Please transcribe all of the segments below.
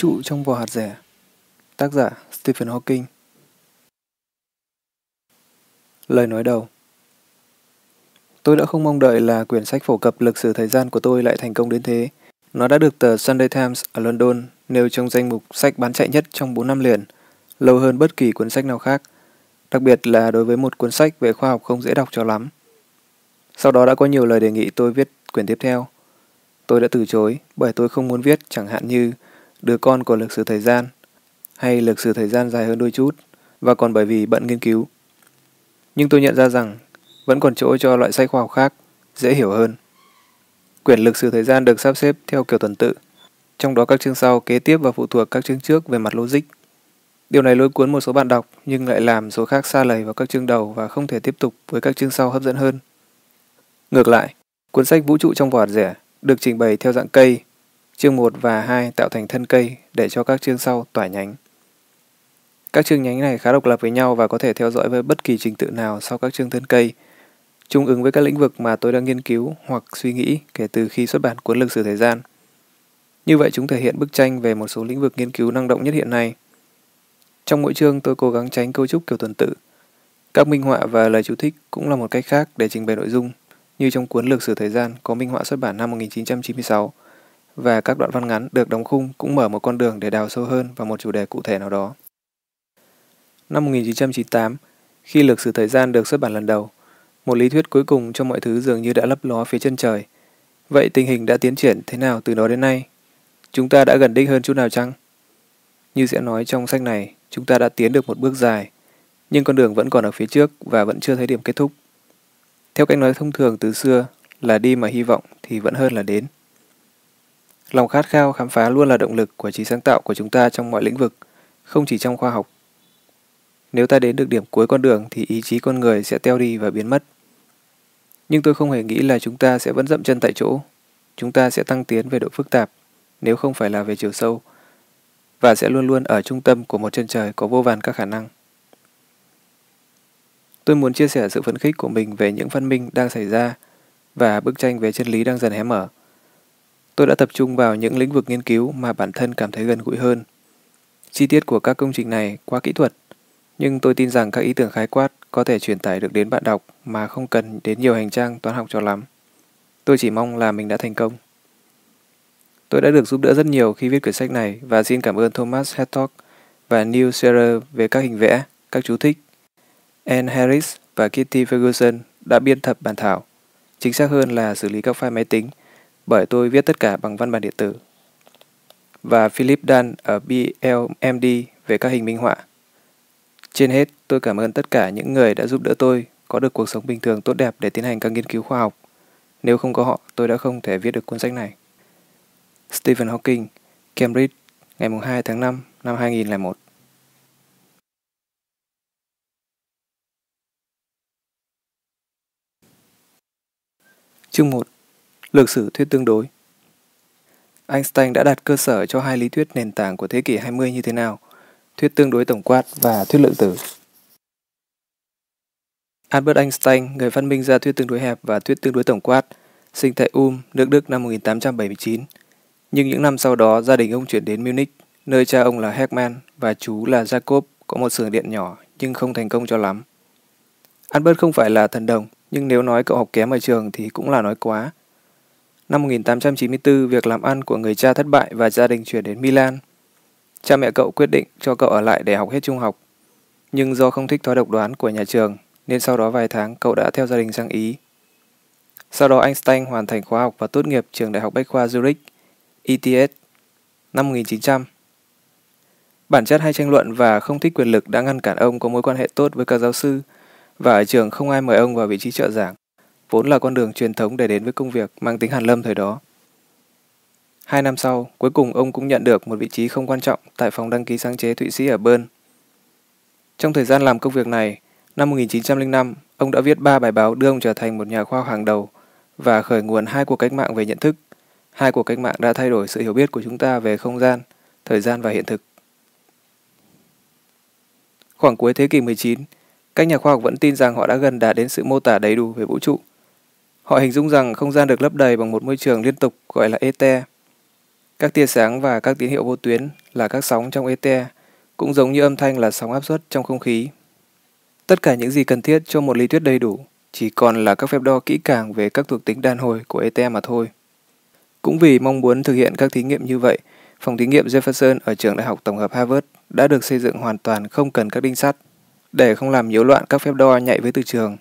trụ trong vỏ hạt rẻ Tác giả Stephen Hawking Lời nói đầu Tôi đã không mong đợi là quyển sách phổ cập lịch sử thời gian của tôi lại thành công đến thế. Nó đã được tờ Sunday Times ở London nêu trong danh mục sách bán chạy nhất trong 4 năm liền, lâu hơn bất kỳ cuốn sách nào khác, đặc biệt là đối với một cuốn sách về khoa học không dễ đọc cho lắm. Sau đó đã có nhiều lời đề nghị tôi viết quyển tiếp theo. Tôi đã từ chối bởi tôi không muốn viết chẳng hạn như đứa con của lịch sử thời gian hay lịch sử thời gian dài hơn đôi chút và còn bởi vì bận nghiên cứu. Nhưng tôi nhận ra rằng vẫn còn chỗ cho loại sách khoa học khác, dễ hiểu hơn. Quyển lịch sử thời gian được sắp xếp theo kiểu tuần tự, trong đó các chương sau kế tiếp và phụ thuộc các chương trước về mặt logic. Điều này lôi cuốn một số bạn đọc nhưng lại làm số khác xa lầy vào các chương đầu và không thể tiếp tục với các chương sau hấp dẫn hơn. Ngược lại, cuốn sách Vũ trụ trong vỏ rẻ được trình bày theo dạng cây, chương 1 và 2 tạo thành thân cây để cho các chương sau tỏa nhánh. Các chương nhánh này khá độc lập với nhau và có thể theo dõi với bất kỳ trình tự nào sau các chương thân cây, trung ứng với các lĩnh vực mà tôi đang nghiên cứu hoặc suy nghĩ kể từ khi xuất bản cuốn lịch sử thời gian. Như vậy chúng thể hiện bức tranh về một số lĩnh vực nghiên cứu năng động nhất hiện nay. Trong mỗi chương tôi cố gắng tránh cấu trúc kiểu tuần tự. Các minh họa và lời chú thích cũng là một cách khác để trình bày nội dung, như trong cuốn lịch sử thời gian có minh họa xuất bản năm 1996, và các đoạn văn ngắn được đóng khung cũng mở một con đường để đào sâu hơn vào một chủ đề cụ thể nào đó. Năm 1998, khi lịch sử thời gian được xuất bản lần đầu, một lý thuyết cuối cùng cho mọi thứ dường như đã lấp ló phía chân trời. Vậy tình hình đã tiến triển thế nào từ đó đến nay? Chúng ta đã gần đích hơn chút nào chăng? Như sẽ nói trong sách này, chúng ta đã tiến được một bước dài, nhưng con đường vẫn còn ở phía trước và vẫn chưa thấy điểm kết thúc. Theo cách nói thông thường từ xưa là đi mà hy vọng thì vẫn hơn là đến. Lòng khát khao khám phá luôn là động lực của trí sáng tạo của chúng ta trong mọi lĩnh vực, không chỉ trong khoa học. Nếu ta đến được điểm cuối con đường thì ý chí con người sẽ teo đi và biến mất. Nhưng tôi không hề nghĩ là chúng ta sẽ vẫn dậm chân tại chỗ. Chúng ta sẽ tăng tiến về độ phức tạp, nếu không phải là về chiều sâu, và sẽ luôn luôn ở trung tâm của một chân trời có vô vàn các khả năng. Tôi muốn chia sẻ sự phấn khích của mình về những phát minh đang xảy ra và bức tranh về chân lý đang dần hé mở. Tôi đã tập trung vào những lĩnh vực nghiên cứu mà bản thân cảm thấy gần gũi hơn. Chi tiết của các công trình này quá kỹ thuật, nhưng tôi tin rằng các ý tưởng khái quát có thể truyền tải được đến bạn đọc mà không cần đến nhiều hành trang toán học cho lắm. Tôi chỉ mong là mình đã thành công. Tôi đã được giúp đỡ rất nhiều khi viết quyển sách này và xin cảm ơn Thomas Hedtog và Neil Serer về các hình vẽ, các chú thích. Anne Harris và Kitty Ferguson đã biên tập bản thảo. Chính xác hơn là xử lý các file máy tính, bởi tôi viết tất cả bằng văn bản điện tử. Và Philip Dan ở BLMD về các hình minh họa. Trên hết, tôi cảm ơn tất cả những người đã giúp đỡ tôi có được cuộc sống bình thường tốt đẹp để tiến hành các nghiên cứu khoa học. Nếu không có họ, tôi đã không thể viết được cuốn sách này. Stephen Hawking, Cambridge, ngày 2 tháng 5 năm 2001 Chương 1 Lược sử thuyết tương đối Einstein đã đặt cơ sở cho hai lý thuyết nền tảng của thế kỷ 20 như thế nào – thuyết tương đối tổng quát và thuyết lượng tử. Albert Einstein, người phát minh ra thuyết tương đối hẹp và thuyết tương đối tổng quát, sinh tại Ulm, nước Đức năm 1879. Nhưng những năm sau đó, gia đình ông chuyển đến Munich, nơi cha ông là Hermann và chú là Jacob có một xưởng điện nhỏ nhưng không thành công cho lắm. Albert không phải là thần đồng, nhưng nếu nói cậu học kém ở trường thì cũng là nói quá. Năm 1894, việc làm ăn của người cha thất bại và gia đình chuyển đến Milan – Cha mẹ cậu quyết định cho cậu ở lại để học hết trung học. Nhưng do không thích thói độc đoán của nhà trường, nên sau đó vài tháng cậu đã theo gia đình sang Ý. Sau đó Einstein hoàn thành khóa học và tốt nghiệp trường Đại học Bách khoa Zurich, ETS, năm 1900. Bản chất hay tranh luận và không thích quyền lực đã ngăn cản ông có mối quan hệ tốt với các giáo sư, và ở trường không ai mời ông vào vị trí trợ giảng, vốn là con đường truyền thống để đến với công việc mang tính hàn lâm thời đó. Hai năm sau, cuối cùng ông cũng nhận được một vị trí không quan trọng tại phòng đăng ký sáng chế Thụy Sĩ ở Bern. Trong thời gian làm công việc này, năm 1905, ông đã viết ba bài báo đưa ông trở thành một nhà khoa học hàng đầu và khởi nguồn hai cuộc cách mạng về nhận thức. Hai cuộc cách mạng đã thay đổi sự hiểu biết của chúng ta về không gian, thời gian và hiện thực. Khoảng cuối thế kỷ 19, các nhà khoa học vẫn tin rằng họ đã gần đạt đến sự mô tả đầy đủ về vũ trụ. Họ hình dung rằng không gian được lấp đầy bằng một môi trường liên tục gọi là ether Các tia sáng và các tín hiệu vô tuyến là các sóng trong ether, cũng giống như âm thanh là sóng áp suất trong không khí. Tất cả những gì cần thiết cho một lý thuyết đầy đủ chỉ còn là các phép đo kỹ càng về các thuộc tính đàn hồi của ether mà thôi. Cũng vì mong muốn thực hiện các thí nghiệm như vậy, phòng thí nghiệm Jefferson ở trường đại học tổng hợp Harvard đã được xây dựng hoàn toàn không cần các đinh sắt để không làm nhiễu loạn các phép đo nhạy với từ trường.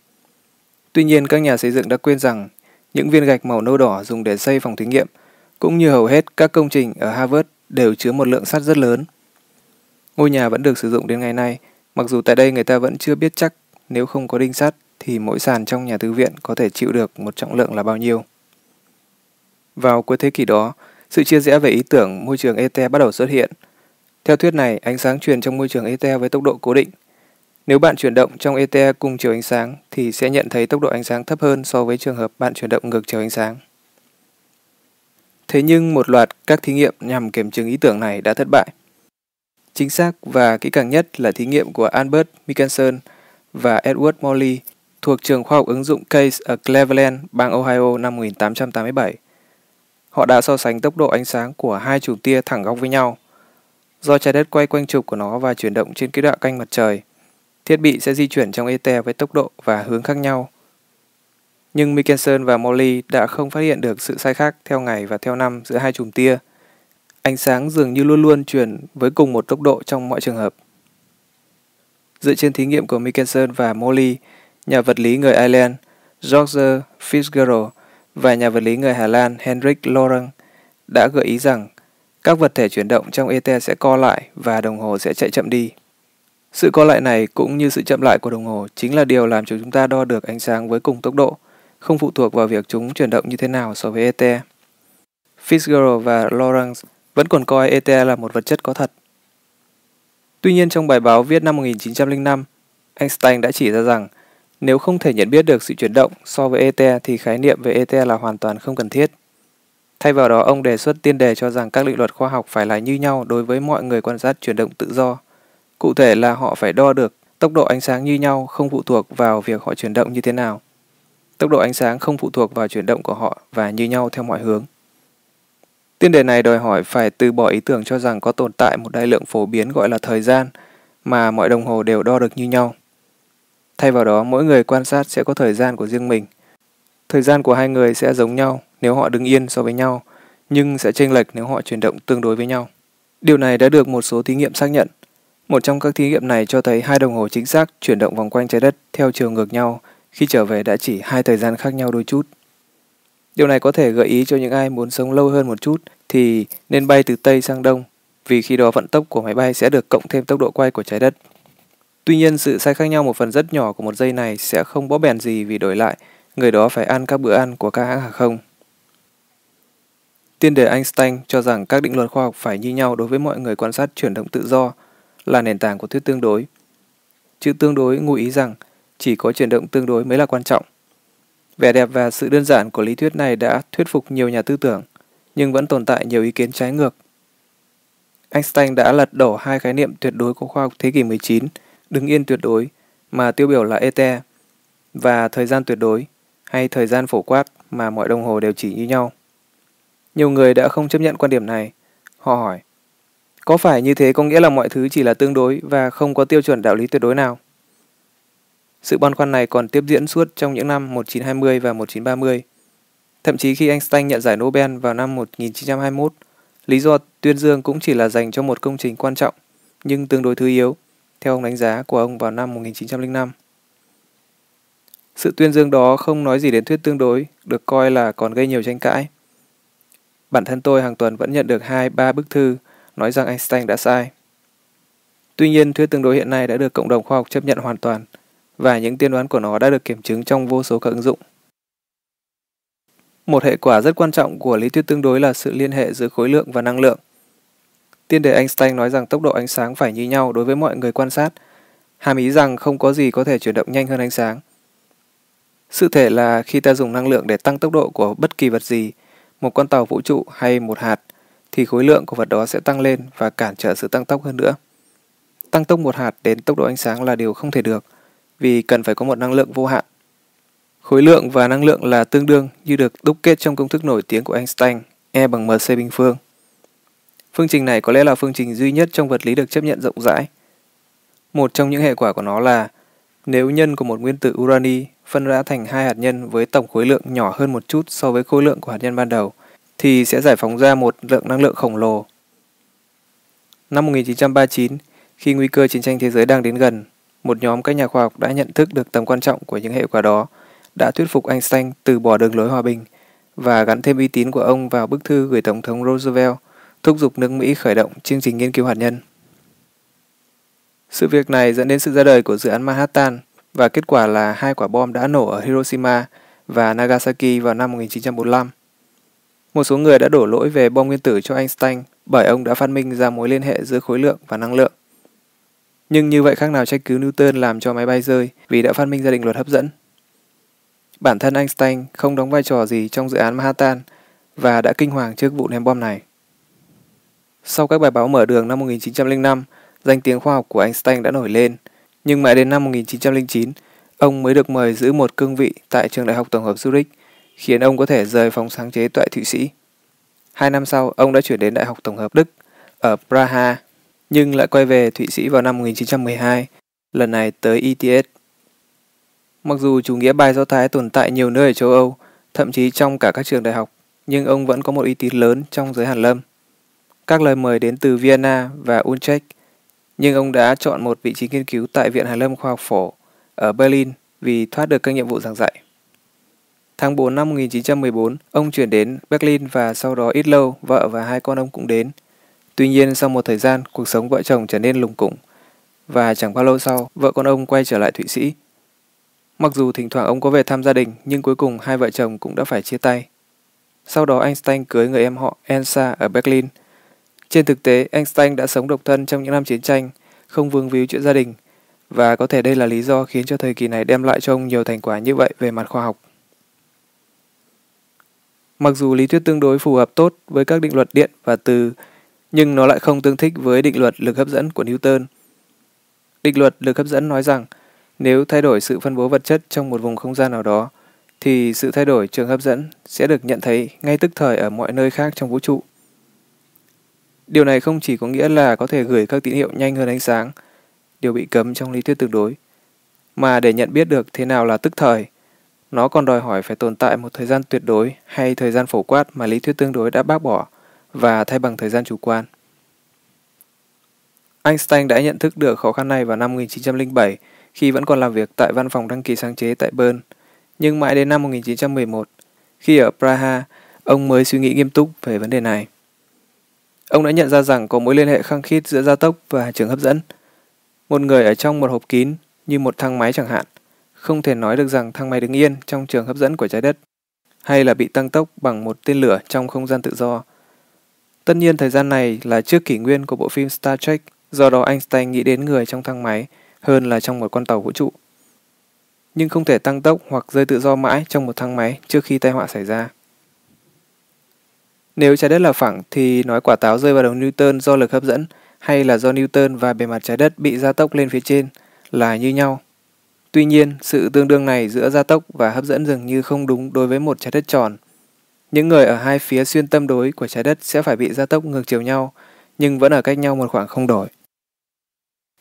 Tuy nhiên, các nhà xây dựng đã quên rằng những viên gạch màu nâu đỏ dùng để xây phòng thí nghiệm, cũng như hầu hết các công trình ở Harvard đều chứa một lượng sắt rất lớn. Ngôi nhà vẫn được sử dụng đến ngày nay, mặc dù tại đây người ta vẫn chưa biết chắc nếu không có đinh sắt thì mỗi sàn trong nhà thư viện có thể chịu được một trọng lượng là bao nhiêu. Vào cuối thế kỷ đó, sự chia rẽ về ý tưởng môi trường ether bắt đầu xuất hiện. Theo thuyết này, ánh sáng truyền trong môi trường ether với tốc độ cố định. Nếu bạn chuyển động trong ether cùng chiều ánh sáng thì sẽ nhận thấy tốc độ ánh sáng thấp hơn so với trường hợp bạn chuyển động ngược chiều ánh sáng. Thế nhưng một loạt các thí nghiệm nhằm kiểm chứng ý tưởng này đã thất bại. Chính xác và kỹ càng nhất là thí nghiệm của Albert Michelson và Edward Morley thuộc trường khoa học ứng dụng Case ở Cleveland, bang Ohio năm 1887. Họ đã so sánh tốc độ ánh sáng của hai chùm tia thẳng góc với nhau. Do trái đất quay quanh trục của nó và chuyển động trên quỹ đạo canh mặt trời, thiết bị sẽ di chuyển trong ether với tốc độ và hướng khác nhau. Nhưng Michelson và Morley đã không phát hiện được sự sai khác theo ngày và theo năm giữa hai chùm tia. Ánh sáng dường như luôn luôn chuyển với cùng một tốc độ trong mọi trường hợp. Dựa trên thí nghiệm của Michelson và Morley, nhà vật lý người Ireland George Fitzgerald và nhà vật lý người Hà Lan Henrik Lorentz đã gợi ý rằng các vật thể chuyển động trong ether sẽ co lại và đồng hồ sẽ chạy chậm đi. Sự co lại này cũng như sự chậm lại của đồng hồ chính là điều làm cho chúng ta đo được ánh sáng với cùng tốc độ, không phụ thuộc vào việc chúng chuyển động như thế nào so với ET. Fitzgerald và Lawrence vẫn còn coi ET là một vật chất có thật. Tuy nhiên trong bài báo viết năm 1905, Einstein đã chỉ ra rằng nếu không thể nhận biết được sự chuyển động so với ET thì khái niệm về ET là hoàn toàn không cần thiết. Thay vào đó, ông đề xuất tiên đề cho rằng các định luật khoa học phải là như nhau đối với mọi người quan sát chuyển động tự do. Cụ thể là họ phải đo được tốc độ ánh sáng như nhau không phụ thuộc vào việc họ chuyển động như thế nào. Tốc độ ánh sáng không phụ thuộc vào chuyển động của họ và như nhau theo mọi hướng. Tiên đề này đòi hỏi phải từ bỏ ý tưởng cho rằng có tồn tại một đại lượng phổ biến gọi là thời gian mà mọi đồng hồ đều đo được như nhau. Thay vào đó, mỗi người quan sát sẽ có thời gian của riêng mình. Thời gian của hai người sẽ giống nhau nếu họ đứng yên so với nhau, nhưng sẽ chênh lệch nếu họ chuyển động tương đối với nhau. Điều này đã được một số thí nghiệm xác nhận. Một trong các thí nghiệm này cho thấy hai đồng hồ chính xác chuyển động vòng quanh trái đất theo chiều ngược nhau khi trở về đã chỉ hai thời gian khác nhau đôi chút. Điều này có thể gợi ý cho những ai muốn sống lâu hơn một chút thì nên bay từ Tây sang Đông, vì khi đó vận tốc của máy bay sẽ được cộng thêm tốc độ quay của trái đất. Tuy nhiên, sự sai khác nhau một phần rất nhỏ của một giây này sẽ không bó bèn gì vì đổi lại, người đó phải ăn các bữa ăn của các hãng hàng không. Tiên đề Einstein cho rằng các định luật khoa học phải như nhau đối với mọi người quan sát chuyển động tự do là nền tảng của thuyết tương đối. Chữ tương đối ngụ ý rằng chỉ có chuyển động tương đối mới là quan trọng. Vẻ đẹp và sự đơn giản của lý thuyết này đã thuyết phục nhiều nhà tư tưởng, nhưng vẫn tồn tại nhiều ý kiến trái ngược. Einstein đã lật đổ hai khái niệm tuyệt đối của khoa học thế kỷ 19 đứng yên tuyệt đối mà tiêu biểu là ET và thời gian tuyệt đối hay thời gian phổ quát mà mọi đồng hồ đều chỉ như nhau. Nhiều người đã không chấp nhận quan điểm này. Họ hỏi, có phải như thế có nghĩa là mọi thứ chỉ là tương đối và không có tiêu chuẩn đạo lý tuyệt đối nào? Sự băn khoăn này còn tiếp diễn suốt trong những năm 1920 và 1930. Thậm chí khi Einstein nhận giải Nobel vào năm 1921, lý do tuyên dương cũng chỉ là dành cho một công trình quan trọng nhưng tương đối thứ yếu theo ông đánh giá của ông vào năm 1905. Sự tuyên dương đó không nói gì đến thuyết tương đối, được coi là còn gây nhiều tranh cãi. Bản thân tôi hàng tuần vẫn nhận được hai ba bức thư nói rằng Einstein đã sai. Tuy nhiên, thuyết tương đối hiện nay đã được cộng đồng khoa học chấp nhận hoàn toàn, và những tiên đoán của nó đã được kiểm chứng trong vô số các ứng dụng. Một hệ quả rất quan trọng của lý thuyết tương đối là sự liên hệ giữa khối lượng và năng lượng. Tiên đề Einstein nói rằng tốc độ ánh sáng phải như nhau đối với mọi người quan sát, hàm ý rằng không có gì có thể chuyển động nhanh hơn ánh sáng. Sự thể là khi ta dùng năng lượng để tăng tốc độ của bất kỳ vật gì, một con tàu vũ trụ hay một hạt, thì khối lượng của vật đó sẽ tăng lên và cản trở sự tăng tốc hơn nữa. Tăng tốc một hạt đến tốc độ ánh sáng là điều không thể được, vì cần phải có một năng lượng vô hạn. Khối lượng và năng lượng là tương đương như được đúc kết trong công thức nổi tiếng của Einstein, E bằng mc bình phương. Phương trình này có lẽ là phương trình duy nhất trong vật lý được chấp nhận rộng rãi. Một trong những hệ quả của nó là nếu nhân của một nguyên tử urani phân rã thành hai hạt nhân với tổng khối lượng nhỏ hơn một chút so với khối lượng của hạt nhân ban đầu, thì sẽ giải phóng ra một lượng năng lượng khổng lồ. Năm 1939, khi nguy cơ chiến tranh thế giới đang đến gần, một nhóm các nhà khoa học đã nhận thức được tầm quan trọng của những hệ quả đó, đã thuyết phục Einstein từ bỏ đường lối hòa bình và gắn thêm uy tín của ông vào bức thư gửi Tổng thống Roosevelt thúc giục nước Mỹ khởi động chương trình nghiên cứu hạt nhân. Sự việc này dẫn đến sự ra đời của dự án Manhattan và kết quả là hai quả bom đã nổ ở Hiroshima và Nagasaki vào năm 1945. Một số người đã đổ lỗi về bom nguyên tử cho Einstein bởi ông đã phát minh ra mối liên hệ giữa khối lượng và năng lượng. Nhưng như vậy khác nào trách cứ Newton làm cho máy bay rơi vì đã phát minh ra định luật hấp dẫn. Bản thân Einstein không đóng vai trò gì trong dự án Manhattan và đã kinh hoàng trước vụ ném bom này. Sau các bài báo mở đường năm 1905, danh tiếng khoa học của Einstein đã nổi lên, nhưng mãi đến năm 1909, ông mới được mời giữ một cương vị tại trường đại học tổng hợp Zurich, khiến ông có thể rời phòng sáng chế tại Thụy Sĩ. Hai năm sau, ông đã chuyển đến Đại học Tổng hợp Đức ở Praha, nhưng lại quay về Thụy Sĩ vào năm 1912, lần này tới ETS. Mặc dù chủ nghĩa bài do Thái tồn tại nhiều nơi ở châu Âu, thậm chí trong cả các trường đại học, nhưng ông vẫn có một uy tín lớn trong giới hàn lâm. Các lời mời đến từ Vienna và Utrecht, nhưng ông đã chọn một vị trí nghiên cứu tại Viện Hàn lâm Khoa học Phổ ở Berlin vì thoát được các nhiệm vụ giảng dạy. Tháng 4 năm 1914, ông chuyển đến Berlin và sau đó ít lâu, vợ và hai con ông cũng đến. Tuy nhiên, sau một thời gian, cuộc sống vợ chồng trở nên lùng củng. Và chẳng bao lâu sau, vợ con ông quay trở lại Thụy Sĩ. Mặc dù thỉnh thoảng ông có về thăm gia đình, nhưng cuối cùng hai vợ chồng cũng đã phải chia tay. Sau đó Einstein cưới người em họ Elsa ở Berlin. Trên thực tế, Einstein đã sống độc thân trong những năm chiến tranh, không vương víu chuyện gia đình, và có thể đây là lý do khiến cho thời kỳ này đem lại cho ông nhiều thành quả như vậy về mặt khoa học. Mặc dù lý thuyết tương đối phù hợp tốt với các định luật điện và từ, nhưng nó lại không tương thích với định luật lực hấp dẫn của Newton. Định luật lực hấp dẫn nói rằng nếu thay đổi sự phân bố vật chất trong một vùng không gian nào đó, thì sự thay đổi trường hấp dẫn sẽ được nhận thấy ngay tức thời ở mọi nơi khác trong vũ trụ. Điều này không chỉ có nghĩa là có thể gửi các tín hiệu nhanh hơn ánh sáng, điều bị cấm trong lý thuyết tương đối, mà để nhận biết được thế nào là tức thời – nó còn đòi hỏi phải tồn tại một thời gian tuyệt đối hay thời gian phổ quát mà lý thuyết tương đối đã bác bỏ và thay bằng thời gian chủ quan. Einstein đã nhận thức được khó khăn này vào năm 1907 khi vẫn còn làm việc tại văn phòng đăng ký sáng chế tại Bern. Nhưng mãi đến năm 1911, khi ở Praha, ông mới suy nghĩ nghiêm túc về vấn đề này. Ông đã nhận ra rằng có mối liên hệ khăng khít giữa gia tốc và trường hấp dẫn. Một người ở trong một hộp kín như một thang máy chẳng hạn – không thể nói được rằng thang máy đứng yên trong trường hấp dẫn của trái đất, hay là bị tăng tốc bằng một tên lửa trong không gian tự do. Tất nhiên thời gian này là trước kỷ nguyên của bộ phim Star Trek, do đó Einstein nghĩ đến người trong thang máy hơn là trong một con tàu vũ trụ. Nhưng không thể tăng tốc hoặc rơi tự do mãi trong một thang máy trước khi tai họa xảy ra. Nếu trái đất là phẳng thì nói quả táo rơi vào đầu Newton do lực hấp dẫn hay là do Newton và bề mặt trái đất bị gia tốc lên phía trên là như nhau. Tuy nhiên, sự tương đương này giữa gia tốc và hấp dẫn dường như không đúng đối với một trái đất tròn. Những người ở hai phía xuyên tâm đối của trái đất sẽ phải bị gia tốc ngược chiều nhau, nhưng vẫn ở cách nhau một khoảng không đổi.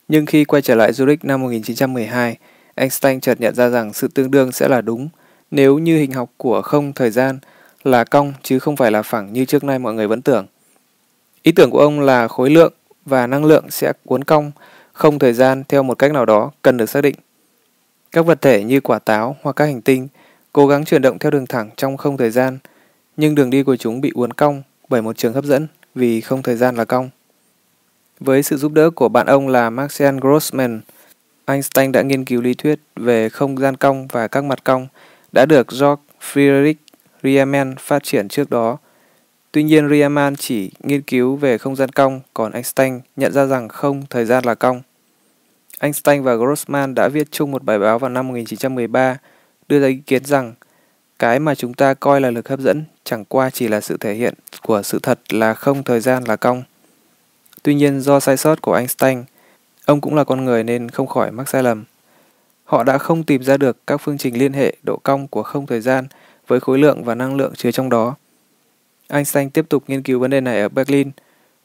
Nhưng khi quay trở lại Zurich năm 1912, Einstein chợt nhận ra rằng sự tương đương sẽ là đúng nếu như hình học của không thời gian là cong chứ không phải là phẳng như trước nay mọi người vẫn tưởng. Ý tưởng của ông là khối lượng và năng lượng sẽ cuốn cong không thời gian theo một cách nào đó cần được xác định. Các vật thể như quả táo hoặc các hành tinh cố gắng chuyển động theo đường thẳng trong không thời gian, nhưng đường đi của chúng bị uốn cong bởi một trường hấp dẫn vì không thời gian là cong. Với sự giúp đỡ của bạn ông là Maxence Grossman, Einstein đã nghiên cứu lý thuyết về không gian cong và các mặt cong đã được Georg Friedrich Riemann phát triển trước đó. Tuy nhiên Riemann chỉ nghiên cứu về không gian cong, còn Einstein nhận ra rằng không thời gian là cong. Einstein và Grossman đã viết chung một bài báo vào năm 1913 đưa ra ý kiến rằng cái mà chúng ta coi là lực hấp dẫn chẳng qua chỉ là sự thể hiện của sự thật là không thời gian là cong. Tuy nhiên do sai sót của Einstein, ông cũng là con người nên không khỏi mắc sai lầm. Họ đã không tìm ra được các phương trình liên hệ độ cong của không thời gian với khối lượng và năng lượng chứa trong đó. Einstein tiếp tục nghiên cứu vấn đề này ở Berlin.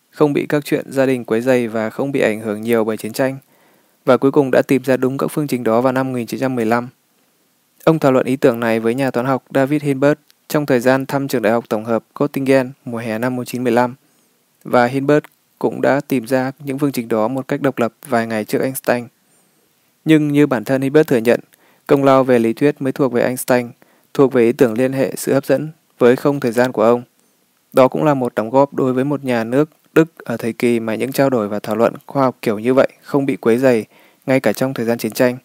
không bị các chuyện gia đình quấy dày và không bị ảnh hưởng nhiều bởi chiến tranh, và cuối cùng đã tìm ra đúng các phương trình đó vào năm 1915. Ông thảo luận ý tưởng này với nhà toán học David Hilbert trong thời gian thăm trường đại học tổng hợp Göttingen mùa hè năm 1915, và Hilbert cũng đã tìm ra những phương trình đó một cách độc lập vài ngày trước Einstein. Nhưng như bản thân Hilbert thừa nhận, công lao về lý thuyết mới thuộc về Einstein, thuộc về ý tưởng liên hệ sự hấp dẫn với không thời gian của ông. Đó cũng là một đóng góp đối với một nhà nước Đức ở thời kỳ mà những trao đổi và thảo luận khoa học kiểu như vậy không bị quấy dày ngay cả trong thời gian chiến tranh.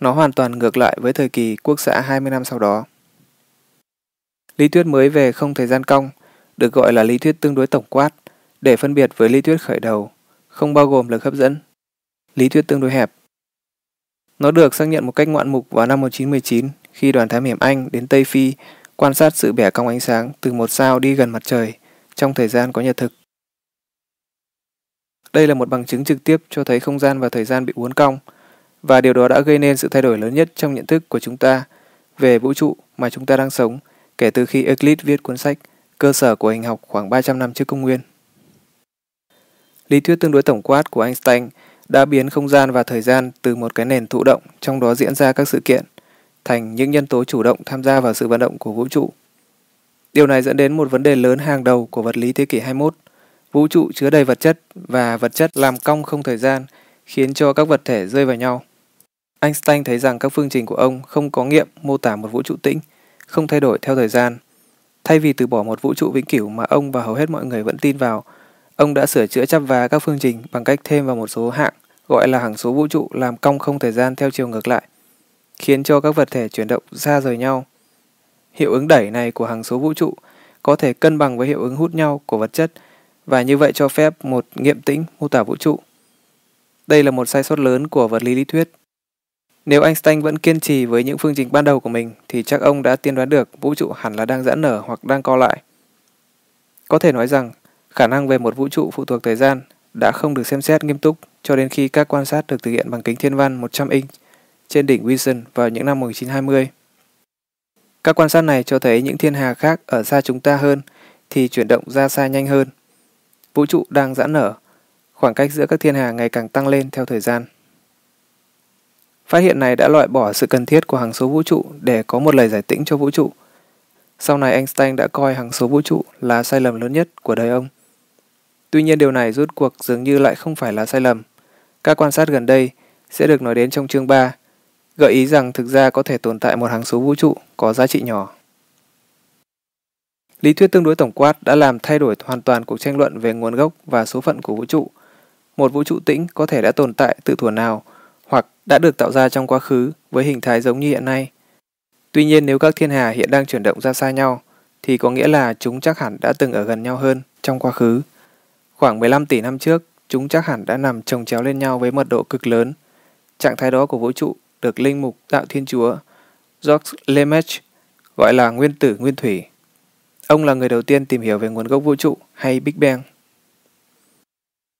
Nó hoàn toàn ngược lại với thời kỳ quốc xã 20 năm sau đó. Lý thuyết mới về không thời gian cong được gọi là lý thuyết tương đối tổng quát để phân biệt với lý thuyết khởi đầu, không bao gồm lực hấp dẫn. Lý thuyết tương đối hẹp. Nó được xác nhận một cách ngoạn mục vào năm 1919 khi đoàn thám hiểm Anh đến Tây Phi quan sát sự bẻ cong ánh sáng từ một sao đi gần mặt trời trong thời gian có nhật thực. Đây là một bằng chứng trực tiếp cho thấy không gian và thời gian bị uốn cong, và điều đó đã gây nên sự thay đổi lớn nhất trong nhận thức của chúng ta về vũ trụ mà chúng ta đang sống kể từ khi Euclid viết cuốn sách Cơ sở của hình học khoảng 300 năm trước công nguyên. Lý thuyết tương đối tổng quát của Einstein đã biến không gian và thời gian từ một cái nền thụ động trong đó diễn ra các sự kiện thành những nhân tố chủ động tham gia vào sự vận động của vũ trụ. Điều này dẫn đến một vấn đề lớn hàng đầu của vật lý thế kỷ 21. Vũ trụ chứa đầy vật chất và vật chất làm cong không thời gian, khiến cho các vật thể rơi vào nhau. Einstein thấy rằng các phương trình của ông không có nghiệm mô tả một vũ trụ tĩnh, không thay đổi theo thời gian. Thay vì từ bỏ một vũ trụ vĩnh cửu mà ông và hầu hết mọi người vẫn tin vào, ông đã sửa chữa chắp vá các phương trình bằng cách thêm vào một số hạng gọi là hằng số vũ trụ làm cong không thời gian theo chiều ngược lại, khiến cho các vật thể chuyển động xa rời nhau. Hiệu ứng đẩy này của hằng số vũ trụ có thể cân bằng với hiệu ứng hút nhau của vật chất và như vậy cho phép một nghiệm tĩnh mô tả vũ trụ. Đây là một sai sót lớn của vật lý lý thuyết. Nếu Einstein vẫn kiên trì với những phương trình ban đầu của mình, thì chắc ông đã tiên đoán được vũ trụ hẳn là đang giãn nở hoặc đang co lại. Có thể nói rằng, khả năng về một vũ trụ phụ thuộc thời gian đã không được xem xét nghiêm túc cho đến khi các quan sát được thực hiện bằng kính thiên văn 100 inch trên đỉnh Wilson vào những năm 1920. Các quan sát này cho thấy những thiên hà khác ở xa chúng ta hơn thì chuyển động ra xa nhanh hơn. Vũ trụ đang giãn nở, khoảng cách giữa các thiên hà ngày càng tăng lên theo thời gian. Phát hiện này đã loại bỏ sự cần thiết của hằng số vũ trụ để có một lời giải tĩnh cho vũ trụ. Sau này Einstein đã coi hằng số vũ trụ là sai lầm lớn nhất của đời ông. Tuy nhiên điều này rút cuộc dường như lại không phải là sai lầm. Các quan sát gần đây sẽ được nói đến trong chương 3, gợi ý rằng thực ra có thể tồn tại một hằng số vũ trụ có giá trị nhỏ. Lý thuyết tương đối tổng quát đã làm thay đổi hoàn toàn cuộc tranh luận về nguồn gốc và số phận của vũ trụ. Một vũ trụ tĩnh có thể đã tồn tại từ thuở nào hoặc đã được tạo ra trong quá khứ với hình thái giống như hiện nay. Tuy nhiên nếu các thiên hà hiện đang chuyển động ra xa nhau thì có nghĩa là chúng chắc hẳn đã từng ở gần nhau hơn trong quá khứ. Khoảng 15 tỷ năm trước, chúng chắc hẳn đã nằm chồng chéo lên nhau với mật độ cực lớn. Trạng thái đó của vũ trụ được linh mục Tạo Thiên Chúa George Lemaitre gọi là nguyên tử nguyên thủy. Ông là người đầu tiên tìm hiểu về nguồn gốc vũ trụ hay Big Bang.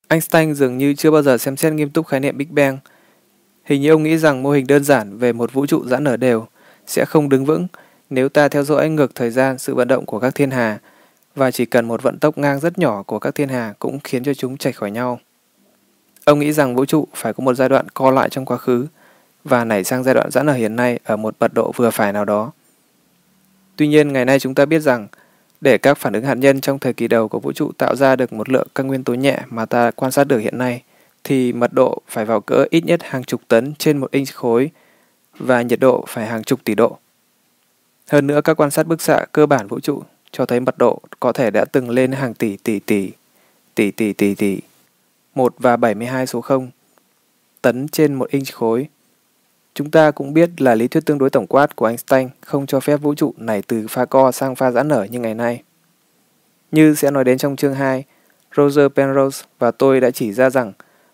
Einstein dường như chưa bao giờ xem xét nghiêm túc khái niệm Big Bang. Hình như ông nghĩ rằng mô hình đơn giản về một vũ trụ giãn nở đều sẽ không đứng vững nếu ta theo dõi ngược thời gian sự vận động của các thiên hà và chỉ cần một vận tốc ngang rất nhỏ của các thiên hà cũng khiến cho chúng chạy khỏi nhau. Ông nghĩ rằng vũ trụ phải có một giai đoạn co lại trong quá khứ và nảy sang giai đoạn giãn nở hiện nay ở một mật độ vừa phải nào đó. Tuy nhiên, ngày nay chúng ta biết rằng để các phản ứng hạt nhân trong thời kỳ đầu của vũ trụ tạo ra được một lượng các nguyên tố nhẹ mà ta quan sát được hiện nay, thì mật độ phải vào cỡ ít nhất hàng chục tấn trên một inch khối và nhiệt độ phải hàng chục tỷ độ. Hơn nữa, các quan sát bức xạ cơ bản vũ trụ cho thấy mật độ có thể đã từng lên hàng tỷ tỷ tỷ, tỷ tỷ tỷ tỷ, 1 và 72 số 0, tấn trên một inch khối. Chúng ta cũng biết là lý thuyết tương đối tổng quát của Einstein không cho phép vũ trụ nảy từ pha co sang pha giãn nở như ngày nay. Như sẽ nói đến trong chương 2, Roger Penrose và tôi đã chỉ ra rằng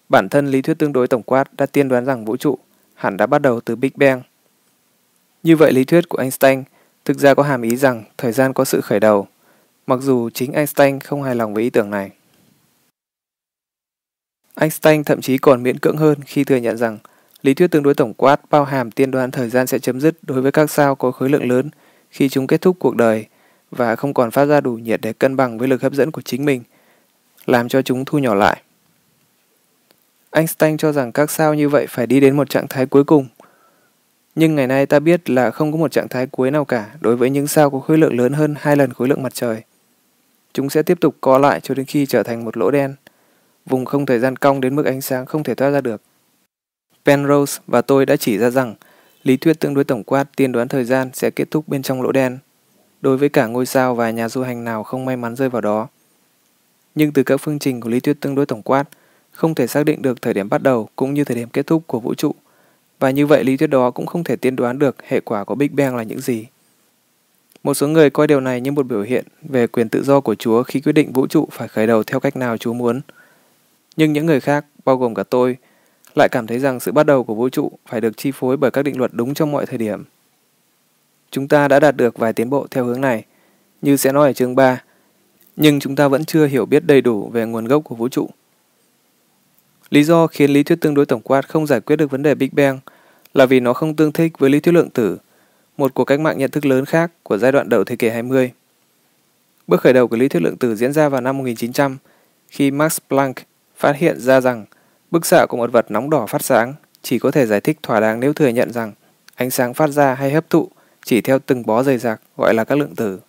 bản thân lý thuyết tương đối tổng quát đã tiên đoán rằng vũ trụ hẳn đã bắt đầu từ Big Bang. Như vậy lý thuyết của Einstein thực ra có hàm ý rằng thời gian có sự khởi đầu, mặc dù chính Einstein không hài lòng với ý tưởng này. Einstein thậm chí còn miễn cưỡng hơn khi thừa nhận rằng lý thuyết tương đối tổng quát bao hàm tiên đoán thời gian sẽ chấm dứt đối với các sao có khối lượng lớn khi chúng kết thúc cuộc đời và không còn phát ra đủ nhiệt để cân bằng với lực hấp dẫn của chính mình. làm cho chúng thu nhỏ lại. Einstein cho rằng các sao như vậy phải đi đến một trạng thái cuối cùng. Nhưng ngày nay ta biết là không có một trạng thái cuối nào cả đối với những sao có khối lượng lớn hơn hai lần khối lượng mặt trời. Chúng sẽ tiếp tục co lại cho đến khi trở thành một lỗ đen, vùng không thời gian cong đến mức ánh sáng không thể thoát ra được. Penrose và tôi đã chỉ ra rằng lý thuyết tương đối tổng quát tiên đoán thời gian sẽ kết thúc bên trong lỗ đen, đối với cả ngôi sao và nhà du hành nào không may mắn rơi vào đó. Nhưng từ các phương trình của lý thuyết tương đối tổng quát, không thể xác định được thời điểm bắt đầu cũng như thời điểm kết thúc của vũ trụ, và như vậy lý thuyết đó cũng không thể tiên đoán được hệ quả của Big Bang là những gì. Một số người coi điều này như một biểu hiện về quyền tự do của Chúa khi quyết định vũ trụ phải khởi đầu theo cách nào Chúa muốn. Nhưng những người khác, bao gồm cả tôi, lại cảm thấy rằng sự bắt đầu của vũ trụ phải được chi phối bởi các định luật đúng trong mọi thời điểm. Chúng ta đã đạt được vài tiến bộ theo hướng này, như sẽ nói ở chương 3, nhưng chúng ta vẫn chưa hiểu biết đầy đủ về nguồn gốc của vũ trụ. Lý do khiến lý thuyết tương đối tổng quát không giải quyết được vấn đề Big Bang là vì nó không tương thích với lý thuyết lượng tử, một cuộc cách mạng nhận thức lớn khác của giai đoạn đầu thế kỷ 20. Bước khởi đầu của lý thuyết lượng tử diễn ra vào năm 1900 khi Max Planck phát hiện ra rằng bức xạ của một vật nóng đỏ phát sáng chỉ có thể giải thích thỏa đáng nếu thừa nhận rằng ánh sáng phát ra hay hấp thụ chỉ theo từng bó dày dạc gọi là các lượng tử.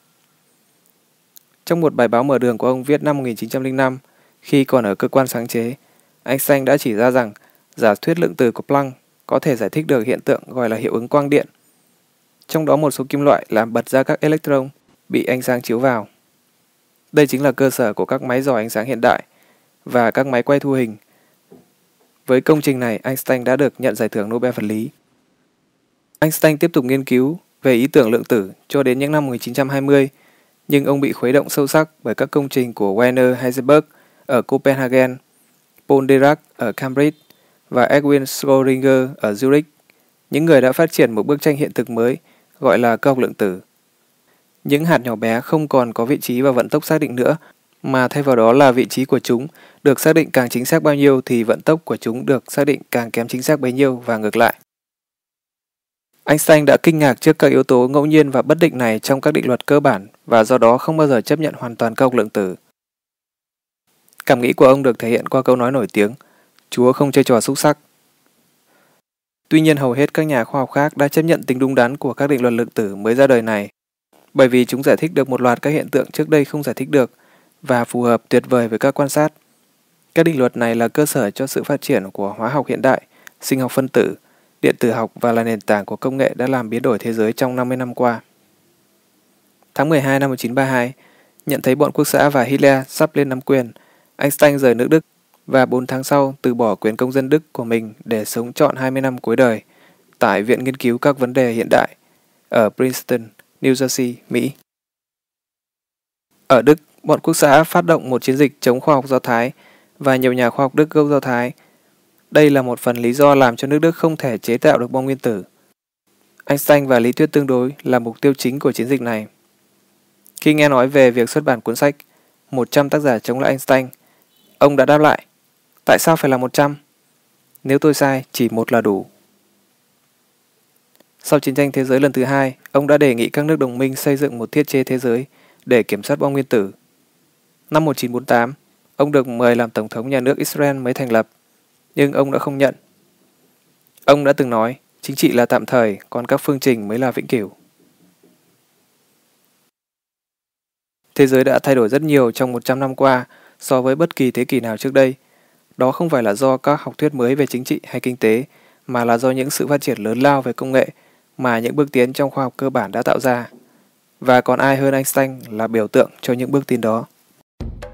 Trong một bài báo mở đường của ông viết năm 1905, khi còn ở cơ quan sáng chế, Einstein đã chỉ ra rằng giả thuyết lượng tử của Planck có thể giải thích được hiện tượng gọi là hiệu ứng quang điện. Trong đó một số kim loại làm bật ra các electron bị ánh sáng chiếu vào. Đây chính là cơ sở của các máy dò ánh sáng hiện đại và các máy quay thu hình. Với công trình này, Einstein đã được nhận giải thưởng Nobel vật lý. Einstein tiếp tục nghiên cứu về ý tưởng lượng tử cho đến những năm 1920, nhưng ông bị khuấy động sâu sắc bởi các công trình của Werner Heisenberg ở Copenhagen Paul Dirac ở Cambridge và Edwin Schrödinger ở Zurich, những người đã phát triển một bức tranh hiện thực mới gọi là cơ học lượng tử. Những hạt nhỏ bé không còn có vị trí và vận tốc xác định nữa, mà thay vào đó là vị trí của chúng được xác định càng chính xác bao nhiêu thì vận tốc của chúng được xác định càng kém chính xác bấy nhiêu và ngược lại. Einstein đã kinh ngạc trước các yếu tố ngẫu nhiên và bất định này trong các định luật cơ bản và do đó không bao giờ chấp nhận hoàn toàn các học lượng tử. Cảm nghĩ của ông được thể hiện qua câu nói nổi tiếng, Chúa không chơi trò xúc sắc. Tuy nhiên hầu hết các nhà khoa học khác đã chấp nhận tính đúng đắn của các định luật lượng tử mới ra đời này, bởi vì chúng giải thích được một loạt các hiện tượng trước đây không giải thích được và phù hợp tuyệt vời với các quan sát. Các định luật này là cơ sở cho sự phát triển của hóa học hiện đại, sinh học phân tử, điện tử học và là nền tảng của công nghệ đã làm biến đổi thế giới trong 50 năm qua. Tháng 12 năm 1932, nhận thấy bọn quốc xã và Hitler sắp lên nắm quyền, Einstein rời nước Đức và 4 tháng sau từ bỏ quyền công dân Đức của mình để sống trọn 20 năm cuối đời tại Viện Nghiên cứu các vấn đề hiện đại ở Princeton, New Jersey, Mỹ. Ở Đức, bọn quốc xã phát động một chiến dịch chống khoa học Do Thái và nhiều nhà khoa học Đức gốc Do Thái. Đây là một phần lý do làm cho nước Đức không thể chế tạo được bom nguyên tử. Einstein và lý thuyết tương đối là mục tiêu chính của chiến dịch này. Khi nghe nói về việc xuất bản cuốn sách 100 tác giả chống lại Einstein, Ông đã đáp lại, tại sao phải là 100? Nếu tôi sai, chỉ một là đủ. Sau chiến tranh thế giới lần thứ hai, ông đã đề nghị các nước đồng minh xây dựng một thiết chế thế giới để kiểm soát bom nguyên tử. Năm 1948, ông được mời làm Tổng thống nhà nước Israel mới thành lập, nhưng ông đã không nhận. Ông đã từng nói, chính trị là tạm thời, còn các phương trình mới là vĩnh cửu. Thế giới đã thay đổi rất nhiều trong 100 năm qua so với bất kỳ thế kỷ nào trước đây. Đó không phải là do các học thuyết mới về chính trị hay kinh tế, mà là do những sự phát triển lớn lao về công nghệ mà những bước tiến trong khoa học cơ bản đã tạo ra. Và còn ai hơn Einstein là biểu tượng cho những bước tiến đó. you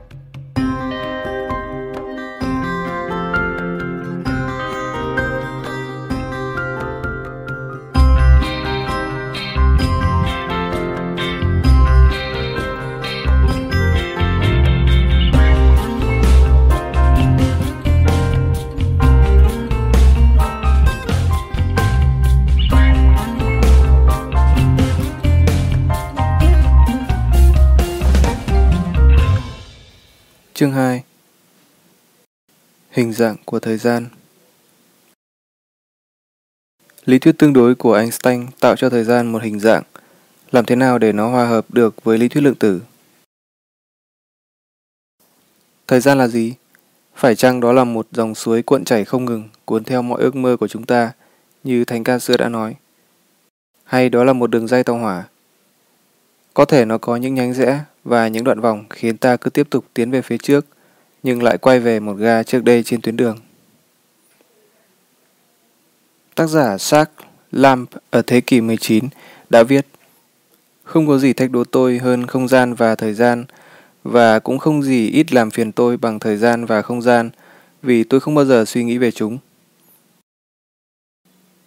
Chương 2 Hình dạng của thời gian Lý thuyết tương đối của Einstein tạo cho thời gian một hình dạng. Làm thế nào để nó hòa hợp được với lý thuyết lượng tử? Thời gian là gì? Phải chăng đó là một dòng suối cuộn chảy không ngừng, cuốn theo mọi ước mơ của chúng ta, như thánh ca xưa đã nói? Hay đó là một đường dây tàu hỏa? Có thể nó có những nhánh rẽ và những đoạn vòng khiến ta cứ tiếp tục tiến về phía trước, nhưng lại quay về một ga trước đây trên tuyến đường. Tác giả Sark Lamp ở thế kỷ 19 đã viết Không có gì thách đố tôi hơn không gian và thời gian, và cũng không gì ít làm phiền tôi bằng thời gian và không gian, vì tôi không bao giờ suy nghĩ về chúng.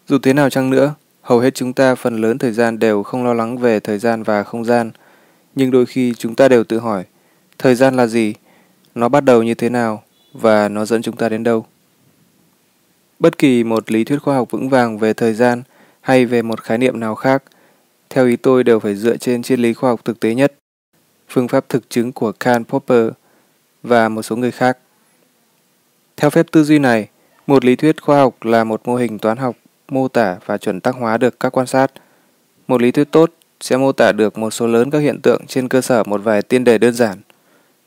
Dù thế nào chăng nữa, hầu hết chúng ta phần lớn thời gian đều không lo lắng về thời gian và không gian, nhưng đôi khi chúng ta đều tự hỏi, thời gian là gì, nó bắt đầu như thế nào, và nó dẫn chúng ta đến đâu. Bất kỳ một lý thuyết khoa học vững vàng về thời gian hay về một khái niệm nào khác, theo ý tôi đều phải dựa trên triết lý khoa học thực tế nhất, phương pháp thực chứng của Karl Popper và một số người khác. Theo phép tư duy này, một lý thuyết khoa học là một mô hình toán học mô tả và chuẩn tác hóa được các quan sát. Một lý thuyết tốt sẽ mô tả được một số lớn các hiện tượng trên cơ sở một vài tiên đề đơn giản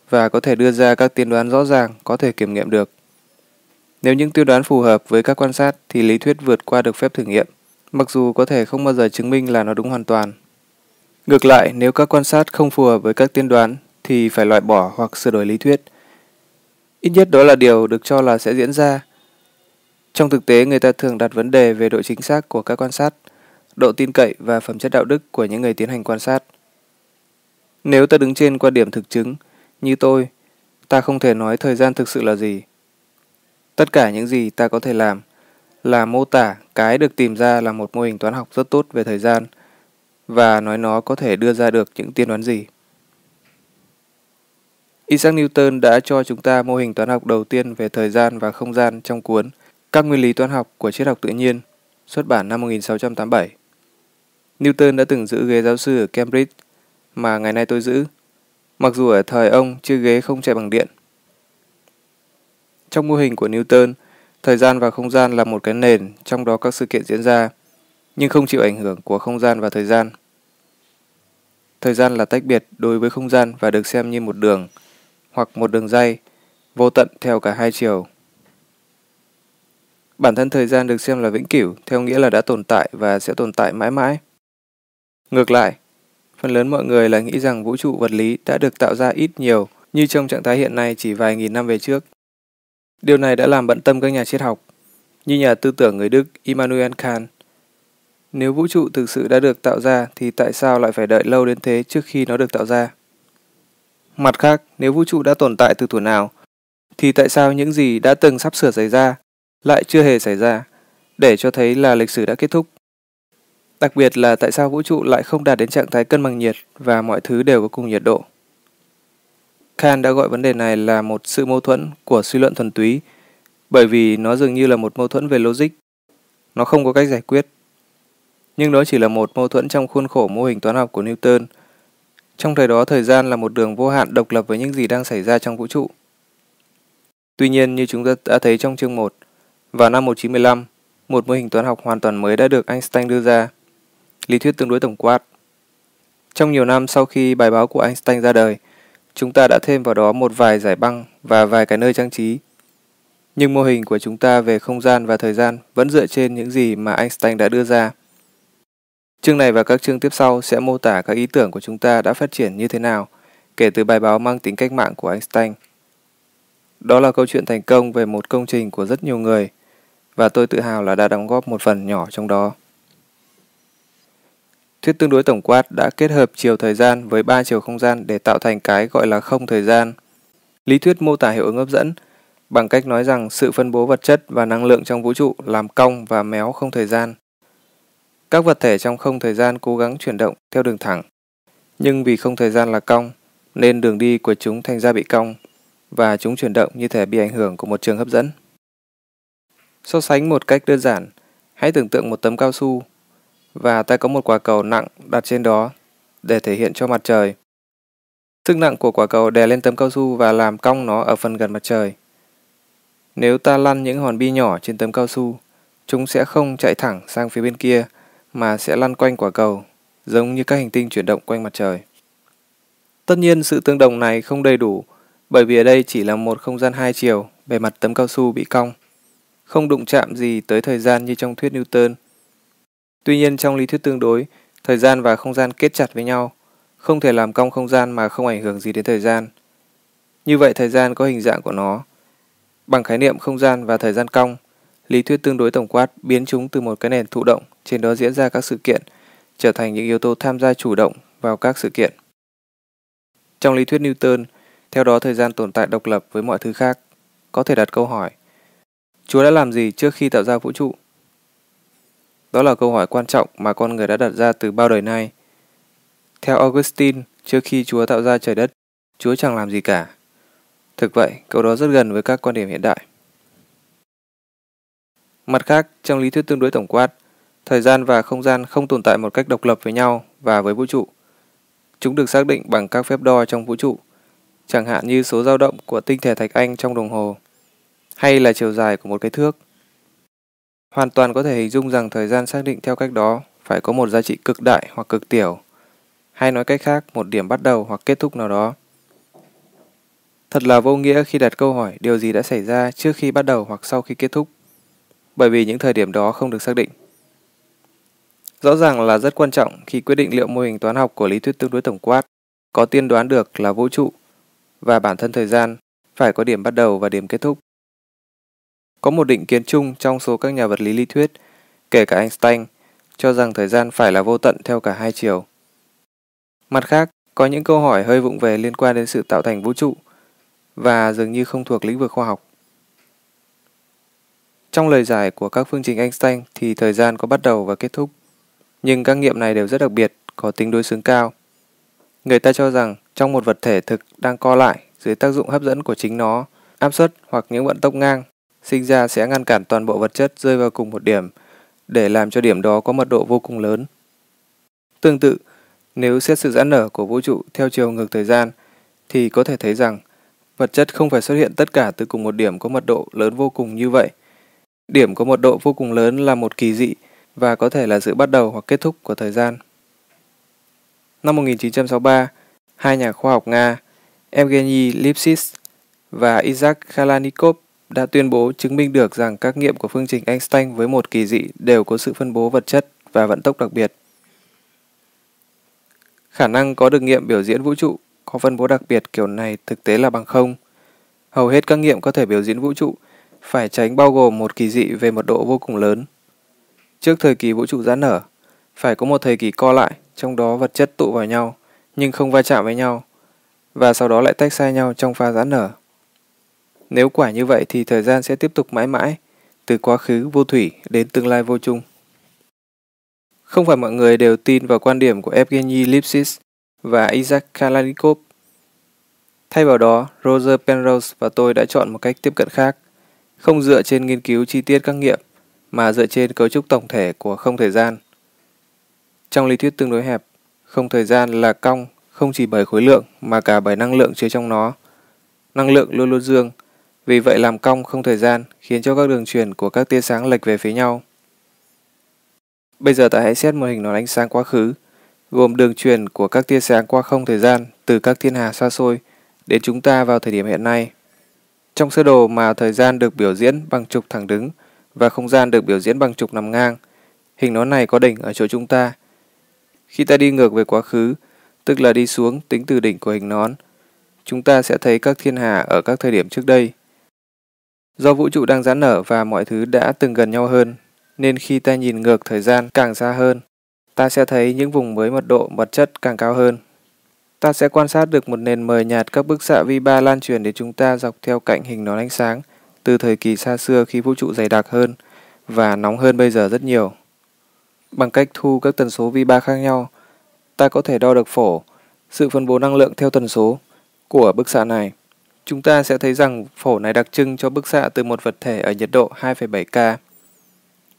và có thể đưa ra các tiên đoán rõ ràng có thể kiểm nghiệm được. Nếu những tiêu đoán phù hợp với các quan sát thì lý thuyết vượt qua được phép thử nghiệm, mặc dù có thể không bao giờ chứng minh là nó đúng hoàn toàn. Ngược lại, nếu các quan sát không phù hợp với các tiên đoán thì phải loại bỏ hoặc sửa đổi lý thuyết. Ít nhất đó là điều được cho là sẽ diễn ra. Trong thực tế, người ta thường đặt vấn đề về độ chính xác của các quan sát, độ tin cậy và phẩm chất đạo đức của những người tiến hành quan sát. Nếu ta đứng trên quan điểm thực chứng, như tôi, ta không thể nói thời gian thực sự là gì. Tất cả những gì ta có thể làm là mô tả cái được tìm ra là một mô hình toán học rất tốt về thời gian và nói nó có thể đưa ra được những tiên đoán gì. Isaac Newton đã cho chúng ta mô hình toán học đầu tiên về thời gian và không gian trong cuốn các nguyên lý toán học của triết học tự nhiên, xuất bản năm 1687. Newton đã từng giữ ghế giáo sư ở Cambridge mà ngày nay tôi giữ, mặc dù ở thời ông chiếc ghế không chạy bằng điện. Trong mô hình của Newton, thời gian và không gian là một cái nền trong đó các sự kiện diễn ra, nhưng không chịu ảnh hưởng của không gian và thời gian. Thời gian là tách biệt đối với không gian và được xem như một đường hoặc một đường dây vô tận theo cả hai chiều. Bản thân thời gian được xem là vĩnh cửu theo nghĩa là đã tồn tại và sẽ tồn tại mãi mãi. Ngược lại, phần lớn mọi người lại nghĩ rằng vũ trụ vật lý đã được tạo ra ít nhiều như trong trạng thái hiện nay chỉ vài nghìn năm về trước. Điều này đã làm bận tâm các nhà triết học, như nhà tư tưởng người Đức Immanuel Kant. Nếu vũ trụ thực sự đã được tạo ra thì tại sao lại phải đợi lâu đến thế trước khi nó được tạo ra? Mặt khác, nếu vũ trụ đã tồn tại từ thuở nào, thì tại sao những gì đã từng sắp sửa xảy ra lại chưa hề xảy ra, để cho thấy là lịch sử đã kết thúc? Đặc biệt là tại sao vũ trụ lại không đạt đến trạng thái cân bằng nhiệt và mọi thứ đều có cùng nhiệt độ? Kant đã gọi vấn đề này là một sự mâu thuẫn của suy luận thuần túy, bởi vì nó dường như là một mâu thuẫn về logic. Nó không có cách giải quyết. Nhưng đó chỉ là một mâu thuẫn trong khuôn khổ mô hình toán học của Newton. Trong thời đó, thời gian là một đường vô hạn độc lập với những gì đang xảy ra trong vũ trụ. Tuy nhiên, như chúng ta đã thấy trong chương 1, vào năm 1915, một mô hình toán học hoàn toàn mới đã được Einstein đưa ra, lý thuyết tương đối tổng quát. Trong nhiều năm sau khi bài báo của Einstein ra đời, Chúng ta đã thêm vào đó một vài giải băng và vài cái nơi trang trí. Nhưng mô hình của chúng ta về không gian và thời gian vẫn dựa trên những gì mà Einstein đã đưa ra. Chương này và các chương tiếp sau sẽ mô tả các ý tưởng của chúng ta đã phát triển như thế nào kể từ bài báo mang tính cách mạng của Einstein. Đó là câu chuyện thành công về một công trình của rất nhiều người và tôi tự hào là đã đóng góp một phần nhỏ trong đó. Thuyết tương đối tổng quát đã kết hợp chiều thời gian với ba chiều không gian để tạo thành cái gọi là không thời gian. Lý thuyết mô tả hiệu ứng hấp dẫn bằng cách nói rằng sự phân bố vật chất và năng lượng trong vũ trụ làm cong và méo không thời gian. Các vật thể trong không thời gian cố gắng chuyển động theo đường thẳng, nhưng vì không thời gian là cong nên đường đi của chúng thành ra bị cong và chúng chuyển động như thể bị ảnh hưởng của một trường hấp dẫn. So sánh một cách đơn giản, hãy tưởng tượng một tấm cao su và ta có một quả cầu nặng đặt trên đó để thể hiện cho mặt trời. Sức nặng của quả cầu đè lên tấm cao su và làm cong nó ở phần gần mặt trời. Nếu ta lăn những hòn bi nhỏ trên tấm cao su, chúng sẽ không chạy thẳng sang phía bên kia mà sẽ lăn quanh quả cầu, giống như các hành tinh chuyển động quanh mặt trời. Tất nhiên sự tương đồng này không đầy đủ Bởi vì ở đây chỉ là một không gian hai chiều, bề mặt tấm cao su bị cong, không đụng chạm gì tới thời gian như trong thuyết Newton. Tuy nhiên trong lý thuyết tương đối, thời gian và không gian kết chặt với nhau, không thể làm cong không gian mà không ảnh hưởng gì đến thời gian. Như vậy thời gian có hình dạng của nó. Bằng khái niệm không gian và thời gian cong, lý thuyết tương đối tổng quát biến chúng từ một cái nền thụ động trên đó diễn ra các sự kiện, trở thành những yếu tố tham gia chủ động vào các sự kiện. Trong lý thuyết Newton, theo đó thời gian tồn tại độc lập với mọi thứ khác, có thể đặt câu hỏi Chúa đã làm gì trước khi tạo ra vũ trụ? Đó là câu hỏi quan trọng mà con người đã đặt ra từ bao đời nay. Theo Augustine, trước khi Chúa tạo ra trời đất, Chúa chẳng làm gì cả. Thực vậy, câu đó rất gần với các quan điểm hiện đại. Mặt khác, trong lý thuyết tương đối tổng quát, thời gian và không gian không tồn tại một cách độc lập với nhau và với vũ trụ. Chúng được xác định bằng các phép đo trong vũ trụ, chẳng hạn như số dao động của tinh thể thạch anh trong đồng hồ, hay là chiều dài của một cái thước. Hoàn toàn có thể hình dung rằng thời gian xác định theo cách đó phải có một giá trị cực đại hoặc cực tiểu, hay nói cách khác một điểm bắt đầu hoặc kết thúc nào đó. Thật là vô nghĩa khi đặt câu hỏi điều gì đã xảy ra trước khi bắt đầu hoặc sau khi kết thúc, bởi vì những thời điểm đó không được xác định. Rõ ràng là rất quan trọng khi quyết định liệu mô hình toán học của lý thuyết tương đối tổng quát có tiên đoán được là vũ trụ và bản thân thời gian phải có điểm bắt đầu và điểm kết thúc. Có một định kiến chung trong số các nhà vật lý lý thuyết, kể cả Einstein, cho rằng thời gian phải là vô tận theo cả hai chiều. Mặt khác, có những câu hỏi hơi vụng về liên quan đến sự tạo thành vũ trụ và dường như không thuộc lĩnh vực khoa học. Trong lời giải của các phương trình Einstein thì thời gian có bắt đầu và kết thúc, nhưng các nghiệm này đều rất đặc biệt, có tính đối xứng cao. Người ta cho rằng trong một vật thể thực đang co lại dưới tác dụng hấp dẫn của chính nó, áp suất hoặc những vận tốc ngang sinh ra sẽ ngăn cản toàn bộ vật chất rơi vào cùng một điểm để làm cho điểm đó có mật độ vô cùng lớn. Tương tự, nếu xét sự giãn nở của vũ trụ theo chiều ngược thời gian thì có thể thấy rằng vật chất không phải xuất hiện tất cả từ cùng một điểm có mật độ lớn vô cùng như vậy. Điểm có mật độ vô cùng lớn là một kỳ dị và có thể là sự bắt đầu hoặc kết thúc của thời gian. Năm 1963, hai nhà khoa học Nga Evgeny Lipschitz và Isaac Kalanikov đã tuyên bố chứng minh được rằng các nghiệm của phương trình Einstein với một kỳ dị đều có sự phân bố vật chất và vận tốc đặc biệt. Khả năng có được nghiệm biểu diễn vũ trụ có phân bố đặc biệt kiểu này thực tế là bằng không. Hầu hết các nghiệm có thể biểu diễn vũ trụ phải tránh bao gồm một kỳ dị về mật độ vô cùng lớn. Trước thời kỳ vũ trụ giãn nở, phải có một thời kỳ co lại, trong đó vật chất tụ vào nhau, nhưng không va chạm với nhau, và sau đó lại tách xa nhau trong pha giãn nở. Nếu quả như vậy thì thời gian sẽ tiếp tục mãi mãi, từ quá khứ vô thủy đến tương lai vô chung. Không phải mọi người đều tin vào quan điểm của Evgeny Lipsis và Isaac Kalanikov. Thay vào đó, Roger Penrose và tôi đã chọn một cách tiếp cận khác, không dựa trên nghiên cứu chi tiết các nghiệm, mà dựa trên cấu trúc tổng thể của không thời gian. Trong lý thuyết tương đối hẹp, không thời gian là cong không chỉ bởi khối lượng mà cả bởi năng lượng chứa trong nó. Năng lượng luôn luôn dương, vì vậy làm cong không thời gian khiến cho các đường truyền của các tia sáng lệch về phía nhau. Bây giờ ta hãy xét một hình nón ánh sáng quá khứ, gồm đường truyền của các tia sáng qua không thời gian từ các thiên hà xa xôi đến chúng ta vào thời điểm hiện nay. Trong sơ đồ mà thời gian được biểu diễn bằng trục thẳng đứng và không gian được biểu diễn bằng trục nằm ngang, hình nón này có đỉnh ở chỗ chúng ta. Khi ta đi ngược về quá khứ, tức là đi xuống tính từ đỉnh của hình nón, chúng ta sẽ thấy các thiên hà ở các thời điểm trước đây. Do vũ trụ đang giãn nở và mọi thứ đã từng gần nhau hơn, nên khi ta nhìn ngược thời gian càng xa hơn, ta sẽ thấy những vùng mới mật độ vật chất càng cao hơn. Ta sẽ quan sát được một nền mờ nhạt các bức xạ vi ba lan truyền đến chúng ta dọc theo cạnh hình nón ánh sáng từ thời kỳ xa xưa khi vũ trụ dày đặc hơn và nóng hơn bây giờ rất nhiều. Bằng cách thu các tần số vi ba khác nhau, ta có thể đo được phổ, sự phân bố năng lượng theo tần số của bức xạ này. Chúng ta sẽ thấy rằng phổ này đặc trưng cho bức xạ từ một vật thể ở nhiệt độ 2,7 K.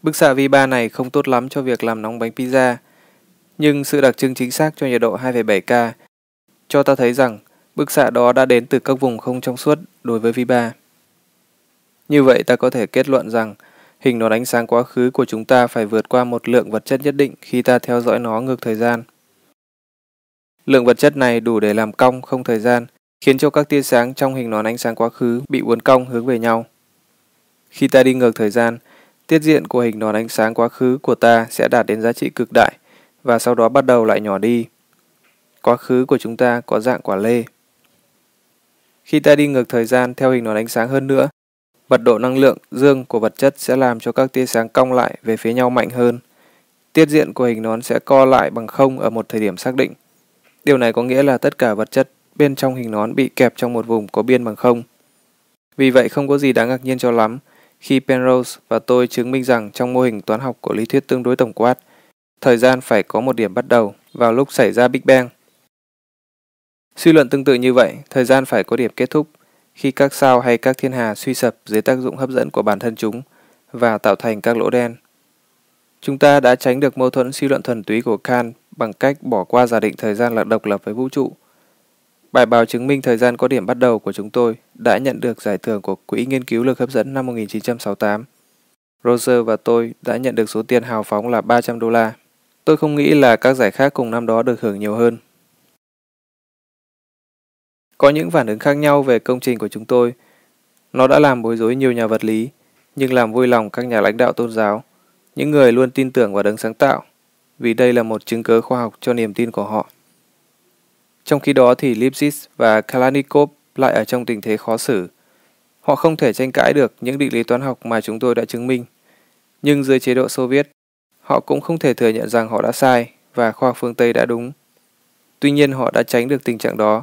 Bức xạ vi 3 này không tốt lắm cho việc làm nóng bánh pizza, nhưng sự đặc trưng chính xác cho nhiệt độ 2,7 K cho ta thấy rằng bức xạ đó đã đến từ các vùng không trong suốt đối với vi 3. Như vậy ta có thể kết luận rằng hình nón ánh sáng quá khứ của chúng ta phải vượt qua một lượng vật chất nhất định khi ta theo dõi nó ngược thời gian. Lượng vật chất này đủ để làm cong không thời gian khiến cho các tia sáng trong hình nón ánh sáng quá khứ bị uốn cong hướng về nhau. Khi ta đi ngược thời gian, tiết diện của hình nón ánh sáng quá khứ của ta sẽ đạt đến giá trị cực đại và sau đó bắt đầu lại nhỏ đi. Quá khứ của chúng ta có dạng quả lê. Khi ta đi ngược thời gian theo hình nón ánh sáng hơn nữa, mật độ năng lượng dương của vật chất sẽ làm cho các tia sáng cong lại về phía nhau mạnh hơn. Tiết diện của hình nón sẽ co lại bằng không ở một thời điểm xác định. Điều này có nghĩa là tất cả vật chất bên trong hình nón bị kẹp trong một vùng có biên bằng không. Vì vậy không có gì đáng ngạc nhiên cho lắm khi Penrose và tôi chứng minh rằng trong mô hình toán học của lý thuyết tương đối tổng quát, thời gian phải có một điểm bắt đầu vào lúc xảy ra Big Bang. Suy luận tương tự như vậy, thời gian phải có điểm kết thúc khi các sao hay các thiên hà suy sập dưới tác dụng hấp dẫn của bản thân chúng và tạo thành các lỗ đen. Chúng ta đã tránh được mâu thuẫn suy luận thuần túy của Kant bằng cách bỏ qua giả định thời gian là độc lập với vũ trụ. Bài báo chứng minh thời gian có điểm bắt đầu của chúng tôi đã nhận được giải thưởng của Quỹ Nghiên cứu lực hấp dẫn năm 1968. Roger và tôi đã nhận được số tiền hào phóng là 300 đô la. Tôi không nghĩ là các giải khác cùng năm đó được hưởng nhiều hơn. Có những phản ứng khác nhau về công trình của chúng tôi. Nó đã làm bối rối nhiều nhà vật lý, nhưng làm vui lòng các nhà lãnh đạo tôn giáo, những người luôn tin tưởng vào đấng sáng tạo, vì đây là một chứng cớ khoa học cho niềm tin của họ. Trong khi đó thì Lipschitz và Kalashnikov lại ở trong tình thế khó xử. Họ không thể tranh cãi được những định lý toán học mà chúng tôi đã chứng minh. Nhưng dưới chế độ Xô Viết, họ cũng không thể thừa nhận rằng họ đã sai và khoa học phương Tây đã đúng. Tuy nhiên họ đã tránh được tình trạng đó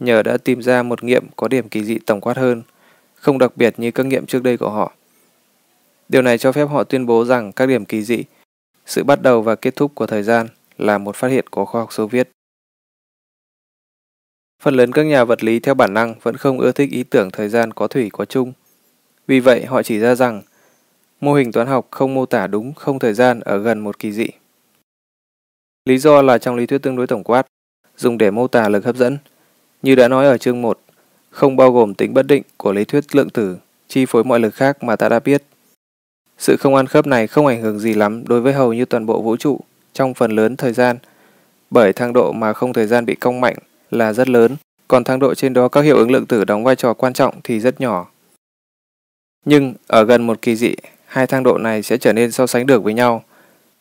nhờ đã tìm ra một nghiệm có điểm kỳ dị tổng quát hơn, không đặc biệt như các nghiệm trước đây của họ. Điều này cho phép họ tuyên bố rằng các điểm kỳ dị, sự bắt đầu và kết thúc của thời gian là một phát hiện của khoa học Xô Viết. Phần lớn các nhà vật lý theo bản năng vẫn không ưa thích ý tưởng thời gian có thủy có chung. Vì vậy, họ chỉ ra rằng mô hình toán học không mô tả đúng không thời gian ở gần một kỳ dị. Lý do là trong lý thuyết tương đối tổng quát, dùng để mô tả lực hấp dẫn, như đã nói ở chương 1, không bao gồm tính bất định của lý thuyết lượng tử chi phối mọi lực khác mà ta đã biết. Sự không ăn khớp này không ảnh hưởng gì lắm đối với hầu như toàn bộ vũ trụ trong phần lớn thời gian, bởi thang độ mà không thời gian bị cong mạnh là rất lớn, còn thang độ trên đó các hiệu ứng lượng tử đóng vai trò quan trọng thì rất nhỏ. Nhưng ở gần một kỳ dị, hai thang độ này sẽ trở nên so sánh được với nhau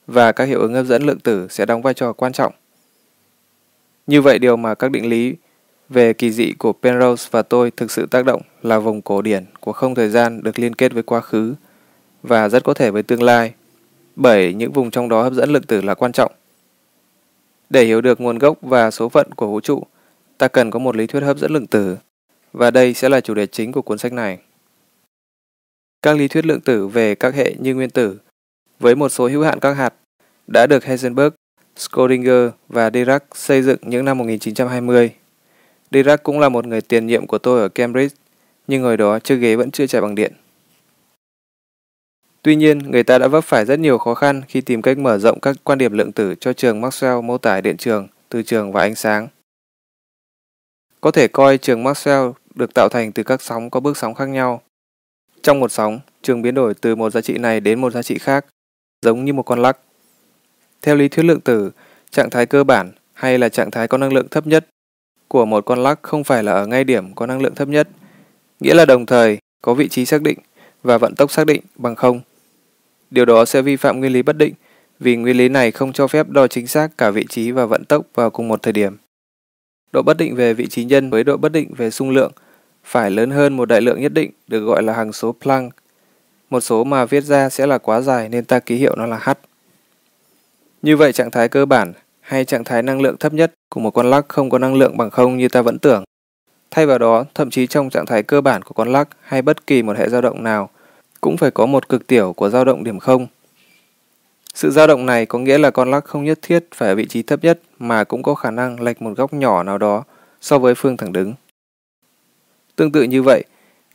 và các hiệu ứng hấp dẫn lượng tử sẽ đóng vai trò quan trọng. Như vậy điều mà các định lý về kỳ dị của Penrose và tôi thực sự tác động là vùng cổ điển của không thời gian được liên kết với quá khứ và rất có thể với tương lai, bởi những vùng trong đó hấp dẫn lượng tử là quan trọng. Để hiểu được nguồn gốc và số phận của vũ trụ, ta cần có một lý thuyết hấp dẫn lượng tử, và đây sẽ là chủ đề chính của cuốn sách này. Các lý thuyết lượng tử về các hệ như nguyên tử, với một số hữu hạn các hạt, đã được Heisenberg, Schrödinger và Dirac xây dựng những năm 1920. Dirac cũng là một người tiền nhiệm của tôi ở Cambridge, nhưng hồi đó chiếc ghế vẫn chưa chạy bằng điện. Tuy nhiên, người ta đã vấp phải rất nhiều khó khăn khi tìm cách mở rộng các quan điểm lượng tử cho trường Maxwell mô tả điện trường, từ trường và ánh sáng. Có thể coi trường Maxwell được tạo thành từ các sóng có bước sóng khác nhau. Trong một sóng, trường biến đổi từ một giá trị này đến một giá trị khác, giống như một con lắc. Theo lý thuyết lượng tử, trạng thái cơ bản hay là trạng thái có năng lượng thấp nhất của một con lắc không phải là ở ngay điểm có năng lượng thấp nhất, nghĩa là đồng thời có vị trí xác định và vận tốc xác định bằng không. Điều đó sẽ vi phạm nguyên lý bất định vì nguyên lý này không cho phép đo chính xác cả vị trí và vận tốc vào cùng một thời điểm. Độ bất định về vị trí nhân với độ bất định về xung lượng phải lớn hơn một đại lượng nhất định được gọi là hằng số Planck. Một số mà viết ra sẽ là quá dài nên ta ký hiệu nó là h. Như vậy trạng thái cơ bản hay trạng thái năng lượng thấp nhất của một con lắc không có năng lượng bằng không như ta vẫn tưởng. Thay vào đó, thậm chí trong trạng thái cơ bản của con lắc hay bất kỳ một hệ dao động nào cũng phải có một cực tiểu của dao động điểm không. Sự dao động này có nghĩa là con lắc không nhất thiết phải ở vị trí thấp nhất mà cũng có khả năng lệch một góc nhỏ nào đó so với phương thẳng đứng. Tương tự như vậy,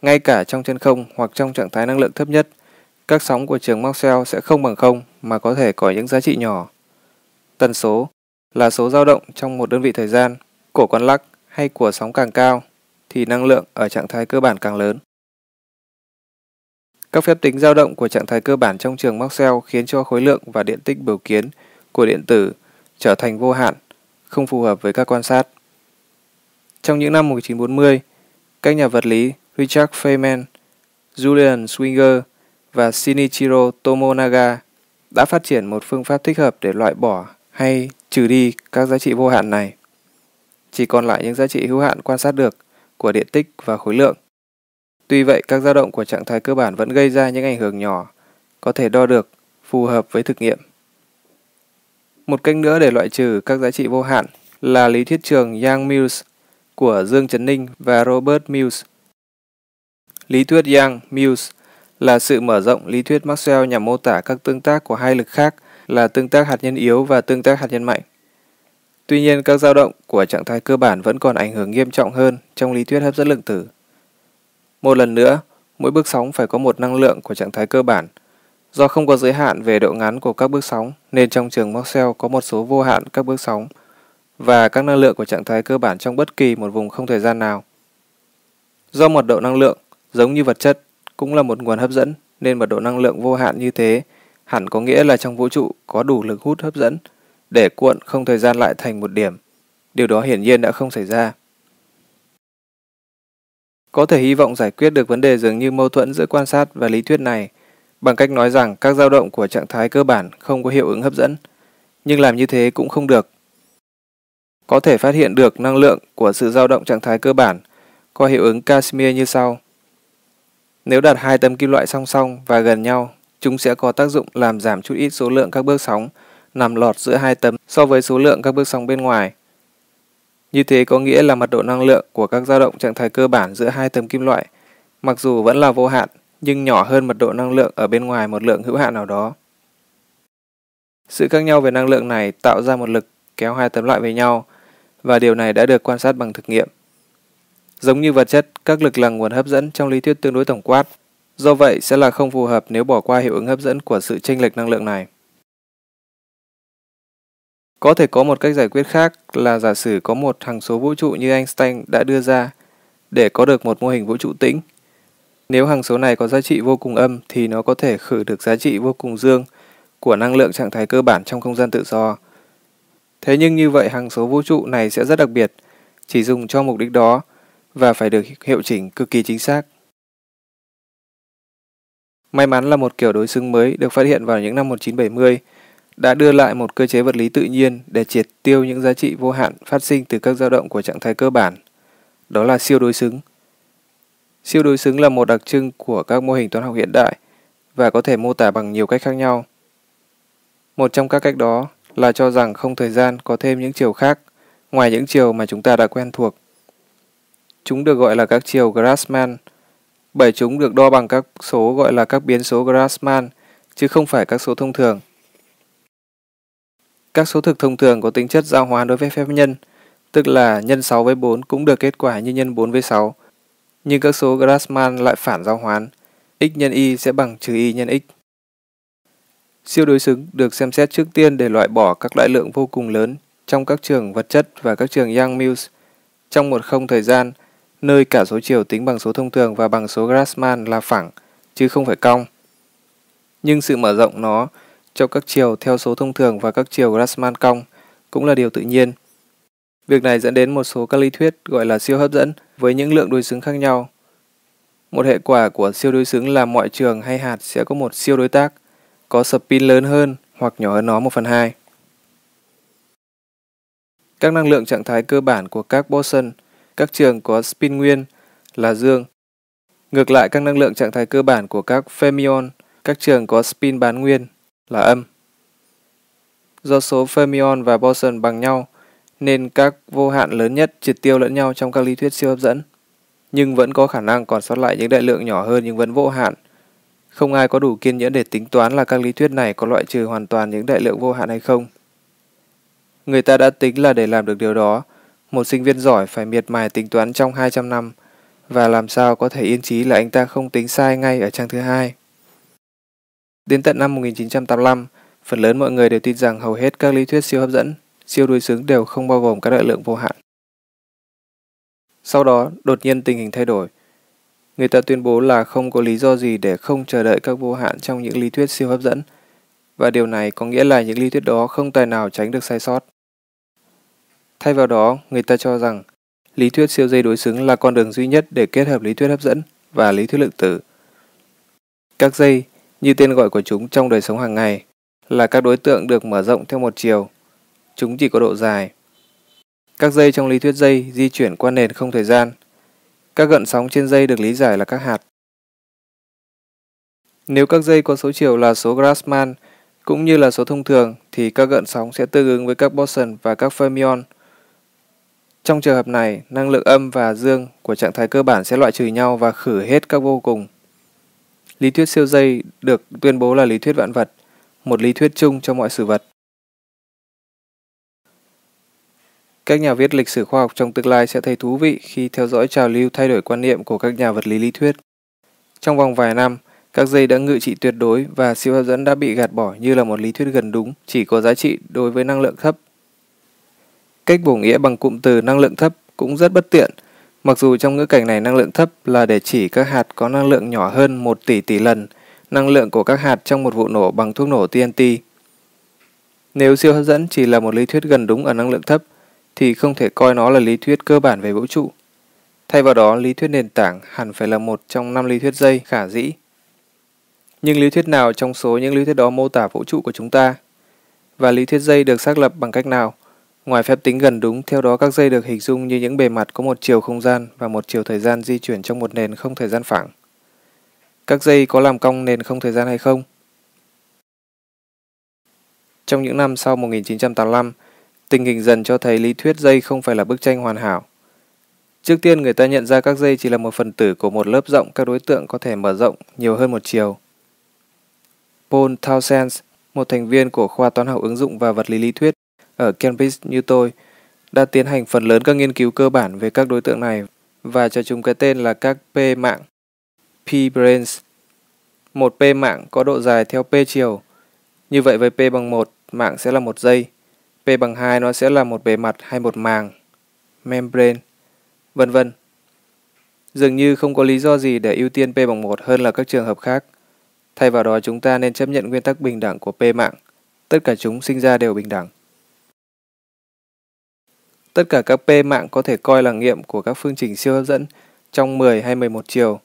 ngay cả trong chân không hoặc trong trạng thái năng lượng thấp nhất, các sóng của trường Maxwell sẽ không bằng không mà có thể có những giá trị nhỏ. Tần số là số dao động trong một đơn vị thời gian của con lắc hay của sóng càng cao thì năng lượng ở trạng thái cơ bản càng lớn. Các phép tính dao động của trạng thái cơ bản trong trường Maxwell khiến cho khối lượng và điện tích biểu kiến của điện tử trở thành vô hạn, không phù hợp với các quan sát. Trong những năm 1940, các nhà vật lý Richard Feynman, Julian Swinger và Shinichiro Tomonaga đã phát triển một phương pháp thích hợp để loại bỏ hay trừ đi các giá trị vô hạn này. Chỉ còn lại những giá trị hữu hạn quan sát được của điện tích và khối lượng. Tuy vậy, các dao động của trạng thái cơ bản vẫn gây ra những ảnh hưởng nhỏ, có thể đo được, phù hợp với thực nghiệm. Một cách nữa để loại trừ các giá trị vô hạn là lý thuyết trường Yang-Mills của Dương Trấn Ninh và Robert Mills. Lý thuyết Yang-Mills là sự mở rộng lý thuyết Maxwell nhằm mô tả các tương tác của hai lực khác là tương tác hạt nhân yếu và tương tác hạt nhân mạnh. Tuy nhiên, các dao động của trạng thái cơ bản vẫn còn ảnh hưởng nghiêm trọng hơn trong lý thuyết hấp dẫn lượng tử. Một lần nữa, mỗi bước sóng phải có một năng lượng của trạng thái cơ bản. Do không có giới hạn về độ ngắn của các bước sóng, nên trong trường Maxwell có một số vô hạn các bước sóng và các năng lượng của trạng thái cơ bản trong bất kỳ một vùng không thời gian nào. Do mật độ năng lượng, giống như vật chất, cũng là một nguồn hấp dẫn, nên mật độ năng lượng vô hạn như thế hẳn có nghĩa là trong vũ trụ có đủ lực hút hấp dẫn để cuộn không thời gian lại thành một điểm. Điều đó hiển nhiên đã không xảy ra. Có thể hy vọng giải quyết được vấn đề dường như mâu thuẫn giữa quan sát và lý thuyết này bằng cách nói rằng các dao động của trạng thái cơ bản không có hiệu ứng hấp dẫn, nhưng làm như thế cũng không được. Có thể phát hiện được năng lượng của sự dao động trạng thái cơ bản có hiệu ứng Casimir như sau. Nếu đặt hai tấm kim loại song song và gần nhau, chúng sẽ có tác dụng làm giảm chút ít số lượng các bước sóng nằm lọt giữa hai tấm so với số lượng các bước sóng bên ngoài. Như thế có nghĩa là mật độ năng lượng của các dao động trạng thái cơ bản giữa hai tấm kim loại, mặc dù vẫn là vô hạn, nhưng nhỏ hơn mật độ năng lượng ở bên ngoài một lượng hữu hạn nào đó. Sự khác nhau về năng lượng này tạo ra một lực kéo hai tấm loại với nhau, và điều này đã được quan sát bằng thực nghiệm. Giống như vật chất, các lực là nguồn hấp dẫn trong lý thuyết tương đối tổng quát, do vậy sẽ là không phù hợp nếu bỏ qua hiệu ứng hấp dẫn của sự chênh lệch năng lượng này. Có thể có một cách giải quyết khác là giả sử có một hằng số vũ trụ như Einstein đã đưa ra để có được một mô hình vũ trụ tĩnh. Nếu hằng số này có giá trị vô cùng âm thì nó có thể khử được giá trị vô cùng dương của năng lượng trạng thái cơ bản trong không gian tự do. Thế nhưng như vậy hằng số vũ trụ này sẽ rất đặc biệt, chỉ dùng cho mục đích đó và phải được hiệu chỉnh cực kỳ chính xác. May mắn là một kiểu đối xứng mới được phát hiện vào những năm 1970 đã đưa lại một cơ chế vật lý tự nhiên để triệt tiêu những giá trị vô hạn phát sinh từ các dao động của trạng thái cơ bản. Đó là siêu đối xứng. Siêu đối xứng là một đặc trưng của các mô hình toán học hiện đại và có thể mô tả bằng nhiều cách khác nhau. Một trong các cách đó là cho rằng không thời gian có thêm những chiều khác ngoài những chiều mà chúng ta đã quen thuộc. Chúng được gọi là các chiều Grassmann, bởi chúng được đo bằng các số gọi là các biến số Grassmann, chứ không phải các số thông thường. Các số thực thông thường có tính chất giao hóa đối với phép nhân, tức là nhân 6 với 4 cũng được kết quả như nhân 4 với 6. Nhưng các số Grassmann lại phản giao hoán, x nhân y sẽ bằng trừ y nhân x. Siêu đối xứng được xem xét trước tiên để loại bỏ các đại lượng vô cùng lớn trong các trường vật chất và các trường Young-Mills trong một không thời gian, nơi cả số chiều tính bằng số thông thường và bằng số Grassmann là phẳng, chứ không phải cong. Nhưng sự mở rộng nó cho các chiều theo số thông thường và các chiều Grassmann cong cũng là điều tự nhiên. Việc này dẫn đến một số các lý thuyết gọi là siêu hấp dẫn với những lượng đối xứng khác nhau. Một hệ quả của siêu đối xứng là mọi trường hay hạt sẽ có một siêu đối tác, có spin lớn hơn hoặc nhỏ hơn nó 1 phần 2. Các năng lượng trạng thái cơ bản của các boson, các trường có spin nguyên là dương. Ngược lại các năng lượng trạng thái cơ bản của các fermion, các trường có spin bán nguyên là âm. Do số fermion và boson bằng nhau, nên các vô hạn lớn nhất triệt tiêu lẫn nhau trong các lý thuyết siêu hấp dẫn. Nhưng vẫn có khả năng còn sót lại những đại lượng nhỏ hơn nhưng vẫn vô hạn. Không ai có đủ kiên nhẫn để tính toán là các lý thuyết này có loại trừ hoàn toàn những đại lượng vô hạn hay không. Người ta đã tính là để làm được điều đó, một sinh viên giỏi phải miệt mài tính toán trong 200 năm, và làm sao có thể yên trí là anh ta không tính sai ngay ở trang thứ hai. Đến tận năm 1985, phần lớn mọi người đều tin rằng hầu hết các lý thuyết siêu hấp dẫn, siêu đối xứng đều không bao gồm các đại lượng vô hạn. Sau đó, đột nhiên tình hình thay đổi. Người ta tuyên bố là không có lý do gì để không chờ đợi các vô hạn trong những lý thuyết siêu hấp dẫn, và điều này có nghĩa là những lý thuyết đó không tài nào tránh được sai sót. Thay vào đó, người ta cho rằng lý thuyết siêu dây đối xứng là con đường duy nhất để kết hợp lý thuyết hấp dẫn và lý thuyết lượng tử. Các dây, như tên gọi của chúng trong đời sống hàng ngày, là các đối tượng được mở rộng theo một chiều. Chúng chỉ có độ dài. Các dây trong lý thuyết dây di chuyển qua nền không thời gian. Các gợn sóng trên dây được lý giải là các hạt. Nếu các dây có số chiều là số Grassmann cũng như là số thông thường thì các gợn sóng sẽ tương ứng với các boson và các fermion. Trong trường hợp này, năng lượng âm và dương của trạng thái cơ bản sẽ loại trừ nhau và khử hết các vô cùng. Lý thuyết siêu dây được tuyên bố là lý thuyết vạn vật, một lý thuyết chung cho mọi sự vật. Các nhà viết lịch sử khoa học trong tương lai sẽ thấy thú vị khi theo dõi trào lưu thay đổi quan niệm của các nhà vật lý lý thuyết. Trong vòng vài năm, các dây đã ngự trị tuyệt đối và siêu hấp dẫn đã bị gạt bỏ như là một lý thuyết gần đúng, chỉ có giá trị đối với năng lượng thấp. Cách bổ nghĩa bằng cụm từ năng lượng thấp cũng rất bất tiện, mặc dù trong ngữ cảnh này năng lượng thấp là để chỉ các hạt có năng lượng nhỏ hơn 1 tỷ tỷ lần năng lượng của các hạt trong một vụ nổ bằng thuốc nổ TNT. Nếu siêu hấp dẫn chỉ là một lý thuyết gần đúng ở năng lượng thấp, thì không thể coi nó là lý thuyết cơ bản về vũ trụ. Thay vào đó, lý thuyết nền tảng hẳn phải là một trong năm lý thuyết dây khả dĩ. Nhưng lý thuyết nào trong số những lý thuyết đó mô tả vũ trụ của chúng ta? Và lý thuyết dây được xác lập bằng cách nào? Ngoài phép tính gần đúng, theo đó các dây được hình dung như những bề mặt có một chiều không gian và một chiều thời gian di chuyển trong một nền không thời gian phẳng. Các dây có làm cong nền không thời gian hay không? Trong những năm sau 1985, tình hình dần cho thấy lý thuyết dây không phải là bức tranh hoàn hảo. Trước tiên người ta nhận ra các dây chỉ là một phần tử của một lớp rộng các đối tượng có thể mở rộng nhiều hơn một chiều. Paul Townsend, một thành viên của khoa toán học ứng dụng và vật lý lý thuyết ở Cambridge như tôi, đã tiến hành phần lớn các nghiên cứu cơ bản về các đối tượng này và cho chúng cái tên là các P mạng, P-branes. Một P mạng có độ dài theo P chiều. Như vậy với P bằng 1, mạng sẽ là một dây. P bằng 2 nó sẽ là một bề mặt hay một màng, membrane, vân vân. Dường như không có lý do gì để ưu tiên P bằng 1 hơn là các trường hợp khác. Thay vào đó chúng ta nên chấp nhận nguyên tắc bình đẳng của P mạng. Tất cả chúng sinh ra đều bình đẳng. Tất cả các P mạng có thể coi là nghiệm của các phương trình siêu hấp dẫn trong 10 hay 11 chiều.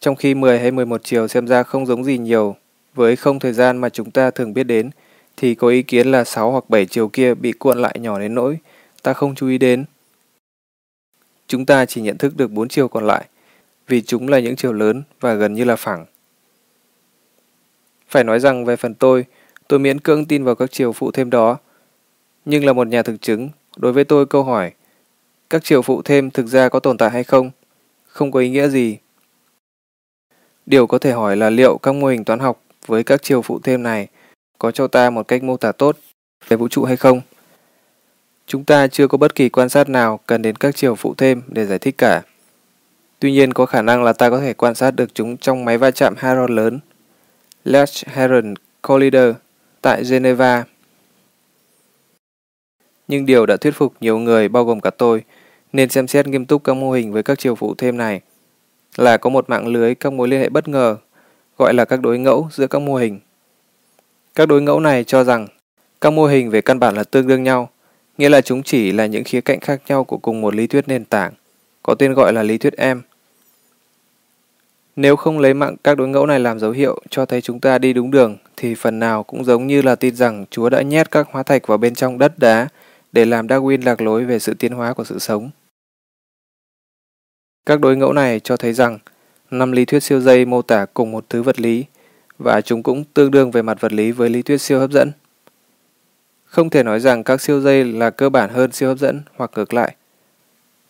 Trong khi 10 hay 11 chiều xem ra không giống gì nhiều với không thời gian mà chúng ta thường biết đến, thì có ý kiến là 6 hoặc 7 chiều kia bị cuộn lại nhỏ đến nỗi ta không chú ý đến. Chúng ta chỉ nhận thức được 4 chiều còn lại, vì chúng là những chiều lớn và gần như là phẳng. Phải nói rằng về phần tôi, tôi miễn cưỡng tin vào các chiều phụ thêm đó. Nhưng là một nhà thực chứng, đối với tôi câu hỏi, các chiều phụ thêm thực ra có tồn tại hay không? Không có ý nghĩa gì. Điều có thể hỏi là liệu các mô hình toán học với các chiều phụ thêm này có cho ta một cách mô tả tốt về vũ trụ hay không? Chúng ta chưa có bất kỳ quan sát nào cần đến các chiều phụ thêm để giải thích cả. Tuy nhiên có khả năng là ta có thể quan sát được chúng trong máy va chạm hadron lớn Large Hadron Collider tại Geneva. Nhưng điều đã thuyết phục nhiều người bao gồm cả tôi nên xem xét nghiêm túc các mô hình với các chiều phụ thêm này là có một mạng lưới các mối liên hệ bất ngờ gọi là các đối ngẫu giữa các mô hình. Các đối ngẫu này cho rằng các mô hình về căn bản là tương đương nhau, nghĩa là chúng chỉ là những khía cạnh khác nhau của cùng một lý thuyết nền tảng, có tên gọi là lý thuyết EM. Nếu không lấy mạng các đối ngẫu này làm dấu hiệu cho thấy chúng ta đi đúng đường, thì phần nào cũng giống như là tin rằng Chúa đã nhét các hóa thạch vào bên trong đất đá để làm Darwin lạc lối về sự tiến hóa của sự sống. Các đối ngẫu này cho thấy rằng năm lý thuyết siêu dây mô tả cùng một thứ vật lý và chúng cũng tương đương về mặt vật lý với lý thuyết siêu hấp dẫn. Không thể nói rằng các siêu dây là cơ bản hơn siêu hấp dẫn hoặc ngược lại.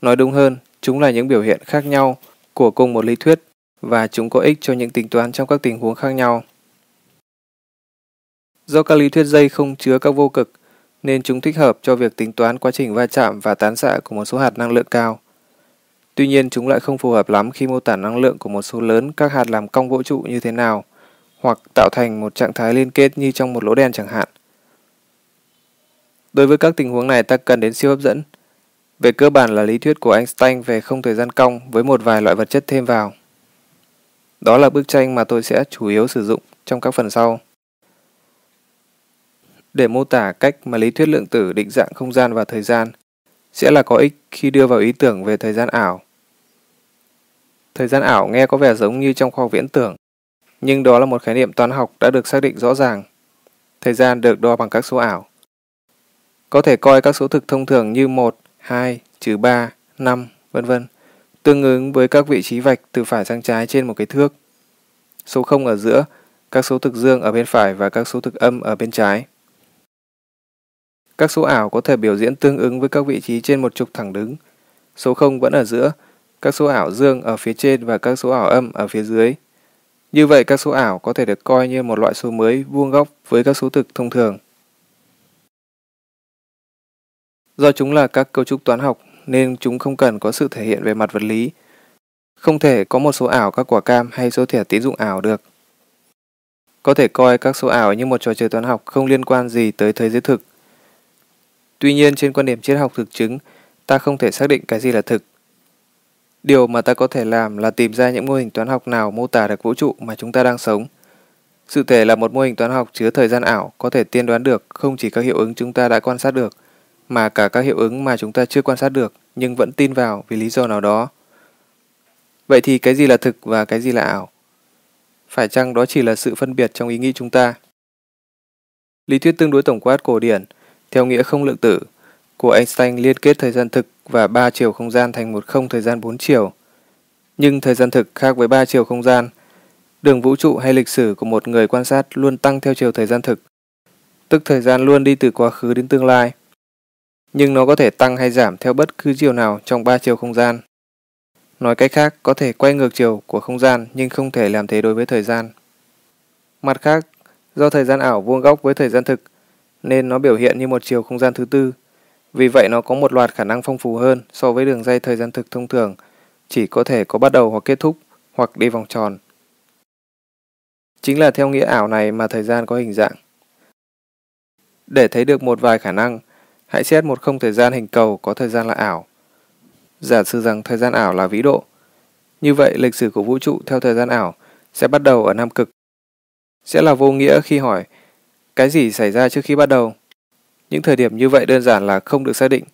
Nói đúng hơn, chúng là những biểu hiện khác nhau của cùng một lý thuyết và chúng có ích cho những tính toán trong các tình huống khác nhau. Do các lý thuyết dây không chứa các vô cực, nên chúng thích hợp cho việc tính toán quá trình va chạm và tán xạ của một số hạt năng lượng cao. Tuy nhiên chúng lại không phù hợp lắm khi mô tả năng lượng của một số lớn các hạt làm cong vũ trụ như thế nào, hoặc tạo thành một trạng thái liên kết như trong một lỗ đen chẳng hạn. Đối với các tình huống này ta cần đến siêu hấp dẫn. Về cơ bản là lý thuyết của Einstein về không thời gian cong với một vài loại vật chất thêm vào. Đó là bức tranh mà tôi sẽ chủ yếu sử dụng trong các phần sau. Để mô tả cách mà lý thuyết lượng tử định dạng không gian và thời gian, sẽ là có ích khi đưa vào ý tưởng về thời gian ảo. Thời gian ảo nghe có vẻ giống như trong khoa học viễn tưởng, nhưng đó là một khái niệm toán học đã được xác định rõ ràng. Thời gian được đo bằng các số ảo. Có thể coi các số thực thông thường như 1, 2, trừ 3, 5, vân vân, tương ứng với các vị trí vạch từ phải sang trái trên một cái thước. Số 0 ở giữa, các số thực dương ở bên phải và các số thực âm ở bên trái. Các số ảo có thể biểu diễn tương ứng với các vị trí trên một trục thẳng đứng. Số 0 vẫn ở giữa, các số ảo dương ở phía trên và các số ảo âm ở phía dưới. Như vậy các số ảo có thể được coi như một loại số mới vuông góc với các số thực thông thường. Do chúng là các cấu trúc toán học nên chúng không cần có sự thể hiện về mặt vật lý. Không thể có một số ảo các quả cam hay số thẻ tín dụng ảo được. Có thể coi các số ảo như một trò chơi toán học không liên quan gì tới thế giới thực. Tuy nhiên trên quan điểm triết học thực chứng, ta không thể xác định cái gì là thực. Điều mà ta có thể làm là tìm ra những mô hình toán học nào mô tả được vũ trụ mà chúng ta đang sống. Sự thể là một mô hình toán học chứa thời gian ảo có thể tiên đoán được không chỉ các hiệu ứng chúng ta đã quan sát được, mà cả các hiệu ứng mà chúng ta chưa quan sát được nhưng vẫn tin vào vì lý do nào đó. Vậy thì cái gì là thực và cái gì là ảo? Phải chăng đó chỉ là sự phân biệt trong ý nghĩ chúng ta? Lý thuyết tương đối tổng quát cổ điển, theo nghĩa không lượng tử, của Einstein liên kết thời gian thực và ba chiều không gian thành một không thời gian bốn chiều. Nhưng thời gian thực khác với ba chiều không gian. Đường vũ trụ hay lịch sử của một người quan sát luôn tăng theo chiều thời gian thực, tức thời gian luôn đi từ quá khứ đến tương lai. Nhưng nó có thể tăng hay giảm theo bất cứ chiều nào trong ba chiều không gian. Nói cách khác, có thể quay ngược chiều của không gian nhưng không thể làm thế đối với thời gian. Mặt khác, do thời gian ảo vuông góc với thời gian thực, nên nó biểu hiện như một chiều không gian thứ tư. Vì vậy nó có một loạt khả năng phong phú hơn so với đường dây thời gian thực thông thường, chỉ có thể có bắt đầu hoặc kết thúc, hoặc đi vòng tròn. Chính là theo nghĩa ảo này mà thời gian có hình dạng. Để thấy được một vài khả năng, hãy xét một không thời gian hình cầu có thời gian là ảo. Giả sử rằng thời gian ảo là vĩ độ. Như vậy, lịch sử của vũ trụ theo thời gian ảo sẽ bắt đầu ở Nam Cực. Sẽ là vô nghĩa khi hỏi cái gì xảy ra trước khi bắt đầu. Những thời điểm như vậy đơn giản là không được xác định,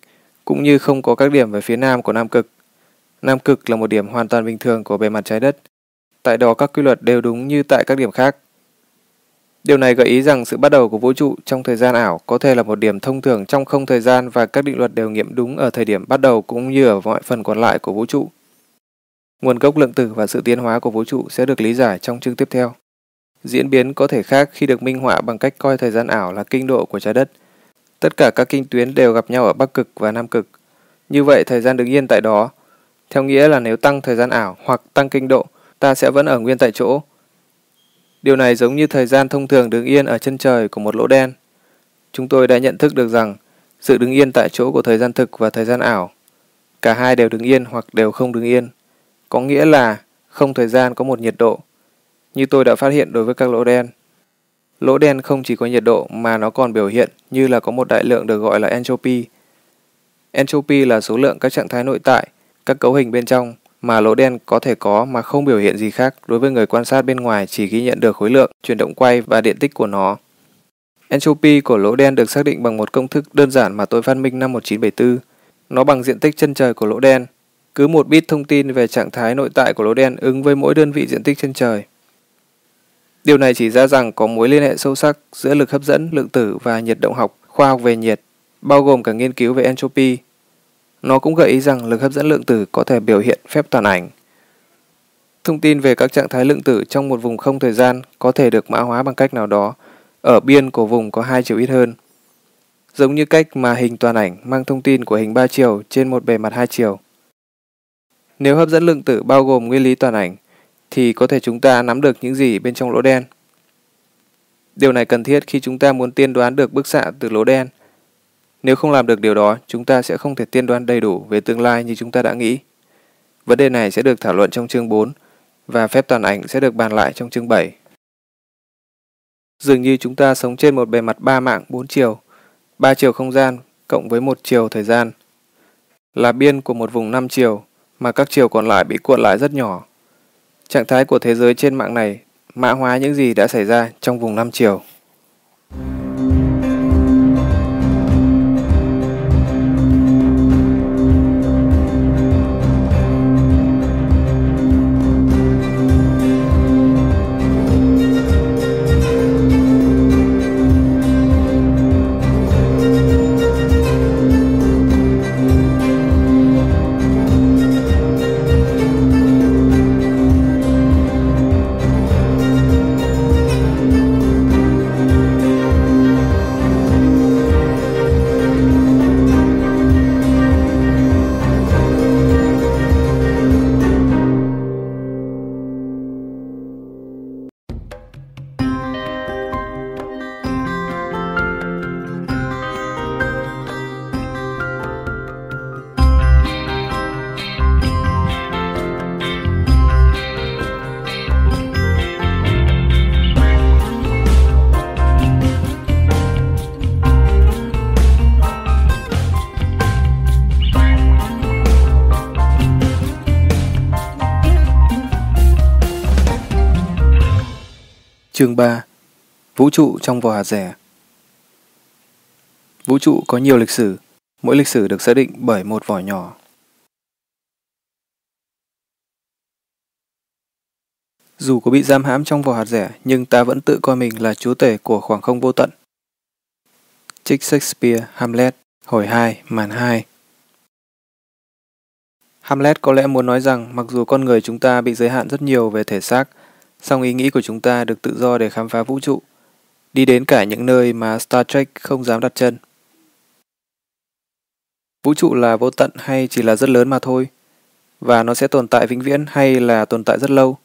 cũng như không có các điểm về phía nam của Nam Cực. Nam Cực là một điểm hoàn toàn bình thường của bề mặt trái đất. Tại đó các quy luật đều đúng như tại các điểm khác. Điều này gợi ý rằng sự bắt đầu của vũ trụ trong thời gian ảo có thể là một điểm thông thường trong không thời gian và các định luật đều nghiệm đúng ở thời điểm bắt đầu cũng như ở mọi phần còn lại của vũ trụ. Nguồn gốc lượng tử và sự tiến hóa của vũ trụ sẽ được lý giải trong chương tiếp theo. Diễn biến có thể khác khi được minh họa bằng cách coi thời gian ảo là kinh độ của trái đất. Tất cả các kinh tuyến đều gặp nhau ở Bắc Cực và Nam Cực. Như vậy thời gian đứng yên tại đó. Theo nghĩa là nếu tăng thời gian ảo hoặc tăng kinh độ, ta sẽ vẫn ở nguyên tại chỗ, Điều này giống như thời gian thông thường đứng yên ở chân trời của một lỗ đen. Chúng tôi đã nhận thức được rằng sự đứng yên tại chỗ của thời gian thực và thời gian ảo, cả hai đều đứng yên hoặc đều không đứng yên, có nghĩa là không thời gian có một nhiệt độ, như tôi đã phát hiện đối với các lỗ đen. Lỗ đen không chỉ có nhiệt độ mà nó còn biểu hiện như là có một đại lượng được gọi là entropy. Entropy là số lượng các trạng thái nội tại, các cấu hình bên trong mà lỗ đen có thể có mà không biểu hiện gì khác đối với người quan sát bên ngoài chỉ ghi nhận được khối lượng, chuyển động quay và điện tích của nó. Entropy của lỗ đen được xác định bằng một công thức đơn giản mà tôi phát minh năm 1974. Nó bằng diện tích chân trời của lỗ đen. Cứ một bit thông tin về trạng thái nội tại của lỗ đen ứng với mỗi đơn vị diện tích chân trời. Điều này chỉ ra rằng có mối liên hệ sâu sắc giữa lực hấp dẫn, lượng tử và nhiệt động học, khoa học về nhiệt, bao gồm cả nghiên cứu về entropy nó cũng gợi ý rằng lực hấp dẫn lượng tử có thể biểu hiện phép toàn ảnh. Thông tin về các trạng thái lượng tử trong một vùng không thời gian có thể được mã hóa bằng cách nào đó, ở biên của vùng có hai chiều ít hơn. Giống như cách mà hình toàn ảnh mang thông tin của hình ba chiều trên một bề mặt hai chiều. Nếu hấp dẫn lượng tử bao gồm nguyên lý toàn ảnh, thì có thể chúng ta nắm được những gì bên trong lỗ đen. Điều này cần thiết khi chúng ta muốn tiên đoán được bức xạ từ lỗ đen nếu không làm được điều đó, chúng ta sẽ không thể tiên đoán đầy đủ về tương lai như chúng ta đã nghĩ. Vấn đề này sẽ được thảo luận trong chương 4 và phép toàn ảnh sẽ được bàn lại trong chương 7. Dường như chúng ta sống trên một bề mặt ba mạng bốn chiều, ba chiều không gian cộng với một chiều thời gian là biên của một vùng năm chiều mà các chiều còn lại bị cuộn lại rất nhỏ. Trạng thái của thế giới trên mạng này, mã hóa những gì đã xảy ra trong vùng năm chiều. Chương 3 Vũ trụ trong vỏ hạt rẻ Vũ trụ có nhiều lịch sử, mỗi lịch sử được xác định bởi một vỏ nhỏ. Dù có bị giam hãm trong vỏ hạt rẻ, nhưng ta vẫn tự coi mình là chúa tể của khoảng không vô tận. Trích Shakespeare, Hamlet, hồi 2, màn 2 Hamlet có lẽ muốn nói rằng mặc dù con người chúng ta bị giới hạn rất nhiều về thể xác, song ý nghĩ của chúng ta được tự do để khám phá vũ trụ, đi đến cả những nơi mà Star Trek không dám đặt chân. Vũ trụ là vô tận hay chỉ là rất lớn mà thôi? Và nó sẽ tồn tại vĩnh viễn hay là tồn tại rất lâu?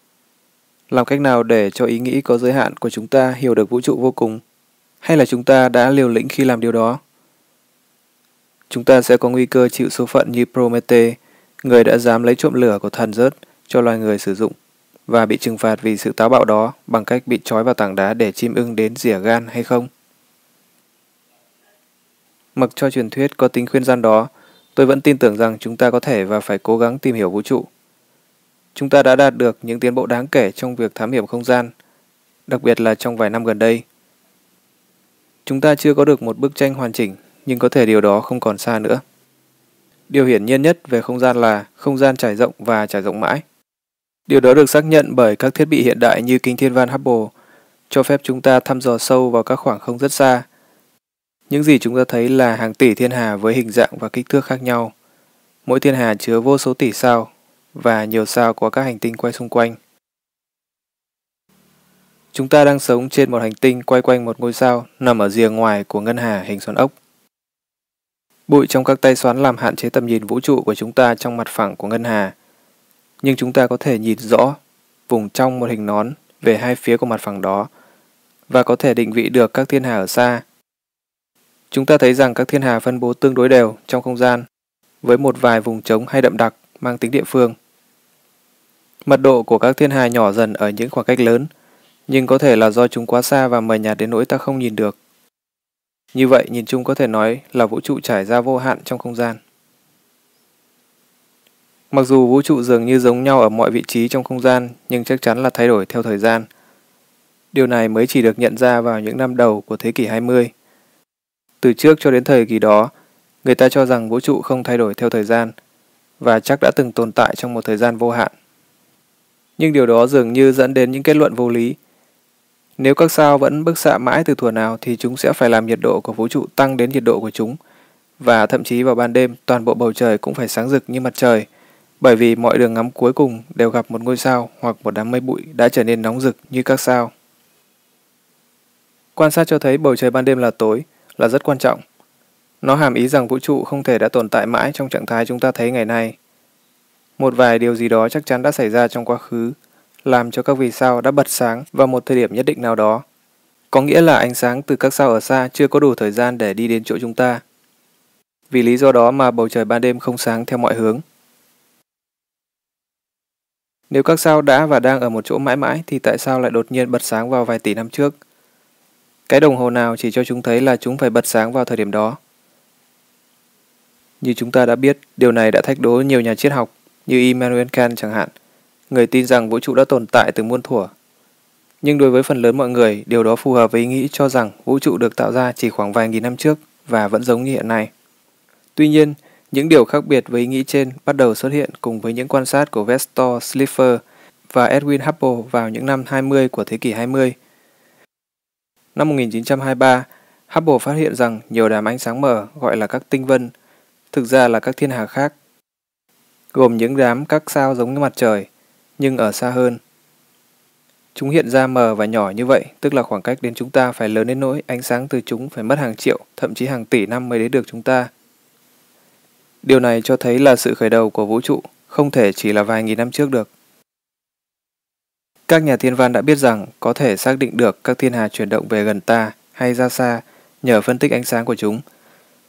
Làm cách nào để cho ý nghĩ có giới hạn của chúng ta hiểu được vũ trụ vô cùng? Hay là chúng ta đã liều lĩnh khi làm điều đó? Chúng ta sẽ có nguy cơ chịu số phận như Prometheus, người đã dám lấy trộm lửa của thần rớt cho loài người sử dụng và bị trừng phạt vì sự táo bạo đó bằng cách bị trói vào tảng đá để chim ưng đến rỉa gan hay không? Mặc cho truyền thuyết có tính khuyên gian đó, tôi vẫn tin tưởng rằng chúng ta có thể và phải cố gắng tìm hiểu vũ trụ. Chúng ta đã đạt được những tiến bộ đáng kể trong việc thám hiểm không gian, đặc biệt là trong vài năm gần đây. Chúng ta chưa có được một bức tranh hoàn chỉnh, nhưng có thể điều đó không còn xa nữa. Điều hiển nhiên nhất về không gian là không gian trải rộng và trải rộng mãi. Điều đó được xác nhận bởi các thiết bị hiện đại như kính thiên văn Hubble, cho phép chúng ta thăm dò sâu vào các khoảng không rất xa. Những gì chúng ta thấy là hàng tỷ thiên hà với hình dạng và kích thước khác nhau. Mỗi thiên hà chứa vô số tỷ sao và nhiều sao có các hành tinh quay xung quanh. Chúng ta đang sống trên một hành tinh quay quanh một ngôi sao nằm ở rìa ngoài của ngân hà hình xoắn ốc. Bụi trong các tay xoắn làm hạn chế tầm nhìn vũ trụ của chúng ta trong mặt phẳng của ngân hà. Nhưng chúng ta có thể nhìn rõ vùng trong một hình nón về hai phía của mặt phẳng đó và có thể định vị được các thiên hà ở xa. Chúng ta thấy rằng các thiên hà phân bố tương đối đều trong không gian với một vài vùng trống hay đậm đặc mang tính địa phương. Mật độ của các thiên hà nhỏ dần ở những khoảng cách lớn, nhưng có thể là do chúng quá xa và mờ nhạt đến nỗi ta không nhìn được. Như vậy, nhìn chung có thể nói là vũ trụ trải ra vô hạn trong không gian. Mặc dù vũ trụ dường như giống nhau ở mọi vị trí trong không gian, nhưng chắc chắn là thay đổi theo thời gian. Điều này mới chỉ được nhận ra vào những năm đầu của thế kỷ 20. Từ trước cho đến thời kỳ đó, người ta cho rằng vũ trụ không thay đổi theo thời gian, và chắc đã từng tồn tại trong một thời gian vô hạn. Nhưng điều đó dường như dẫn đến những kết luận vô lý. Nếu các sao vẫn bức xạ mãi từ thuở nào thì chúng sẽ phải làm nhiệt độ của vũ trụ tăng đến nhiệt độ của chúng, và thậm chí vào ban đêm toàn bộ bầu trời cũng phải sáng rực như mặt trời, bởi vì mọi đường ngắm cuối cùng đều gặp một ngôi sao hoặc một đám mây bụi đã trở nên nóng rực như các sao. Quan sát cho thấy bầu trời ban đêm là tối là rất quan trọng. Nó hàm ý rằng vũ trụ không thể đã tồn tại mãi trong trạng thái chúng ta thấy ngày nay. Một vài điều gì đó chắc chắn đã xảy ra trong quá khứ, làm cho các vì sao đã bật sáng vào một thời điểm nhất định nào đó. Có nghĩa là ánh sáng từ các sao ở xa chưa có đủ thời gian để đi đến chỗ chúng ta. Vì lý do đó mà bầu trời ban đêm không sáng theo mọi hướng. Nếu các sao đã và đang ở một chỗ mãi mãi thì tại sao lại đột nhiên bật sáng vào vài tỷ năm trước? Cái đồng hồ nào chỉ cho chúng thấy là chúng phải bật sáng vào thời điểm đó? Như chúng ta đã biết, điều này đã thách đố nhiều nhà triết học, như Immanuel Kant chẳng hạn, người tin rằng vũ trụ đã tồn tại từ muôn thuở. Nhưng đối với phần lớn mọi người, điều đó phù hợp với ý nghĩ cho rằng vũ trụ được tạo ra chỉ khoảng vài nghìn năm trước và vẫn giống như hiện nay. Tuy nhiên, những điều khác biệt với ý nghĩ trên bắt đầu xuất hiện cùng với những quan sát của Vestor Slipher và Edwin Hubble vào những năm 20 của thế kỷ 20. Năm 1923, Hubble phát hiện rằng nhiều đám ánh sáng mờ gọi là các tinh vân thực ra là các thiên hà khác, gồm những đám các sao giống như mặt trời, nhưng ở xa hơn. Chúng hiện ra mờ và nhỏ như vậy, tức là khoảng cách đến chúng ta phải lớn đến nỗi ánh sáng từ chúng phải mất hàng triệu, thậm chí hàng tỷ năm mới đến được chúng ta. Điều này cho thấy là sự khởi đầu của vũ trụ không thể chỉ là vài nghìn năm trước được. Các nhà thiên văn đã biết rằng có thể xác định được các thiên hà chuyển động về gần ta hay ra xa nhờ phân tích ánh sáng của chúng –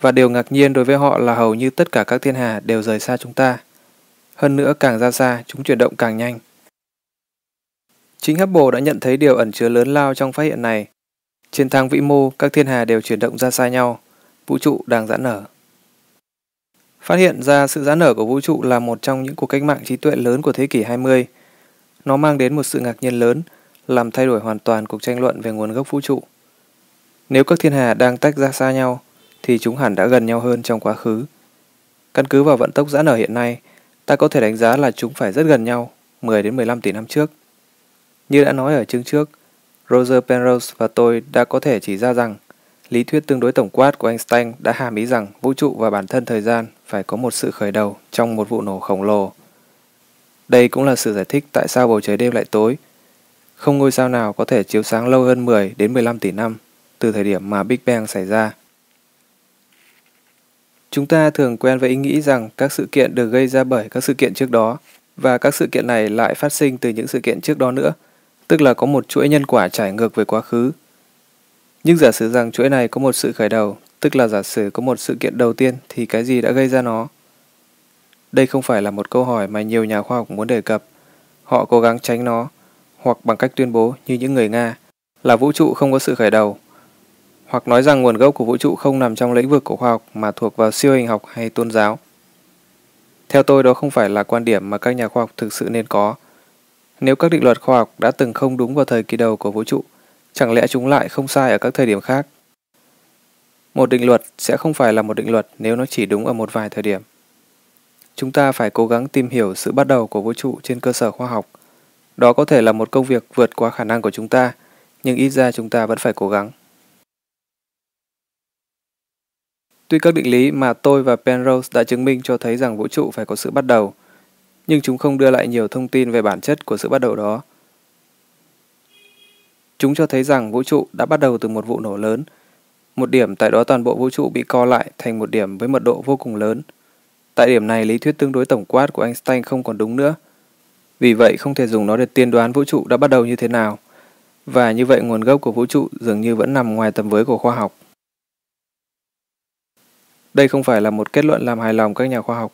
và điều ngạc nhiên đối với họ là hầu như tất cả các thiên hà đều rời xa chúng ta. Hơn nữa càng ra xa, chúng chuyển động càng nhanh. Chính Hubble đã nhận thấy điều ẩn chứa lớn lao trong phát hiện này. Trên thang vĩ mô, các thiên hà đều chuyển động ra xa nhau, vũ trụ đang giãn nở. Phát hiện ra sự giãn nở của vũ trụ là một trong những cuộc cách mạng trí tuệ lớn của thế kỷ 20. Nó mang đến một sự ngạc nhiên lớn làm thay đổi hoàn toàn cuộc tranh luận về nguồn gốc vũ trụ. Nếu các thiên hà đang tách ra xa nhau, thì chúng hẳn đã gần nhau hơn trong quá khứ. Căn cứ vào vận tốc giãn nở hiện nay, ta có thể đánh giá là chúng phải rất gần nhau 10 đến 15 tỷ năm trước. Như đã nói ở chương trước, Roger Penrose và tôi đã có thể chỉ ra rằng lý thuyết tương đối tổng quát của Einstein đã hàm ý rằng vũ trụ và bản thân thời gian phải có một sự khởi đầu trong một vụ nổ khổng lồ. Đây cũng là sự giải thích tại sao bầu trời đêm lại tối. Không ngôi sao nào có thể chiếu sáng lâu hơn 10 đến 15 tỷ năm từ thời điểm mà Big Bang xảy ra. Chúng ta thường quen với ý nghĩ rằng các sự kiện được gây ra bởi các sự kiện trước đó và các sự kiện này lại phát sinh từ những sự kiện trước đó nữa, tức là có một chuỗi nhân quả trải ngược về quá khứ. Nhưng giả sử rằng chuỗi này có một sự khởi đầu, tức là giả sử có một sự kiện đầu tiên thì cái gì đã gây ra nó? Đây không phải là một câu hỏi mà nhiều nhà khoa học muốn đề cập. Họ cố gắng tránh nó, hoặc bằng cách tuyên bố như những người Nga, là vũ trụ không có sự khởi đầu, hoặc nói rằng nguồn gốc của vũ trụ không nằm trong lĩnh vực của khoa học mà thuộc vào siêu hình học hay tôn giáo. Theo tôi đó không phải là quan điểm mà các nhà khoa học thực sự nên có. Nếu các định luật khoa học đã từng không đúng vào thời kỳ đầu của vũ trụ, chẳng lẽ chúng lại không sai ở các thời điểm khác? Một định luật sẽ không phải là một định luật nếu nó chỉ đúng ở một vài thời điểm. Chúng ta phải cố gắng tìm hiểu sự bắt đầu của vũ trụ trên cơ sở khoa học. Đó có thể là một công việc vượt qua khả năng của chúng ta, nhưng ít ra chúng ta vẫn phải cố gắng. Tuy các định lý mà tôi và Penrose đã chứng minh cho thấy rằng vũ trụ phải có sự bắt đầu, nhưng chúng không đưa lại nhiều thông tin về bản chất của sự bắt đầu đó. Chúng cho thấy rằng vũ trụ đã bắt đầu từ một vụ nổ lớn, một điểm tại đó toàn bộ vũ trụ bị co lại thành một điểm với mật độ vô cùng lớn. Tại điểm này, lý thuyết tương đối tổng quát của Einstein không còn đúng nữa. Vì vậy, không thể dùng nó để tiên đoán vũ trụ đã bắt đầu như thế nào. Và như vậy, nguồn gốc của vũ trụ dường như vẫn nằm ngoài tầm với của khoa học. Đây không phải là một kết luận làm hài lòng các nhà khoa học.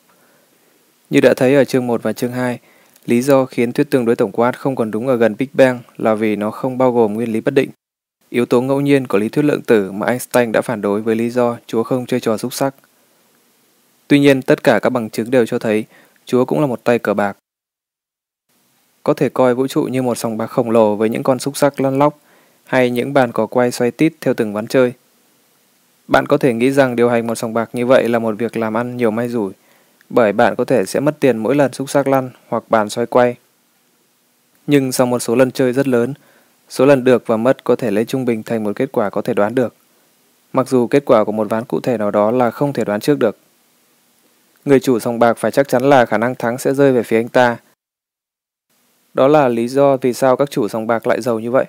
Như đã thấy ở chương 1 và chương 2, lý do khiến thuyết tương đối tổng quát không còn đúng ở gần Big Bang là vì nó không bao gồm nguyên lý bất định. Yếu tố ngẫu nhiên của lý thuyết lượng tử mà Einstein đã phản đối với lý do Chúa không chơi trò xúc sắc. Tuy nhiên, tất cả các bằng chứng đều cho thấy Chúa cũng là một tay cờ bạc. Có thể coi vũ trụ như một sòng bạc khổng lồ với những con xúc sắc lăn lóc hay những bàn cỏ quay xoay tít theo từng ván chơi. Bạn có thể nghĩ rằng điều hành một sòng bạc như vậy là một việc làm ăn nhiều may rủi, bởi bạn có thể sẽ mất tiền mỗi lần xúc sắc lăn hoặc bàn xoay quay. Nhưng sau một số lần chơi rất lớn, số lần được và mất có thể lấy trung bình thành một kết quả có thể đoán được. Mặc dù kết quả của một ván cụ thể nào đó là không thể đoán trước được. Người chủ sòng bạc phải chắc chắn là khả năng thắng sẽ rơi về phía anh ta. Đó là lý do vì sao các chủ sòng bạc lại giàu như vậy.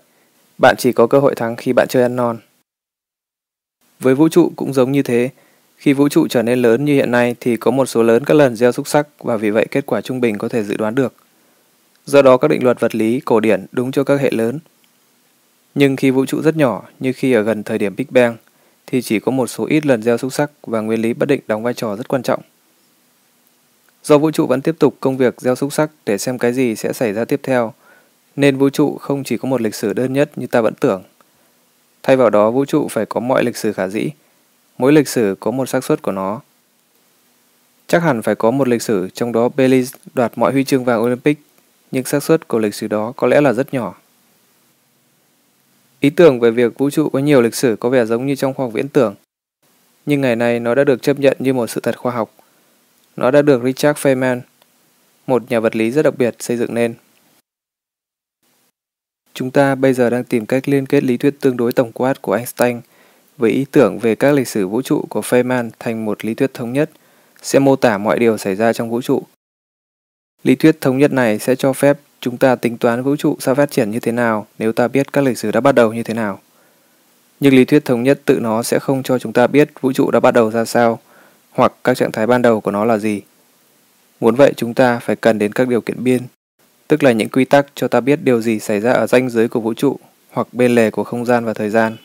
Bạn chỉ có cơ hội thắng khi bạn chơi ăn non. Với vũ trụ cũng giống như thế. Khi vũ trụ trở nên lớn như hiện nay thì có một số lớn các lần gieo xúc sắc và vì vậy kết quả trung bình có thể dự đoán được. Do đó các định luật vật lý, cổ điển đúng cho các hệ lớn. Nhưng khi vũ trụ rất nhỏ như khi ở gần thời điểm Big Bang thì chỉ có một số ít lần gieo xúc sắc và nguyên lý bất định đóng vai trò rất quan trọng. Do vũ trụ vẫn tiếp tục công việc gieo xúc sắc để xem cái gì sẽ xảy ra tiếp theo, nên vũ trụ không chỉ có một lịch sử đơn nhất như ta vẫn tưởng. Thay vào đó, vũ trụ phải có mọi lịch sử khả dĩ. Mỗi lịch sử có một xác suất của nó. Chắc hẳn phải có một lịch sử trong đó Belize đoạt mọi huy chương vàng Olympic, nhưng xác suất của lịch sử đó có lẽ là rất nhỏ. Ý tưởng về việc vũ trụ có nhiều lịch sử có vẻ giống như trong khoa học viễn tưởng, nhưng ngày nay nó đã được chấp nhận như một sự thật khoa học. Nó đã được Richard Feynman, một nhà vật lý rất đặc biệt, xây dựng nên. Chúng ta bây giờ đang tìm cách liên kết lý thuyết tương đối tổng quát của Einstein với ý tưởng về các lịch sử vũ trụ của Feynman thành một lý thuyết thống nhất, sẽ mô tả mọi điều xảy ra trong vũ trụ. Lý thuyết thống nhất này sẽ cho phép chúng ta tính toán vũ trụ sẽ phát triển như thế nào nếu ta biết các lịch sử đã bắt đầu như thế nào. Nhưng lý thuyết thống nhất tự nó sẽ không cho chúng ta biết vũ trụ đã bắt đầu ra sao, hoặc các trạng thái ban đầu của nó là gì. Muốn vậy chúng ta phải cần đến các điều kiện biên tức là những quy tắc cho ta biết điều gì xảy ra ở ranh giới của vũ trụ hoặc bên lề của không gian và thời gian.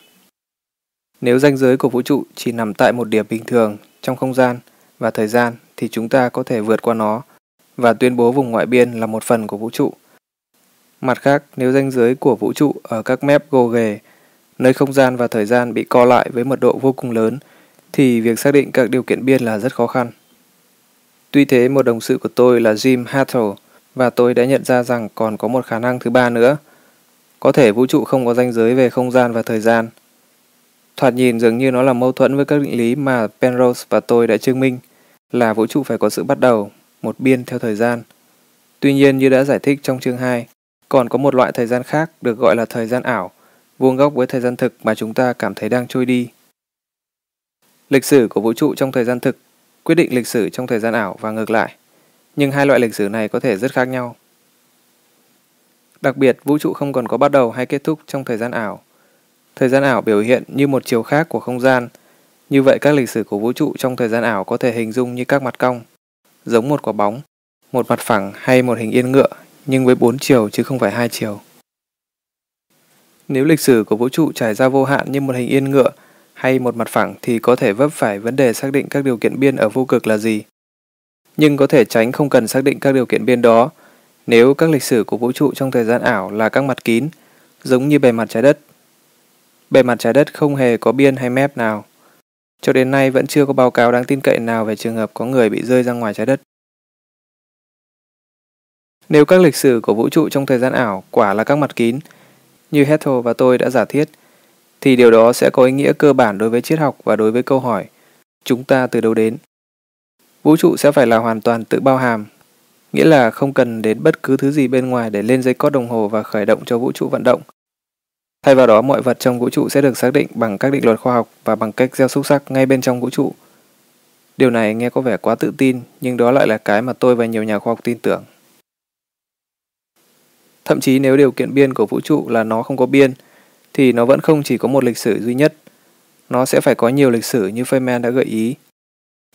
Nếu ranh giới của vũ trụ chỉ nằm tại một điểm bình thường trong không gian và thời gian thì chúng ta có thể vượt qua nó và tuyên bố vùng ngoại biên là một phần của vũ trụ. Mặt khác, nếu ranh giới của vũ trụ ở các mép gồ ghề, nơi không gian và thời gian bị co lại với mật độ vô cùng lớn, thì việc xác định các điều kiện biên là rất khó khăn. Tuy thế, một đồng sự của tôi là Jim Hattle và tôi đã nhận ra rằng còn có một khả năng thứ ba nữa. Có thể vũ trụ không có ranh giới về không gian và thời gian. Thoạt nhìn dường như nó là mâu thuẫn với các định lý mà Penrose và tôi đã chứng minh là vũ trụ phải có sự bắt đầu, một biên theo thời gian. Tuy nhiên như đã giải thích trong chương 2, còn có một loại thời gian khác được gọi là thời gian ảo, vuông góc với thời gian thực mà chúng ta cảm thấy đang trôi đi. Lịch sử của vũ trụ trong thời gian thực quyết định lịch sử trong thời gian ảo và ngược lại. Nhưng hai loại lịch sử này có thể rất khác nhau. Đặc biệt, vũ trụ không còn có bắt đầu hay kết thúc trong thời gian ảo. Thời gian ảo biểu hiện như một chiều khác của không gian. Như vậy các lịch sử của vũ trụ trong thời gian ảo có thể hình dung như các mặt cong, giống một quả bóng, một mặt phẳng hay một hình yên ngựa, nhưng với bốn chiều chứ không phải hai chiều. Nếu lịch sử của vũ trụ trải ra vô hạn như một hình yên ngựa hay một mặt phẳng thì có thể vấp phải vấn đề xác định các điều kiện biên ở vô cực là gì. Nhưng có thể tránh không cần xác định các điều kiện biên đó nếu các lịch sử của vũ trụ trong thời gian ảo là các mặt kín, giống như bề mặt trái đất. Bề mặt trái đất không hề có biên hay mép nào. Cho đến nay vẫn chưa có báo cáo đáng tin cậy nào về trường hợp có người bị rơi ra ngoài trái đất. Nếu các lịch sử của vũ trụ trong thời gian ảo quả là các mặt kín, như Hethel và tôi đã giả thiết, thì điều đó sẽ có ý nghĩa cơ bản đối với triết học và đối với câu hỏi chúng ta từ đâu đến. Vũ trụ sẽ phải là hoàn toàn tự bao hàm, nghĩa là không cần đến bất cứ thứ gì bên ngoài để lên dây cót đồng hồ và khởi động cho vũ trụ vận động. Thay vào đó, mọi vật trong vũ trụ sẽ được xác định bằng các định luật khoa học và bằng cách gieo xúc sắc ngay bên trong vũ trụ. Điều này nghe có vẻ quá tự tin, nhưng đó lại là cái mà tôi và nhiều nhà khoa học tin tưởng. Thậm chí nếu điều kiện biên của vũ trụ là nó không có biên, thì nó vẫn không chỉ có một lịch sử duy nhất. Nó sẽ phải có nhiều lịch sử như Feynman đã gợi ý.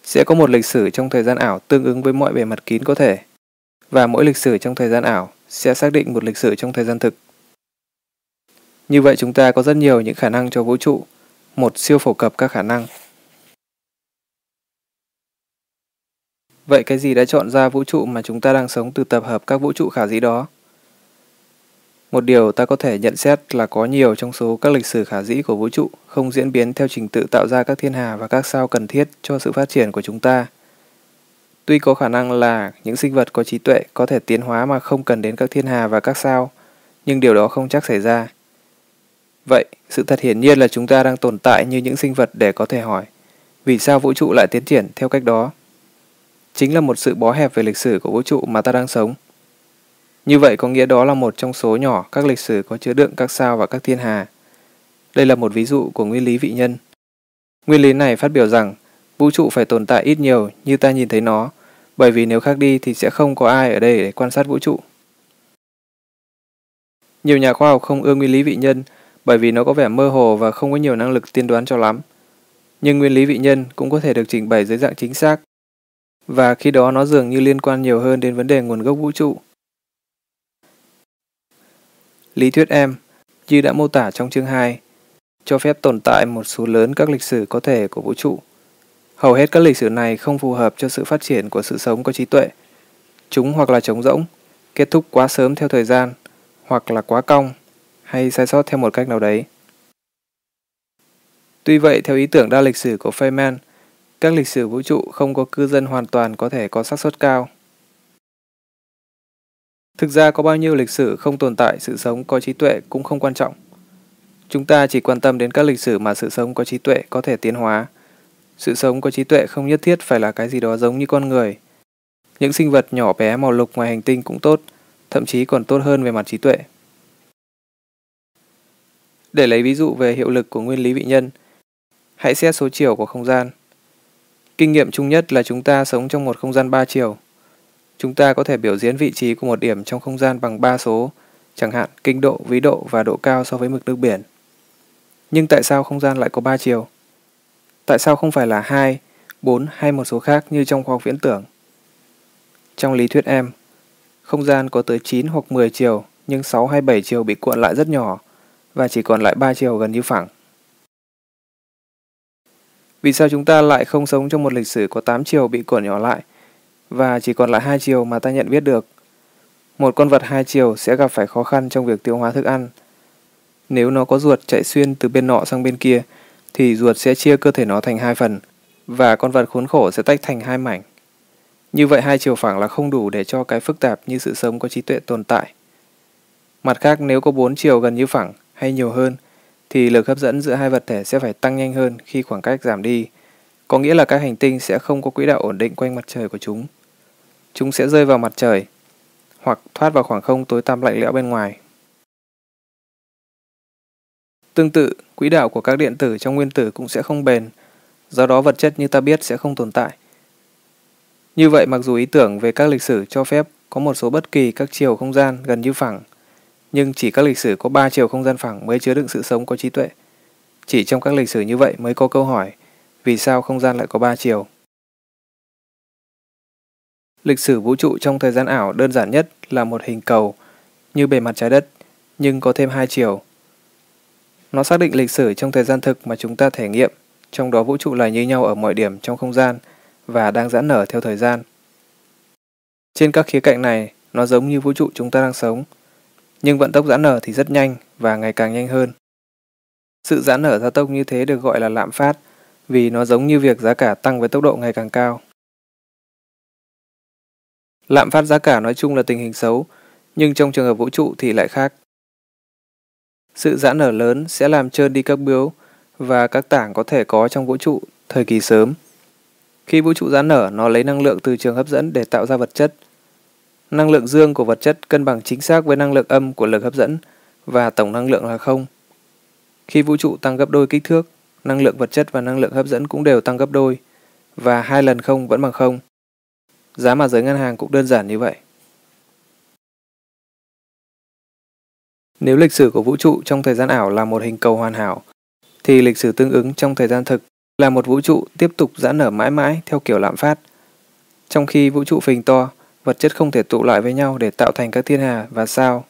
Sẽ có một lịch sử trong thời gian ảo tương ứng với mọi bề mặt kín có thể. Và mỗi lịch sử trong thời gian ảo sẽ xác định một lịch sử trong thời gian thực. Như vậy chúng ta có rất nhiều những khả năng cho vũ trụ, một siêu phổ cập các khả năng. Vậy cái gì đã chọn ra vũ trụ mà chúng ta đang sống từ tập hợp các vũ trụ khả dĩ đó? Một điều ta có thể nhận xét là có nhiều trong số các lịch sử khả dĩ của vũ trụ không diễn biến theo trình tự tạo ra các thiên hà và các sao cần thiết cho sự phát triển của chúng ta. Tuy có khả năng là những sinh vật có trí tuệ có thể tiến hóa mà không cần đến các thiên hà và các sao, nhưng điều đó không chắc xảy ra. Vậy, sự thật hiển nhiên là chúng ta đang tồn tại như những sinh vật để có thể hỏi, vì sao vũ trụ lại tiến triển theo cách đó? Chính là một sự bó hẹp về lịch sử của vũ trụ mà ta đang sống. Như vậy có nghĩa đó là một trong số nhỏ các lịch sử có chứa đựng các sao và các thiên hà. Đây là một ví dụ của nguyên lý vị nhân. Nguyên lý này phát biểu rằng vũ trụ phải tồn tại ít nhiều như ta nhìn thấy nó, bởi vì nếu khác đi thì sẽ không có ai ở đây để quan sát vũ trụ. Nhiều nhà khoa học không ưa nguyên lý vị nhân bởi vì nó có vẻ mơ hồ và không có nhiều năng lực tiên đoán cho lắm. Nhưng nguyên lý vị nhân cũng có thể được trình bày dưới dạng chính xác. Và khi đó nó dường như liên quan nhiều hơn đến vấn đề nguồn gốc vũ trụ. Lý thuyết em, như đã mô tả trong chương 2, cho phép tồn tại một số lớn các lịch sử có thể của vũ trụ. Hầu hết các lịch sử này không phù hợp cho sự phát triển của sự sống có trí tuệ. Chúng hoặc là trống rỗng, kết thúc quá sớm theo thời gian, hoặc là quá cong, hay sai sót theo một cách nào đấy. Tuy vậy, theo ý tưởng đa lịch sử của Feynman, các lịch sử vũ trụ không có cư dân hoàn toàn có thể có xác suất cao. Thực ra có bao nhiêu lịch sử không tồn tại sự sống có trí tuệ cũng không quan trọng. Chúng ta chỉ quan tâm đến các lịch sử mà sự sống có trí tuệ có thể tiến hóa. Sự sống có trí tuệ không nhất thiết phải là cái gì đó giống như con người. Những sinh vật nhỏ bé màu lục ngoài hành tinh cũng tốt, thậm chí còn tốt hơn về mặt trí tuệ. Để lấy ví dụ về hiệu lực của nguyên lý vị nhân, hãy xét số chiều của không gian. Kinh nghiệm chung nhất là chúng ta sống trong một không gian ba chiều. Chúng ta có thể biểu diễn vị trí của một điểm trong không gian bằng 3 số, chẳng hạn kinh độ, vĩ độ và độ cao so với mực nước biển. Nhưng tại sao không gian lại có 3 chiều? Tại sao không phải là 2, 4 hay một số khác như trong khoa học viễn tưởng? Trong lý thuyết em, không gian có tới 9 hoặc 10 chiều, nhưng 6 hay 7 chiều bị cuộn lại rất nhỏ và chỉ còn lại 3 chiều gần như phẳng. Vì sao chúng ta lại không sống trong một lịch sử có 8 chiều bị cuộn nhỏ lại và chỉ còn lại hai chiều mà ta nhận biết được. Một con vật hai chiều sẽ gặp phải khó khăn trong việc tiêu hóa thức ăn. Nếu nó có ruột chạy xuyên từ bên nọ sang bên kia, thì ruột sẽ chia cơ thể nó thành hai phần, và con vật khốn khổ sẽ tách thành hai mảnh. Như vậy hai chiều phẳng là không đủ để cho cái phức tạp như sự sống có trí tuệ tồn tại. Mặt khác nếu có bốn chiều gần như phẳng hay nhiều hơn, thì lực hấp dẫn giữa hai vật thể sẽ phải tăng nhanh hơn khi khoảng cách giảm đi, có nghĩa là các hành tinh sẽ không có quỹ đạo ổn định quanh mặt trời của chúng. Chúng sẽ rơi vào mặt trời, hoặc thoát vào khoảng không tối tăm lạnh lẽo bên ngoài. Tương tự, quỹ đạo của các điện tử trong nguyên tử cũng sẽ không bền, do đó vật chất như ta biết sẽ không tồn tại. Như vậy mặc dù ý tưởng về các lịch sử cho phép có một số bất kỳ các chiều không gian gần như phẳng, nhưng chỉ các lịch sử có 3 chiều không gian phẳng mới chứa đựng sự sống có trí tuệ. Chỉ trong các lịch sử như vậy mới có câu hỏi vì sao không gian lại có 3 chiều. Lịch sử vũ trụ trong thời gian ảo đơn giản nhất là một hình cầu như bề mặt trái đất nhưng có thêm hai chiều. Nó xác định lịch sử trong thời gian thực mà chúng ta thể nghiệm, trong đó vũ trụ là như nhau ở mọi điểm trong không gian và đang giãn nở theo thời gian. Trên các khía cạnh này, nó giống như vũ trụ chúng ta đang sống, nhưng vận tốc giãn nở thì rất nhanh và ngày càng nhanh hơn. Sự giãn nở gia tốc như thế được gọi là lạm phát vì nó giống như việc giá cả tăng với tốc độ ngày càng cao. Lạm phát giá cả nói chung là tình hình xấu, nhưng trong trường hợp vũ trụ thì lại khác. Sự giãn nở lớn sẽ làm trơn đi các biếu và các tảng có thể có trong vũ trụ thời kỳ sớm. Khi vũ trụ giãn nở, nó lấy năng lượng từ trường hấp dẫn để tạo ra vật chất. Năng lượng dương của vật chất cân bằng chính xác với năng lượng âm của lực hấp dẫn và tổng năng lượng là không. Khi vũ trụ tăng gấp đôi kích thước, năng lượng vật chất và năng lượng hấp dẫn cũng đều tăng gấp đôi và hai lần không vẫn bằng không. Giá mà giới ngân hàng cũng đơn giản như vậy. Nếu lịch sử của vũ trụ trong thời gian ảo là một hình cầu hoàn hảo, thì lịch sử tương ứng trong thời gian thực là một vũ trụ tiếp tục giãn nở mãi mãi theo kiểu lạm phát. Trong khi vũ trụ phình to, vật chất không thể tụ lại với nhau để tạo thành các thiên hà và sao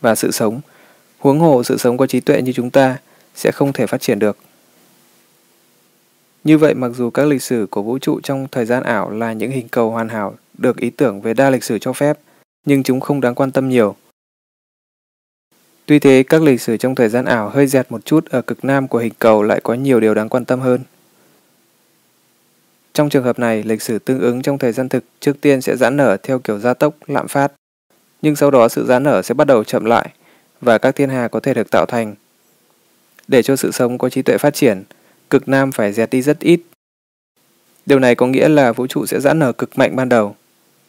và sự sống. Huống hồ sự sống có trí tuệ như chúng ta sẽ không thể phát triển được. Như vậy mặc dù các lịch sử của vũ trụ trong thời gian ảo là những hình cầu hoàn hảo được ý tưởng về đa lịch sử cho phép, nhưng chúng không đáng quan tâm nhiều. Tuy thế, các lịch sử trong thời gian ảo hơi dẹt một chút ở cực nam của hình cầu lại có nhiều điều đáng quan tâm hơn. Trong trường hợp này, lịch sử tương ứng trong thời gian thực trước tiên sẽ giãn nở theo kiểu gia tốc, lạm phát, nhưng sau đó sự giãn nở sẽ bắt đầu chậm lại và các thiên hà có thể được tạo thành. Để cho sự sống có trí tuệ phát triển, cực nam phải dẹt đi rất ít. Điều này có nghĩa là vũ trụ sẽ giãn nở cực mạnh ban đầu.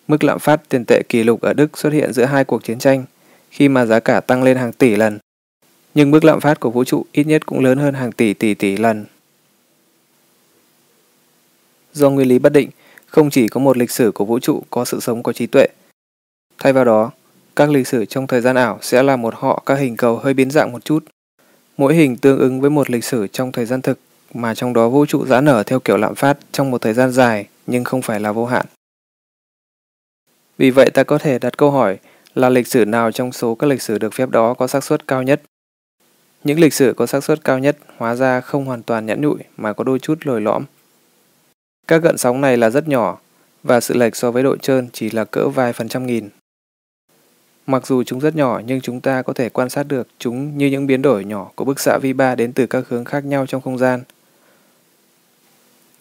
Mức lạm phát tiền tệ kỷ lục ở Đức xuất hiện giữa hai cuộc chiến tranh, khi mà giá cả tăng lên hàng tỷ lần. Nhưng mức lạm phát của vũ trụ ít nhất cũng lớn hơn hàng tỷ tỷ tỷ lần. Do nguyên lý bất định, không chỉ có một lịch sử của vũ trụ có sự sống có trí tuệ. Thay vào đó, các lịch sử trong thời gian ảo sẽ là một họ các hình cầu hơi biến dạng một chút. Mỗi hình tương ứng với một lịch sử trong thời gian thực mà trong đó vũ trụ giãn nở theo kiểu lạm phát trong một thời gian dài, nhưng không phải là vô hạn. Vì vậy ta có thể đặt câu hỏi là lịch sử nào trong số các lịch sử được phép đó có xác suất cao nhất. Những lịch sử có xác suất cao nhất hóa ra không hoàn toàn nhẵn nhụi mà có đôi chút lồi lõm. Các gợn sóng này là rất nhỏ và sự lệch so với độ trơn chỉ là cỡ vài phần trăm nghìn. Mặc dù chúng rất nhỏ nhưng chúng ta có thể quan sát được chúng như những biến đổi nhỏ của bức xạ vi ba đến từ các hướng khác nhau trong không gian.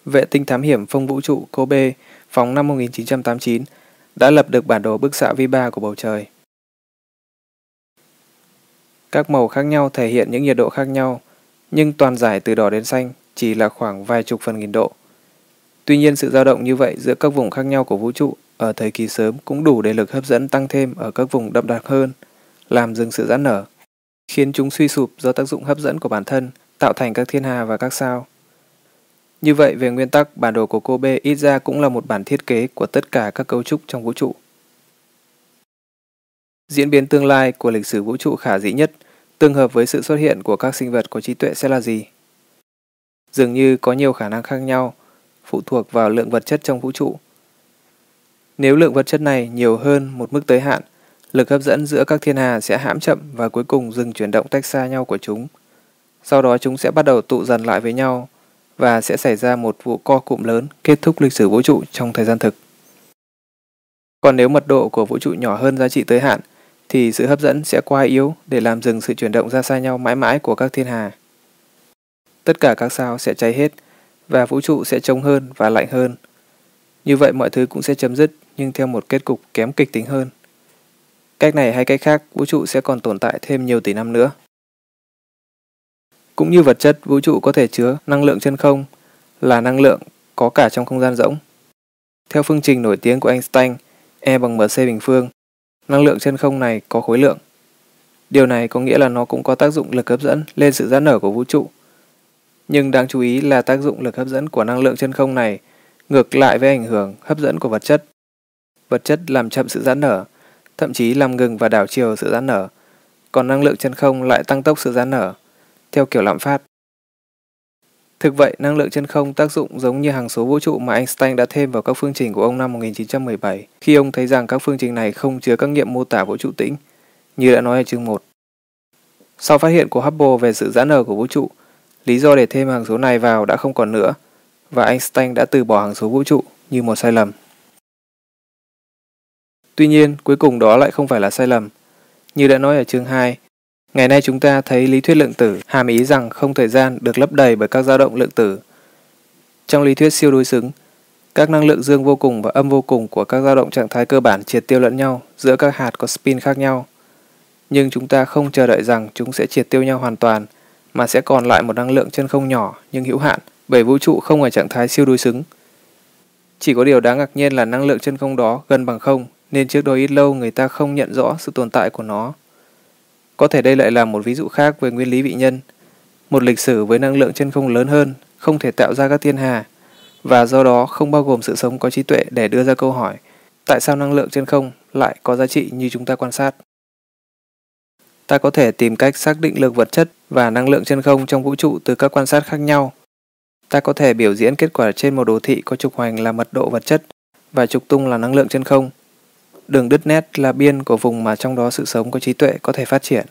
Vệ tinh thám hiểm phong vũ trụ Kobe phóng năm 1989 đã lập được bản đồ bức xạ vi ba của bầu trời. Các màu khác nhau thể hiện những nhiệt độ khác nhau, nhưng toàn giải từ đỏ đến xanh chỉ là khoảng vài chục phần nghìn độ. Tuy nhiên sự dao động như vậy giữa các vùng khác nhau của vũ trụ ở thời kỳ sớm cũng đủ để lực hấp dẫn tăng thêm ở các vùng đậm đặc hơn, làm dừng sự giãn nở, khiến chúng suy sụp do tác dụng hấp dẫn của bản thân, tạo thành các thiên hà và các sao. Như vậy, về nguyên tắc, bản đồ của Kobe ít ra cũng là một bản thiết kế của tất cả các cấu trúc trong vũ trụ. Diễn biến tương lai của lịch sử vũ trụ khả dĩ nhất tương hợp với sự xuất hiện của các sinh vật có trí tuệ sẽ là gì? Dường như có nhiều khả năng khác nhau, phụ thuộc vào lượng vật chất trong vũ trụ. Nếu lượng vật chất này nhiều hơn một mức tới hạn, lực hấp dẫn giữa các thiên hà sẽ hãm chậm và cuối cùng dừng chuyển động tách xa nhau của chúng. Sau đó chúng sẽ bắt đầu tụ dần lại với nhau và sẽ xảy ra một vụ co cụm lớn kết thúc lịch sử vũ trụ trong thời gian thực. Còn nếu mật độ của vũ trụ nhỏ hơn giá trị tới hạn, thì sự hấp dẫn sẽ quá yếu để làm dừng sự chuyển động ra xa nhau mãi mãi của các thiên hà. Tất cả các sao sẽ cháy hết và vũ trụ sẽ trống hơn và lạnh hơn. Như vậy mọi thứ cũng sẽ chấm dứt nhưng theo một kết cục kém kịch tính hơn. Cách này hay cách khác, vũ trụ sẽ còn tồn tại thêm nhiều tỷ năm nữa. Cũng như vật chất, vũ trụ có thể chứa năng lượng chân không, là năng lượng có cả trong không gian rỗng. Theo phương trình nổi tiếng của Einstein, E bằng mc bình phương, năng lượng chân không này có khối lượng. Điều này có nghĩa là nó cũng có tác dụng lực hấp dẫn lên sự giãn nở của vũ trụ. Nhưng đáng chú ý là tác dụng lực hấp dẫn của năng lượng chân không này ngược lại với ảnh hưởng hấp dẫn của vật chất. Vật chất làm chậm sự giãn nở, thậm chí làm ngừng và đảo chiều sự giãn nở, còn năng lượng chân không lại tăng tốc sự giãn nở, theo kiểu lạm phát. Thực vậy, năng lượng chân không tác dụng giống như hàng số vũ trụ mà Einstein đã thêm vào các phương trình của ông năm 1917, khi ông thấy rằng các phương trình này không chứa các nghiệm mô tả vũ trụ tĩnh, như đã nói ở chương 1. Sau phát hiện của Hubble về sự giãn nở của vũ trụ, lý do để thêm hàng số này vào đã không còn nữa, và Einstein đã từ bỏ hàng số vũ trụ như một sai lầm. Tuy nhiên, cuối cùng đó lại không phải là sai lầm. Như đã nói ở chương 2, ngày nay chúng ta thấy lý thuyết lượng tử hàm ý rằng không thời gian được lấp đầy bởi các dao động lượng tử. Trong lý thuyết siêu đối xứng, các năng lượng dương vô cùng và âm vô cùng của các dao động trạng thái cơ bản triệt tiêu lẫn nhau giữa các hạt có spin khác nhau. Nhưng chúng ta không chờ đợi rằng chúng sẽ triệt tiêu nhau hoàn toàn, mà sẽ còn lại một năng lượng chân không nhỏ nhưng hữu hạn, bởi vũ trụ không ở trạng thái siêu đối xứng. Chỉ có điều đáng ngạc nhiên là năng lượng chân không đó gần bằng không, nên trước đó ít lâu người ta không nhận rõ sự tồn tại của nó. Có thể đây lại là một ví dụ khác về nguyên lý vị nhân. Một lịch sử với năng lượng chân không lớn hơn, không thể tạo ra các thiên hà, và do đó không bao gồm sự sống có trí tuệ để đưa ra câu hỏi tại sao năng lượng trên không lại có giá trị như chúng ta quan sát. Ta có thể tìm cách xác định lực vật chất và năng lượng trên không trong vũ trụ từ các quan sát khác nhau. Ta có thể biểu diễn kết quả trên một đồ thị có trục hoành là mật độ vật chất và trục tung là năng lượng trên không. Đường đứt nét là biên của vùng mà trong đó sự sống có trí tuệ có thể phát triển.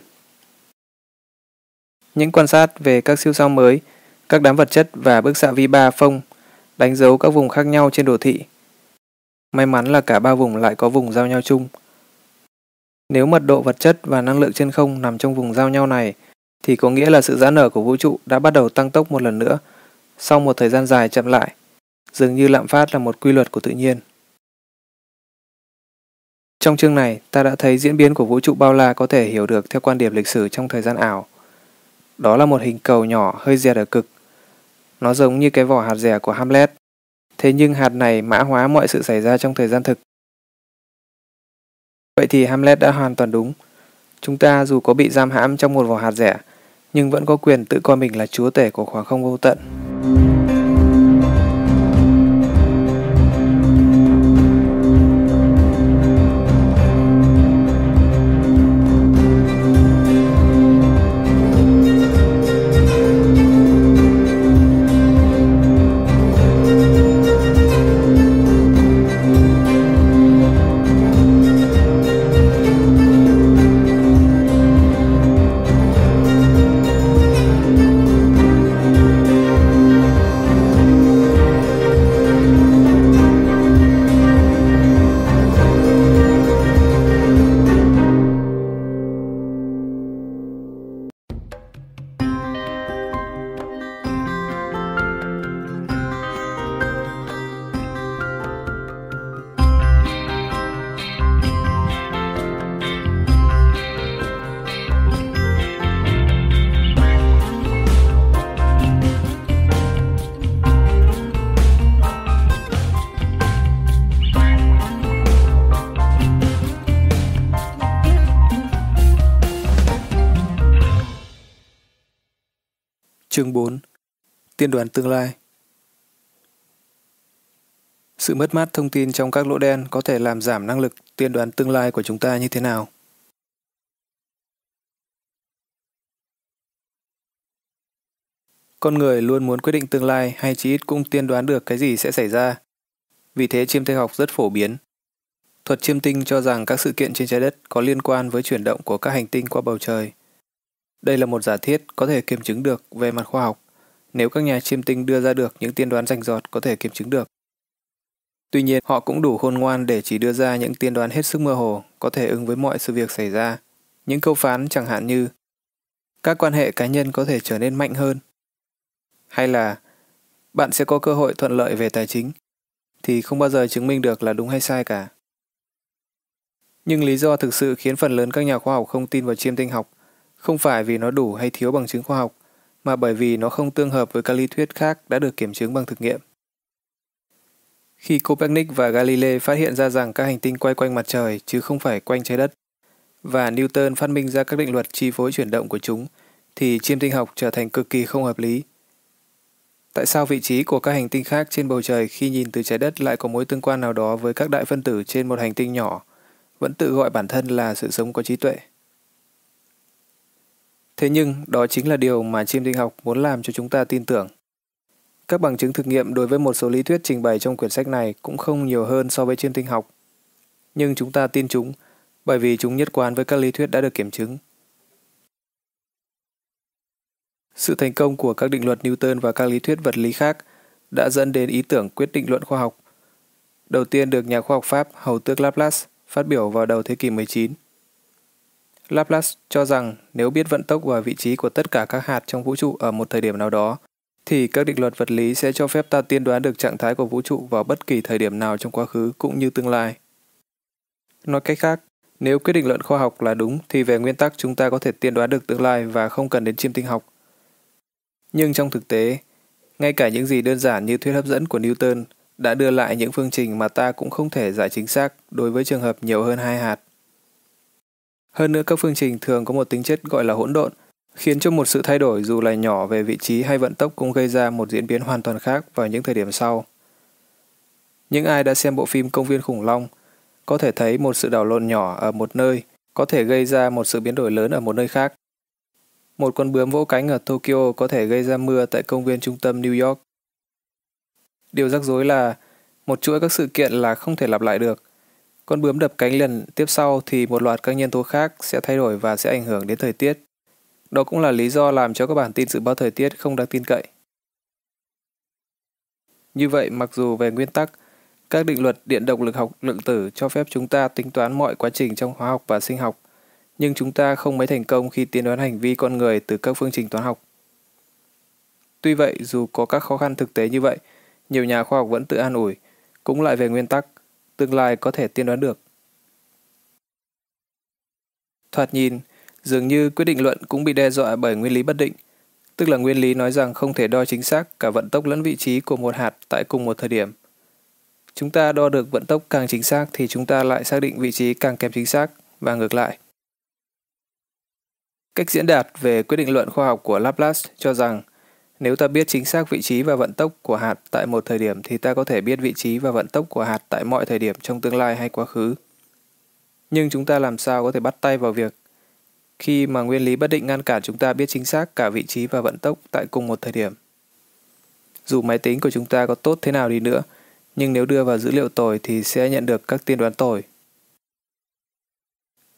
Những quan sát về các siêu sao mới, các đám vật chất và bức xạ vi ba phông đánh dấu các vùng khác nhau trên đồ thị. May mắn là cả ba vùng lại có vùng giao nhau chung. Nếu mật độ vật chất và năng lượng trên không nằm trong vùng giao nhau này, thì có nghĩa là sự giãn nở của vũ trụ đã bắt đầu tăng tốc một lần nữa, sau một thời gian dài chậm lại, dường như lạm phát là một quy luật của tự nhiên. Trong chương này, ta đã thấy diễn biến của vũ trụ bao la có thể hiểu được theo quan điểm lịch sử trong thời gian ảo. Đó là một hình cầu nhỏ hơi dẹt ở cực. Nó giống như cái vỏ hạt dẻ của Hamlet. Thế nhưng hạt này mã hóa mọi sự xảy ra trong thời gian thực. Vậy thì Hamlet đã hoàn toàn đúng. Chúng ta dù có bị giam hãm trong một vỏ hạt rẻ, nhưng vẫn có quyền tự coi mình là chúa tể của khoảng không vô tận. Chương 4 Tiên đoán tương lai Sự mất mát thông tin trong các lỗ đen có thể làm giảm năng lực tiên đoán tương lai của chúng ta như thế nào? Con người luôn muốn quyết định tương lai hay chí ít cũng tiên đoán được cái gì sẽ xảy ra. Vì thế chiêm tinh học rất phổ biến. Thuật chiêm tinh cho rằng các sự kiện trên trái đất có liên quan với chuyển động của các hành tinh qua bầu trời. Đây là một giả thiết có thể kiểm chứng được về mặt khoa học, nếu các nhà chiêm tinh đưa ra được những tiên đoán rành rọt có thể kiểm chứng được. Tuy nhiên, họ cũng đủ khôn ngoan để chỉ đưa ra những tiên đoán hết sức mơ hồ, có thể ứng với mọi sự việc xảy ra. Những câu phán chẳng hạn như các quan hệ cá nhân có thể trở nên mạnh hơn, hay là bạn sẽ có cơ hội thuận lợi về tài chính, thì không bao giờ chứng minh được là đúng hay sai cả. Nhưng lý do thực sự khiến phần lớn các nhà khoa học không tin vào chiêm tinh học không phải vì nó đủ hay thiếu bằng chứng khoa học, mà bởi vì nó không tương hợp với các lý thuyết khác đã được kiểm chứng bằng thực nghiệm. Khi Copernic và Galilei phát hiện ra rằng các hành tinh quay quanh mặt trời chứ không phải quanh trái đất, và Newton phát minh ra các định luật chi phối chuyển động của chúng, thì chiêm tinh học trở thành cực kỳ không hợp lý. Tại sao vị trí của các hành tinh khác trên bầu trời khi nhìn từ trái đất lại có mối tương quan nào đó với các đại phân tử trên một hành tinh nhỏ, vẫn tự gọi bản thân là sự sống có trí tuệ? Thế nhưng, đó chính là điều mà chiêm tinh học muốn làm cho chúng ta tin tưởng. Các bằng chứng thực nghiệm đối với một số lý thuyết trình bày trong quyển sách này cũng không nhiều hơn so với chiêm tinh học. Nhưng chúng ta tin chúng bởi vì chúng nhất quán với các lý thuyết đã được kiểm chứng. Sự thành công của các định luật Newton và các lý thuyết vật lý khác đã dẫn đến ý tưởng quyết định luận khoa học. Đầu tiên được nhà khoa học Pháp Hầu Tước Laplace phát biểu vào đầu thế kỷ 19. Laplace cho rằng nếu biết vận tốc và vị trí của tất cả các hạt trong vũ trụ ở một thời điểm nào đó, thì các định luật vật lý sẽ cho phép ta tiên đoán được trạng thái của vũ trụ vào bất kỳ thời điểm nào trong quá khứ cũng như tương lai. Nói cách khác, nếu quyết định luận khoa học là đúng thì về nguyên tắc chúng ta có thể tiên đoán được tương lai và không cần đến chiêm tinh học. Nhưng trong thực tế, ngay cả những gì đơn giản như thuyết hấp dẫn của Newton đã đưa lại những phương trình mà ta cũng không thể giải chính xác đối với trường hợp nhiều hơn hai hạt. Hơn nữa các phương trình thường có một tính chất gọi là hỗn độn, khiến cho một sự thay đổi dù là nhỏ về vị trí hay vận tốc cũng gây ra một diễn biến hoàn toàn khác vào những thời điểm sau. Những ai đã xem bộ phim Công viên khủng long có thể thấy một sự đảo lộn nhỏ ở một nơi có thể gây ra một sự biến đổi lớn ở một nơi khác. Một con bướm vỗ cánh ở Tokyo có thể gây ra mưa tại công viên trung tâm New York. Điều rắc rối là một chuỗi các sự kiện là không thể lặp lại được. Con bướm đập cánh lần tiếp sau thì một loạt các nhân tố khác sẽ thay đổi và sẽ ảnh hưởng đến thời tiết. Đó cũng là lý do làm cho các bản tin dự báo thời tiết không đáng tin cậy. Như vậy, mặc dù về nguyên tắc, các định luật điện động lực học lượng tử cho phép chúng ta tính toán mọi quá trình trong hóa học và sinh học, nhưng chúng ta không mấy thành công khi tiên đoán hành vi con người từ các phương trình toán học. Tuy vậy, dù có các khó khăn thực tế như vậy, nhiều nhà khoa học vẫn tự an ủi, cũng lại về nguyên tắc, tương lai có thể tiên đoán được. Thoạt nhìn, dường như quyết định luận cũng bị đe dọa bởi nguyên lý bất định, tức là nguyên lý nói rằng không thể đo chính xác cả vận tốc lẫn vị trí của một hạt tại cùng một thời điểm. Chúng ta đo được vận tốc càng chính xác thì chúng ta lại xác định vị trí càng kém chính xác và ngược lại. Cách diễn đạt về quyết định luận khoa học của Laplace cho rằng nếu ta biết chính xác vị trí và vận tốc của hạt tại một thời điểm thì ta có thể biết vị trí và vận tốc của hạt tại mọi thời điểm trong tương lai hay quá khứ. Nhưng chúng ta làm sao có thể bắt tay vào việc khi mà nguyên lý bất định ngăn cản chúng ta biết chính xác cả vị trí và vận tốc tại cùng một thời điểm. Dù máy tính của chúng ta có tốt thế nào đi nữa, nhưng nếu đưa vào dữ liệu tồi thì sẽ nhận được các tiên đoán tồi.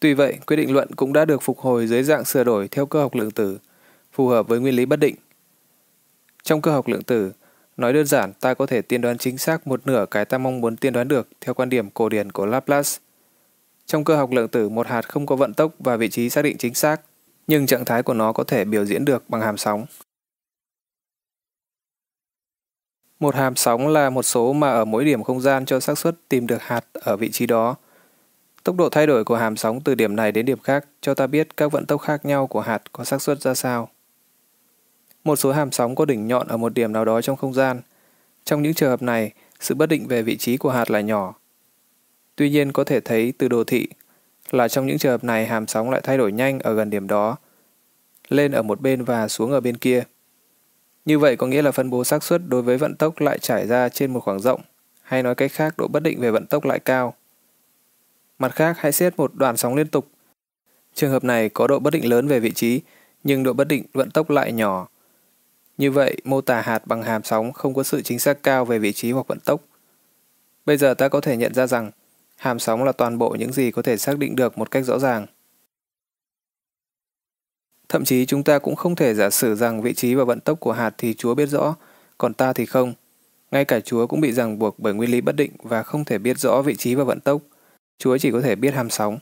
Tuy vậy, quyết định luận cũng đã được phục hồi dưới dạng sửa đổi theo cơ học lượng tử, phù hợp với nguyên lý bất định. Trong cơ học lượng tử, nói đơn giản ta có thể tiên đoán chính xác một nửa cái ta mong muốn tiên đoán được theo quan điểm cổ điển của Laplace. Trong cơ học lượng tử, một hạt không có vận tốc và vị trí xác định chính xác, nhưng trạng thái của nó có thể biểu diễn được bằng hàm sóng. Một hàm sóng là một số mà ở mỗi điểm không gian cho xác suất tìm được hạt ở vị trí đó. Tốc độ thay đổi của hàm sóng từ điểm này đến điểm khác cho ta biết các vận tốc khác nhau của hạt có xác suất ra sao. Một số hàm sóng có đỉnh nhọn ở một điểm nào đó trong không gian. Trong những trường hợp này, sự bất định về vị trí của hạt là nhỏ. Tuy nhiên có thể thấy từ đồ thị là trong những trường hợp này hàm sóng lại thay đổi nhanh ở gần điểm đó, lên ở một bên và xuống ở bên kia. Như vậy có nghĩa là phân bố xác suất đối với vận tốc lại trải ra trên một khoảng rộng, hay nói cách khác độ bất định về vận tốc lại cao. Mặt khác, hãy xét một đoạn sóng liên tục. Trường hợp này có độ bất định lớn về vị trí, nhưng độ bất định vận tốc lại nhỏ. Như vậy, mô tả hạt bằng hàm sóng không có sự chính xác cao về vị trí hoặc vận tốc. Bây giờ ta có thể nhận ra rằng hàm sóng là toàn bộ những gì có thể xác định được một cách rõ ràng. Thậm chí chúng ta cũng không thể giả sử rằng vị trí và vận tốc của hạt thì Chúa biết rõ, còn ta thì không. Ngay cả Chúa cũng bị ràng buộc bởi nguyên lý bất định và không thể biết rõ vị trí và vận tốc. Chúa chỉ có thể biết hàm sóng.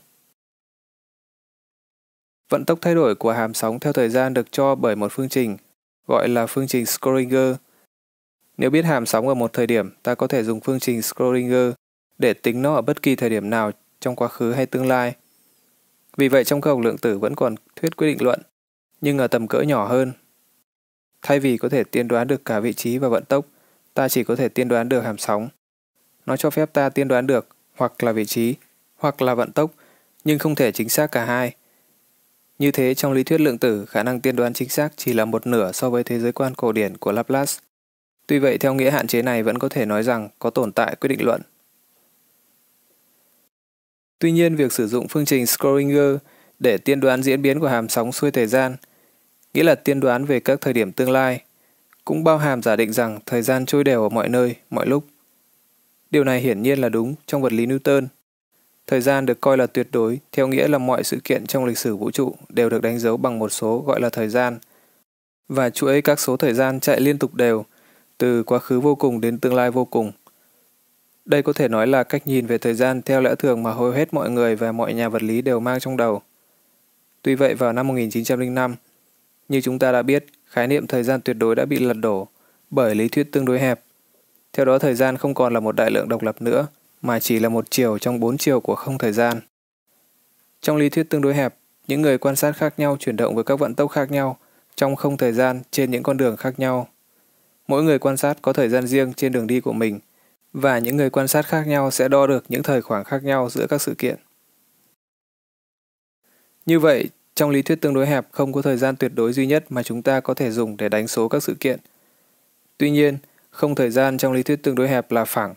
Vận tốc thay đổi của hàm sóng theo thời gian được cho bởi một phương trình, gọi là phương trình Schrödinger. Nếu biết hàm sóng ở một thời điểm, ta có thể dùng phương trình Schrödinger để tính nó ở bất kỳ thời điểm nào trong quá khứ hay tương lai. Vì vậy trong cơ học lượng tử vẫn còn thuyết quyết định luận, nhưng ở tầm cỡ nhỏ hơn. Thay vì có thể tiên đoán được cả vị trí và vận tốc, ta chỉ có thể tiên đoán được hàm sóng. Nó cho phép ta tiên đoán được hoặc là vị trí, hoặc là vận tốc, nhưng không thể chính xác cả hai. Như thế trong lý thuyết lượng tử, khả năng tiên đoán chính xác chỉ là một nửa so với thế giới quan cổ điển của Laplace. Tuy vậy, theo nghĩa hạn chế này vẫn có thể nói rằng có tồn tại quyết định luận. Tuy nhiên, việc sử dụng phương trình Schrödinger để tiên đoán diễn biến của hàm sóng xuôi thời gian, nghĩa là tiên đoán về các thời điểm tương lai, cũng bao hàm giả định rằng thời gian trôi đều ở mọi nơi, mọi lúc. Điều này hiển nhiên là đúng trong vật lý Newton. Thời gian được coi là tuyệt đối, theo nghĩa là mọi sự kiện trong lịch sử vũ trụ đều được đánh dấu bằng một số gọi là thời gian. Và chuỗi các số thời gian chạy liên tục đều, từ quá khứ vô cùng đến tương lai vô cùng. Đây có thể nói là cách nhìn về thời gian theo lẽ thường mà hầu hết mọi người và mọi nhà vật lý đều mang trong đầu. Tuy vậy vào năm 1905, như chúng ta đã biết, khái niệm thời gian tuyệt đối đã bị lật đổ bởi lý thuyết tương đối hẹp. Theo đó thời gian không còn là một đại lượng độc lập nữa, mà chỉ là một chiều trong bốn chiều của không thời gian. Trong lý thuyết tương đối hẹp, những người quan sát khác nhau chuyển động với các vận tốc khác nhau trong không thời gian trên những con đường khác nhau. Mỗi người quan sát có thời gian riêng trên đường đi của mình – và những người quan sát khác nhau sẽ đo được những thời khoảng khác nhau giữa các sự kiện. Như vậy, trong lý thuyết tương đối hẹp không có thời gian tuyệt đối duy nhất mà chúng ta có thể dùng để đánh số các sự kiện. Tuy nhiên, không thời gian trong lý thuyết tương đối hẹp là phẳng.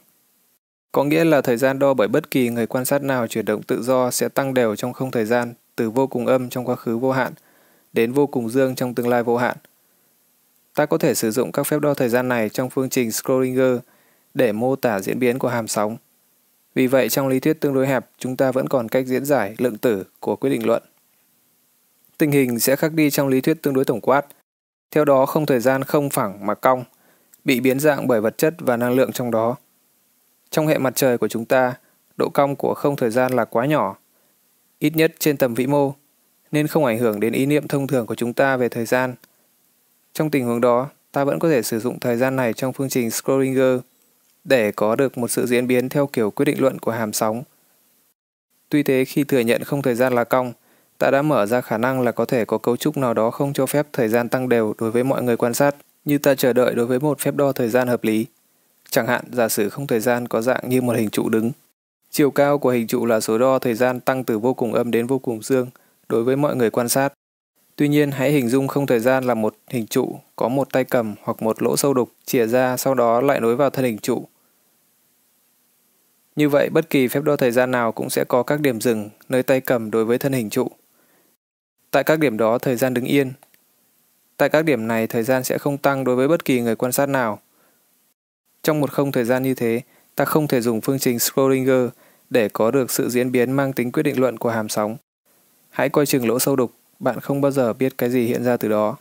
Có nghĩa là thời gian đo bởi bất kỳ người quan sát nào chuyển động tự do sẽ tăng đều trong không thời gian từ vô cùng âm trong quá khứ vô hạn đến vô cùng dương trong tương lai vô hạn. Ta có thể sử dụng các phép đo thời gian này trong phương trình Schrödinger để mô tả diễn biến của hàm sóng. Vì vậy, trong lý thuyết tương đối hẹp, chúng ta vẫn còn cách diễn giải lượng tử của quyết định luận. Tình hình sẽ khác đi trong lý thuyết tương đối tổng quát. Theo đó, không thời gian không phẳng mà cong, bị biến dạng bởi vật chất và năng lượng trong đó. Trong hệ mặt trời của chúng ta, độ cong của không thời gian là quá nhỏ, ít nhất trên tầm vĩ mô, nên không ảnh hưởng đến ý niệm thông thường của chúng ta về thời gian. Trong tình huống đó, ta vẫn có thể sử dụng thời gian này trong phương trình Schrödinger để có được một sự diễn biến theo kiểu quyết định luận của hàm sóng. Tuy thế khi thừa nhận không thời gian là cong, ta đã mở ra khả năng là có thể có cấu trúc nào đó không cho phép thời gian tăng đều đối với mọi người quan sát, như ta chờ đợi đối với một phép đo thời gian hợp lý. Chẳng hạn, giả sử không thời gian có dạng như một hình trụ đứng. Chiều cao của hình trụ là số đo thời gian tăng từ vô cùng âm đến vô cùng dương đối với mọi người quan sát. Tuy nhiên, hãy hình dung không thời gian là một hình trụ có một tay cầm hoặc một lỗ sâu đục chìa ra sau đó lại nối vào thân hình trụ như vậy, bất kỳ phép đo thời gian nào cũng sẽ có các điểm dừng nơi tay cầm đối với thân hình trụ. Tại các điểm đó, thời gian đứng yên. Tại các điểm này, thời gian sẽ không tăng đối với bất kỳ người quan sát nào. Trong một không thời gian như thế, ta không thể dùng phương trình Schrödinger để có được sự diễn biến mang tính quyết định luận của hàm sóng. Hãy coi chừng lỗ sâu đục, bạn không bao giờ biết cái gì hiện ra từ đó.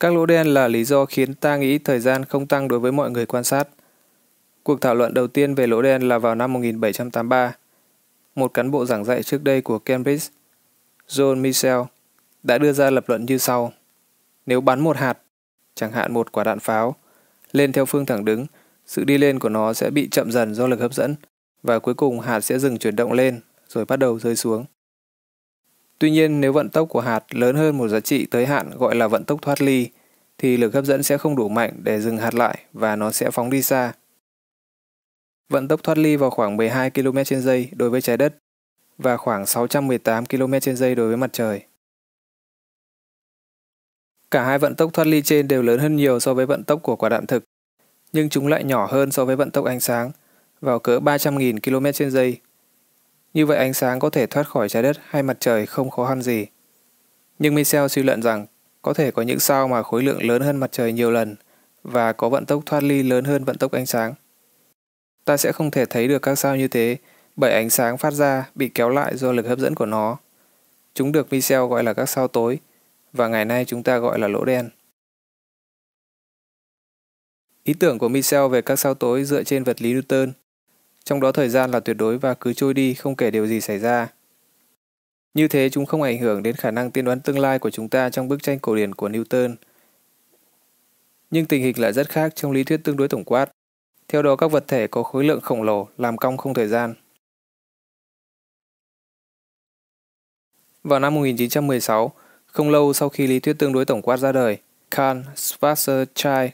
Các lỗ đen là lý do khiến ta nghĩ thời gian không tăng đối với mọi người quan sát. Cuộc thảo luận đầu tiên về lỗ đen là vào năm 1783. Một cán bộ giảng dạy trước đây của Cambridge, John Michel, đã đưa ra lập luận như sau. Nếu bắn một hạt, chẳng hạn một quả đạn pháo, lên theo phương thẳng đứng, sự đi lên của nó sẽ bị chậm dần do lực hấp dẫn và cuối cùng hạt sẽ dừng chuyển động lên rồi bắt đầu rơi xuống. Tuy nhiên, nếu vận tốc của hạt lớn hơn một giá trị tới hạn gọi là vận tốc thoát ly, thì lực hấp dẫn sẽ không đủ mạnh để dừng hạt lại và nó sẽ phóng đi xa. Vận tốc thoát ly vào khoảng 12 km trên giây đối với trái đất và khoảng 618 km trên giây đối với mặt trời. Cả hai vận tốc thoát ly trên đều lớn hơn nhiều so với vận tốc của quả đạn thực, nhưng chúng lại nhỏ hơn so với vận tốc ánh sáng, vào cỡ 300.000 km trên giây. Như vậy ánh sáng có thể thoát khỏi trái đất hay mặt trời không khó khăn gì. Nhưng Michel suy luận rằng có thể có những sao mà khối lượng lớn hơn mặt trời nhiều lần và có vận tốc thoát ly lớn hơn vận tốc ánh sáng ta sẽ không thể thấy được các sao như thế bởi ánh sáng phát ra bị kéo lại do lực hấp dẫn của nó. Chúng được Michel gọi là các sao tối và ngày nay chúng ta gọi là lỗ đen. Ý tưởng của Michel về các sao tối dựa trên vật lý Newton, trong đó thời gian là tuyệt đối và cứ trôi đi không kể điều gì xảy ra. Như thế chúng không ảnh hưởng đến khả năng tiên đoán tương lai của chúng ta trong bức tranh cổ điển của Newton. Nhưng tình hình lại rất khác trong lý thuyết tương đối tổng quát. Theo đó các vật thể có khối lượng khổng lồ làm cong không thời gian. Vào năm 1916, không lâu sau khi lý thuyết tương đối tổng quát ra đời, Karl Schwarzschild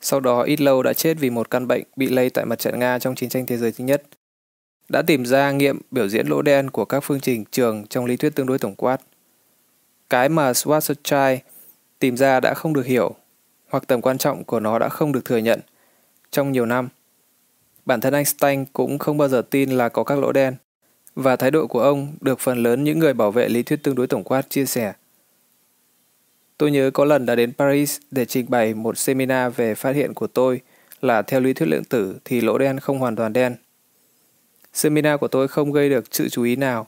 sau đó ít lâu đã chết vì một căn bệnh bị lây tại mặt trận Nga trong chiến tranh thế giới thứ nhất. Đã tìm ra nghiệm biểu diễn lỗ đen của các phương trình trường trong lý thuyết tương đối tổng quát. Cái mà Schwarzschild tìm ra đã không được hiểu, hoặc tầm quan trọng của nó đã không được thừa nhận trong nhiều năm. Bản thân Einstein cũng không bao giờ tin là có các lỗ đen, và thái độ của ông được phần lớn những người bảo vệ lý thuyết tương đối tổng quát chia sẻ. Tôi nhớ có lần đã đến Paris để trình bày một seminar về phát hiện của tôi là theo lý thuyết lượng tử thì lỗ đen không hoàn toàn đen. Seminar của tôi không gây được sự chú ý nào,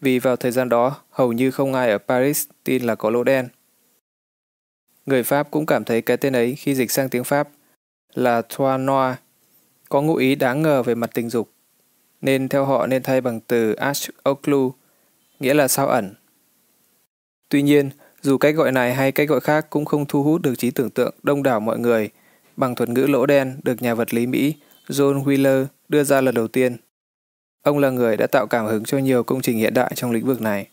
vì vào thời gian đó hầu như không ai ở Paris tin là có lỗ đen. Người Pháp cũng cảm thấy cái tên ấy khi dịch sang tiếng Pháp là Trois Noir, có ngụ ý đáng ngờ về mặt tình dục, nên theo họ nên thay bằng từ Ash Oclu, nghĩa là sao ẩn. Tuy nhiên, dù cách gọi này hay cách gọi khác cũng không thu hút được trí tưởng tượng đông đảo mọi người bằng thuật ngữ lỗ đen được nhà vật lý Mỹ John Wheeler đưa ra lần đầu tiên. Ông là người đã tạo cảm hứng cho nhiều công trình hiện đại trong lĩnh vực này.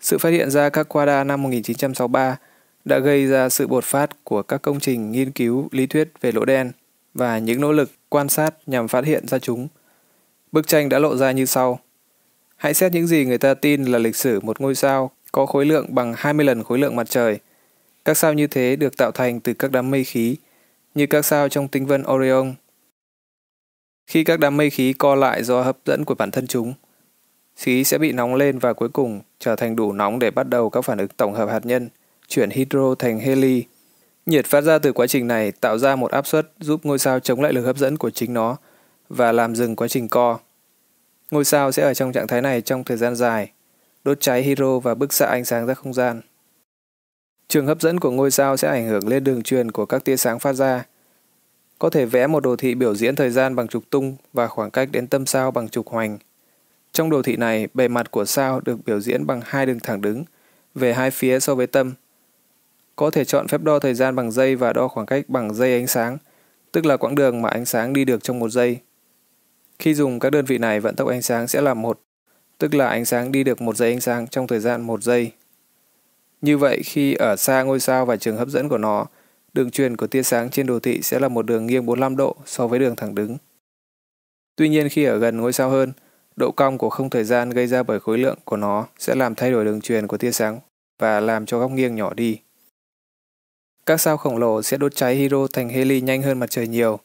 Sự phát hiện ra các quada năm 1963 đã gây ra sự bột phát của các công trình nghiên cứu lý thuyết về lỗ đen và những nỗ lực quan sát nhằm phát hiện ra chúng. Bức tranh đã lộ ra như sau. Hãy xét những gì người ta tin là lịch sử một ngôi sao có khối lượng bằng 20 lần khối lượng mặt trời. Các sao như thế được tạo thành từ các đám mây khí, như các sao trong tinh vân Orion. Khi các đám mây khí co lại do hấp dẫn của bản thân chúng, khí sẽ bị nóng lên và cuối cùng trở thành đủ nóng để bắt đầu các phản ứng tổng hợp hạt nhân, chuyển hydro thành heli. Nhiệt phát ra từ quá trình này tạo ra một áp suất giúp ngôi sao chống lại lực hấp dẫn của chính nó và làm dừng quá trình co. Ngôi sao sẽ ở trong trạng thái này trong thời gian dài, đốt cháy hydro và bức xạ ánh sáng ra không gian. Trường hấp dẫn của ngôi sao sẽ ảnh hưởng lên đường truyền của các tia sáng phát ra. Có thể vẽ một đồ thị biểu diễn thời gian bằng trục tung và khoảng cách đến tâm sao bằng trục hoành. Trong đồ thị này, bề mặt của sao được biểu diễn bằng hai đường thẳng đứng về hai phía so với tâm. Có thể chọn phép đo thời gian bằng giây và đo khoảng cách bằng giây ánh sáng, tức là quãng đường mà ánh sáng đi được trong một giây. Khi dùng các đơn vị này vận tốc ánh sáng sẽ là một, tức là ánh sáng đi được một giây ánh sáng trong thời gian một giây. Như vậy, khi ở xa ngôi sao và trường hấp dẫn của nó, đường truyền của tia sáng trên đồ thị sẽ là một đường nghiêng 45 độ so với đường thẳng đứng. Tuy nhiên khi ở gần ngôi sao hơn, độ cong của không thời gian gây ra bởi khối lượng của nó sẽ làm thay đổi đường truyền của tia sáng và làm cho góc nghiêng nhỏ đi. Các sao khổng lồ sẽ đốt cháy hydro thành heli nhanh hơn mặt trời nhiều,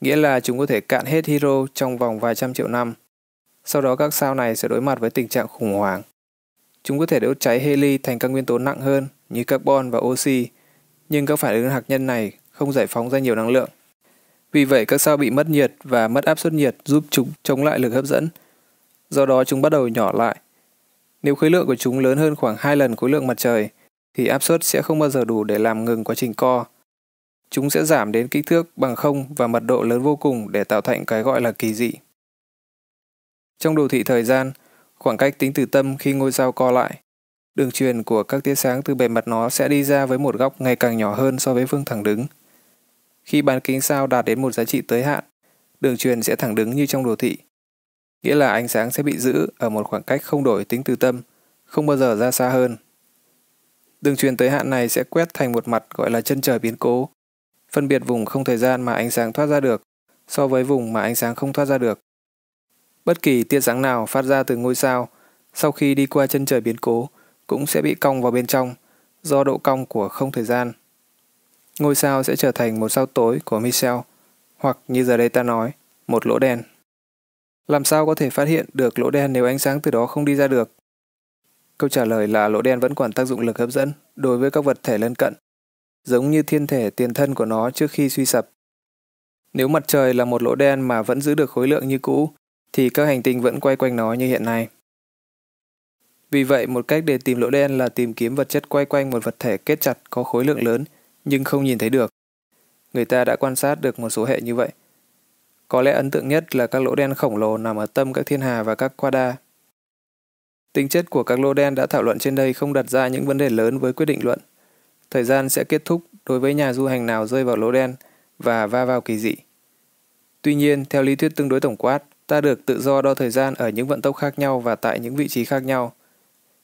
nghĩa là chúng có thể cạn hết hydro trong vòng vài trăm triệu năm. Sau đó các sao này sẽ đối mặt với tình trạng khủng hoảng. Chúng có thể đốt cháy heli thành các nguyên tố nặng hơn như carbon và oxy, nhưng các phản ứng hạt nhân này không giải phóng ra nhiều năng lượng. Vì vậy các sao bị mất nhiệt và mất áp suất nhiệt giúp chúng chống lại lực hấp dẫn. Do đó chúng bắt đầu nhỏ lại. Nếu khối lượng của chúng lớn hơn khoảng 2 lần khối lượng mặt trời, thì áp suất sẽ không bao giờ đủ để làm ngừng quá trình co Chúng sẽ giảm đến kích thước bằng không và mật độ lớn vô cùng để tạo thành cái gọi là kỳ dị. Trong đồ thị thời gian, khoảng cách tính từ tâm khi ngôi sao co lại, đường truyền của các tia sáng từ bề mặt nó sẽ đi ra với một góc ngày càng nhỏ hơn so với phương thẳng đứng. Khi bán kính sao đạt đến một giá trị tới hạn, đường truyền sẽ thẳng đứng như trong đồ thị. Nghĩa là ánh sáng sẽ bị giữ ở một khoảng cách không đổi tính từ tâm, không bao giờ ra xa hơn. Đường truyền tới hạn này sẽ quét thành một mặt gọi là chân trời biến cố, phân biệt vùng không thời gian mà ánh sáng thoát ra được so với vùng mà ánh sáng không thoát ra được. Bất kỳ tia sáng nào phát ra từ ngôi sao sau khi đi qua chân trời biến cố cũng sẽ bị cong vào bên trong do độ cong của không thời gian. Ngôi sao sẽ trở thành một sao tối của Michel hoặc như giờ đây ta nói, một lỗ đen. Làm sao có thể phát hiện được lỗ đen nếu ánh sáng từ đó không đi ra được? Câu trả lời là lỗ đen vẫn còn tác dụng lực hấp dẫn đối với các vật thể lân cận giống như thiên thể tiền thân của nó trước khi suy sập. Nếu mặt trời là một lỗ đen mà vẫn giữ được khối lượng như cũ, thì các hành tinh vẫn quay quanh nó như hiện nay. Vì vậy, một cách để tìm lỗ đen là tìm kiếm vật chất quay quanh một vật thể kết chặt có khối lượng lớn nhưng không nhìn thấy được. Người ta đã quan sát được một số hệ như vậy. Có lẽ ấn tượng nhất là các lỗ đen khổng lồ nằm ở tâm các thiên hà và các quada. Tính chất của các lỗ đen đã thảo luận trên đây không đặt ra những vấn đề lớn với quyết định luận. Thời gian sẽ kết thúc đối với nhà du hành nào rơi vào lỗ đen và va vào kỳ dị. Tuy nhiên, theo lý thuyết tương đối tổng quát, ta được tự do đo thời gian ở những vận tốc khác nhau và tại những vị trí khác nhau.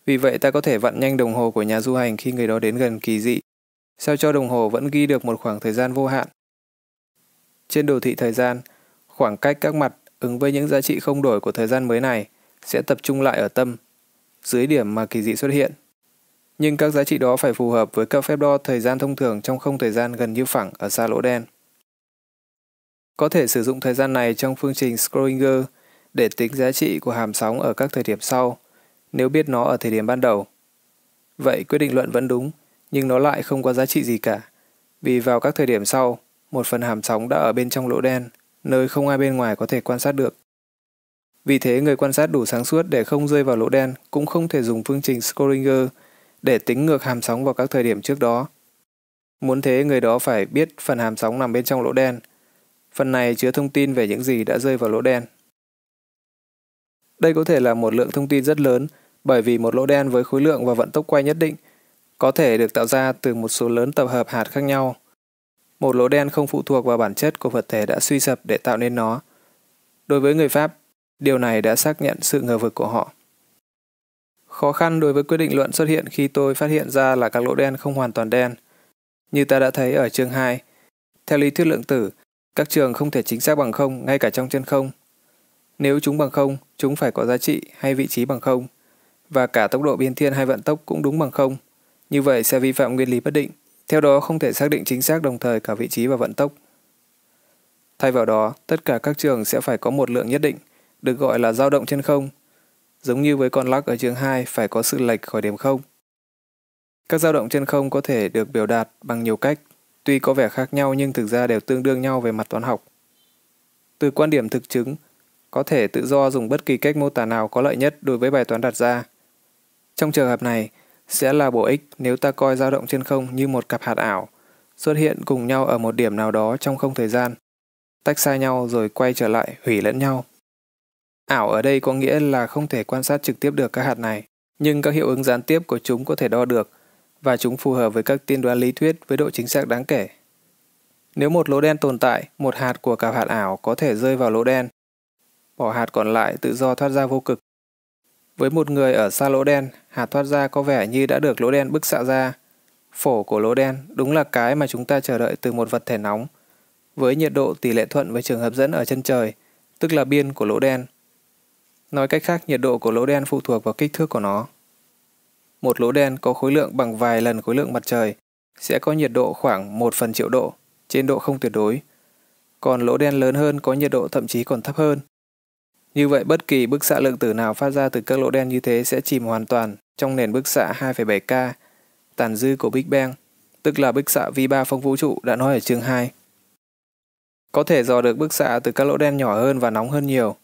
Vì vậy ta có thể vặn nhanh đồng hồ của nhà du hành khi người đó đến gần kỳ dị, sao cho đồng hồ vẫn ghi được một khoảng thời gian vô hạn. Trên đồ thị thời gian, khoảng cách các mặt ứng với những giá trị không đổi của thời gian mới này sẽ tập trung lại ở tâm, dưới điểm mà kỳ dị xuất hiện. Nhưng các giá trị đó phải phù hợp với các phép đo thời gian thông thường trong không thời gian gần như phẳng ở xa lỗ đen. Có thể sử dụng thời gian này trong phương trình Schrödinger để tính giá trị của hàm sóng ở các thời điểm sau, nếu biết nó ở thời điểm ban đầu. Vậy quyết định luận vẫn đúng, nhưng nó lại không có giá trị gì cả, vì vào các thời điểm sau, một phần hàm sóng đã ở bên trong lỗ đen, nơi không ai bên ngoài có thể quan sát được. Vì thế người quan sát đủ sáng suốt để không rơi vào lỗ đen cũng không thể dùng phương trình Schrödinger để tính ngược hàm sóng vào các thời điểm trước đó. Muốn thế người đó phải biết phần hàm sóng nằm bên trong lỗ đen. Phần này chứa thông tin về những gì đã rơi vào lỗ đen. Đây có thể là một lượng thông tin rất lớn bởi vì một lỗ đen với khối lượng và vận tốc quay nhất định có thể được tạo ra từ một số lớn tập hợp hạt khác nhau. Một lỗ đen không phụ thuộc vào bản chất của vật thể đã suy sập để tạo nên nó. Đối với người Pháp, điều này đã xác nhận sự ngờ vực của họ. Khó khăn đối với quyết định luận xuất hiện khi tôi phát hiện ra là các lỗ đen không hoàn toàn đen. Như ta đã thấy ở chương 2, theo lý thuyết lượng tử, các trường không thể chính xác bằng không ngay cả trong chân không. Nếu chúng bằng không, chúng phải có giá trị hay vị trí bằng không, và cả tốc độ biên thiên hay vận tốc cũng đúng bằng không. Như vậy sẽ vi phạm nguyên lý bất định, theo đó không thể xác định chính xác đồng thời cả vị trí và vận tốc. Thay vào đó, tất cả các trường sẽ phải có một lượng nhất định, được gọi là dao động trên không, giống như với con lắc ở chương 2 phải có sự lệch khỏi điểm không. Các dao động trên không có thể được biểu đạt bằng nhiều cách, tuy có vẻ khác nhau nhưng thực ra đều tương đương nhau về mặt toán học. Từ quan điểm thực chứng, có thể tự do dùng bất kỳ cách mô tả nào có lợi nhất đối với bài toán đặt ra. Trong trường hợp này, sẽ là bổ ích nếu ta coi dao động trên không như một cặp hạt ảo, xuất hiện cùng nhau ở một điểm nào đó trong không thời gian, tách xa nhau rồi quay trở lại hủy lẫn nhau. Ảo ở đây có nghĩa là không thể quan sát trực tiếp được các hạt này, nhưng các hiệu ứng gián tiếp của chúng có thể đo được và chúng phù hợp với các tiên đoán lý thuyết với độ chính xác đáng kể. Nếu một lỗ đen tồn tại, một hạt của cặp hạt ảo có thể rơi vào lỗ đen, bỏ hạt còn lại tự do thoát ra vô cực. Với một người ở xa lỗ đen, hạt thoát ra có vẻ như đã được lỗ đen bức xạ ra. Phổ của lỗ đen đúng là cái mà chúng ta chờ đợi từ một vật thể nóng, với nhiệt độ tỷ lệ thuận với trường hấp dẫn ở chân trời, tức là biên của lỗ đen. Nói cách khác, nhiệt độ của lỗ đen phụ thuộc vào kích thước của nó. Một lỗ đen có khối lượng bằng vài lần khối lượng mặt trời sẽ có nhiệt độ khoảng 1 phần triệu độ, trên độ không tuyệt đối. Còn lỗ đen lớn hơn có nhiệt độ thậm chí còn thấp hơn. Như vậy bất kỳ bức xạ lượng tử nào phát ra từ các lỗ đen như thế sẽ chìm hoàn toàn trong nền bức xạ 2,7K, tàn dư của Big Bang, tức là bức xạ V3 phong vũ trụ đã nói ở chương 2. Có thể dò được bức xạ từ các lỗ đen nhỏ hơn và nóng hơn nhiều,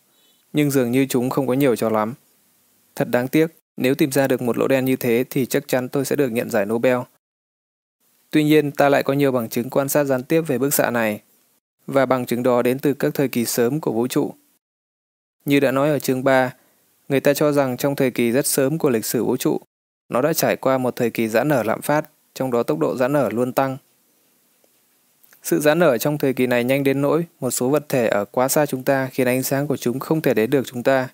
nhưng dường như chúng không có nhiều cho lắm. Thật đáng tiếc, nếu tìm ra được một lỗ đen như thế thì chắc chắn tôi sẽ được nhận giải Nobel. Tuy nhiên, ta lại có nhiều bằng chứng quan sát gián tiếp về bức xạ này, và bằng chứng đó đến từ các thời kỳ sớm của vũ trụ. Như đã nói ở chương 3, người ta cho rằng trong thời kỳ rất sớm của lịch sử vũ trụ, nó đã trải qua một thời kỳ giãn nở lạm phát, trong đó tốc độ giãn nở luôn tăng. Sự giãn nở trong thời kỳ này nhanh đến nỗi một số vật thể ở quá xa chúng ta khiến ánh sáng của chúng không thể đến được chúng ta.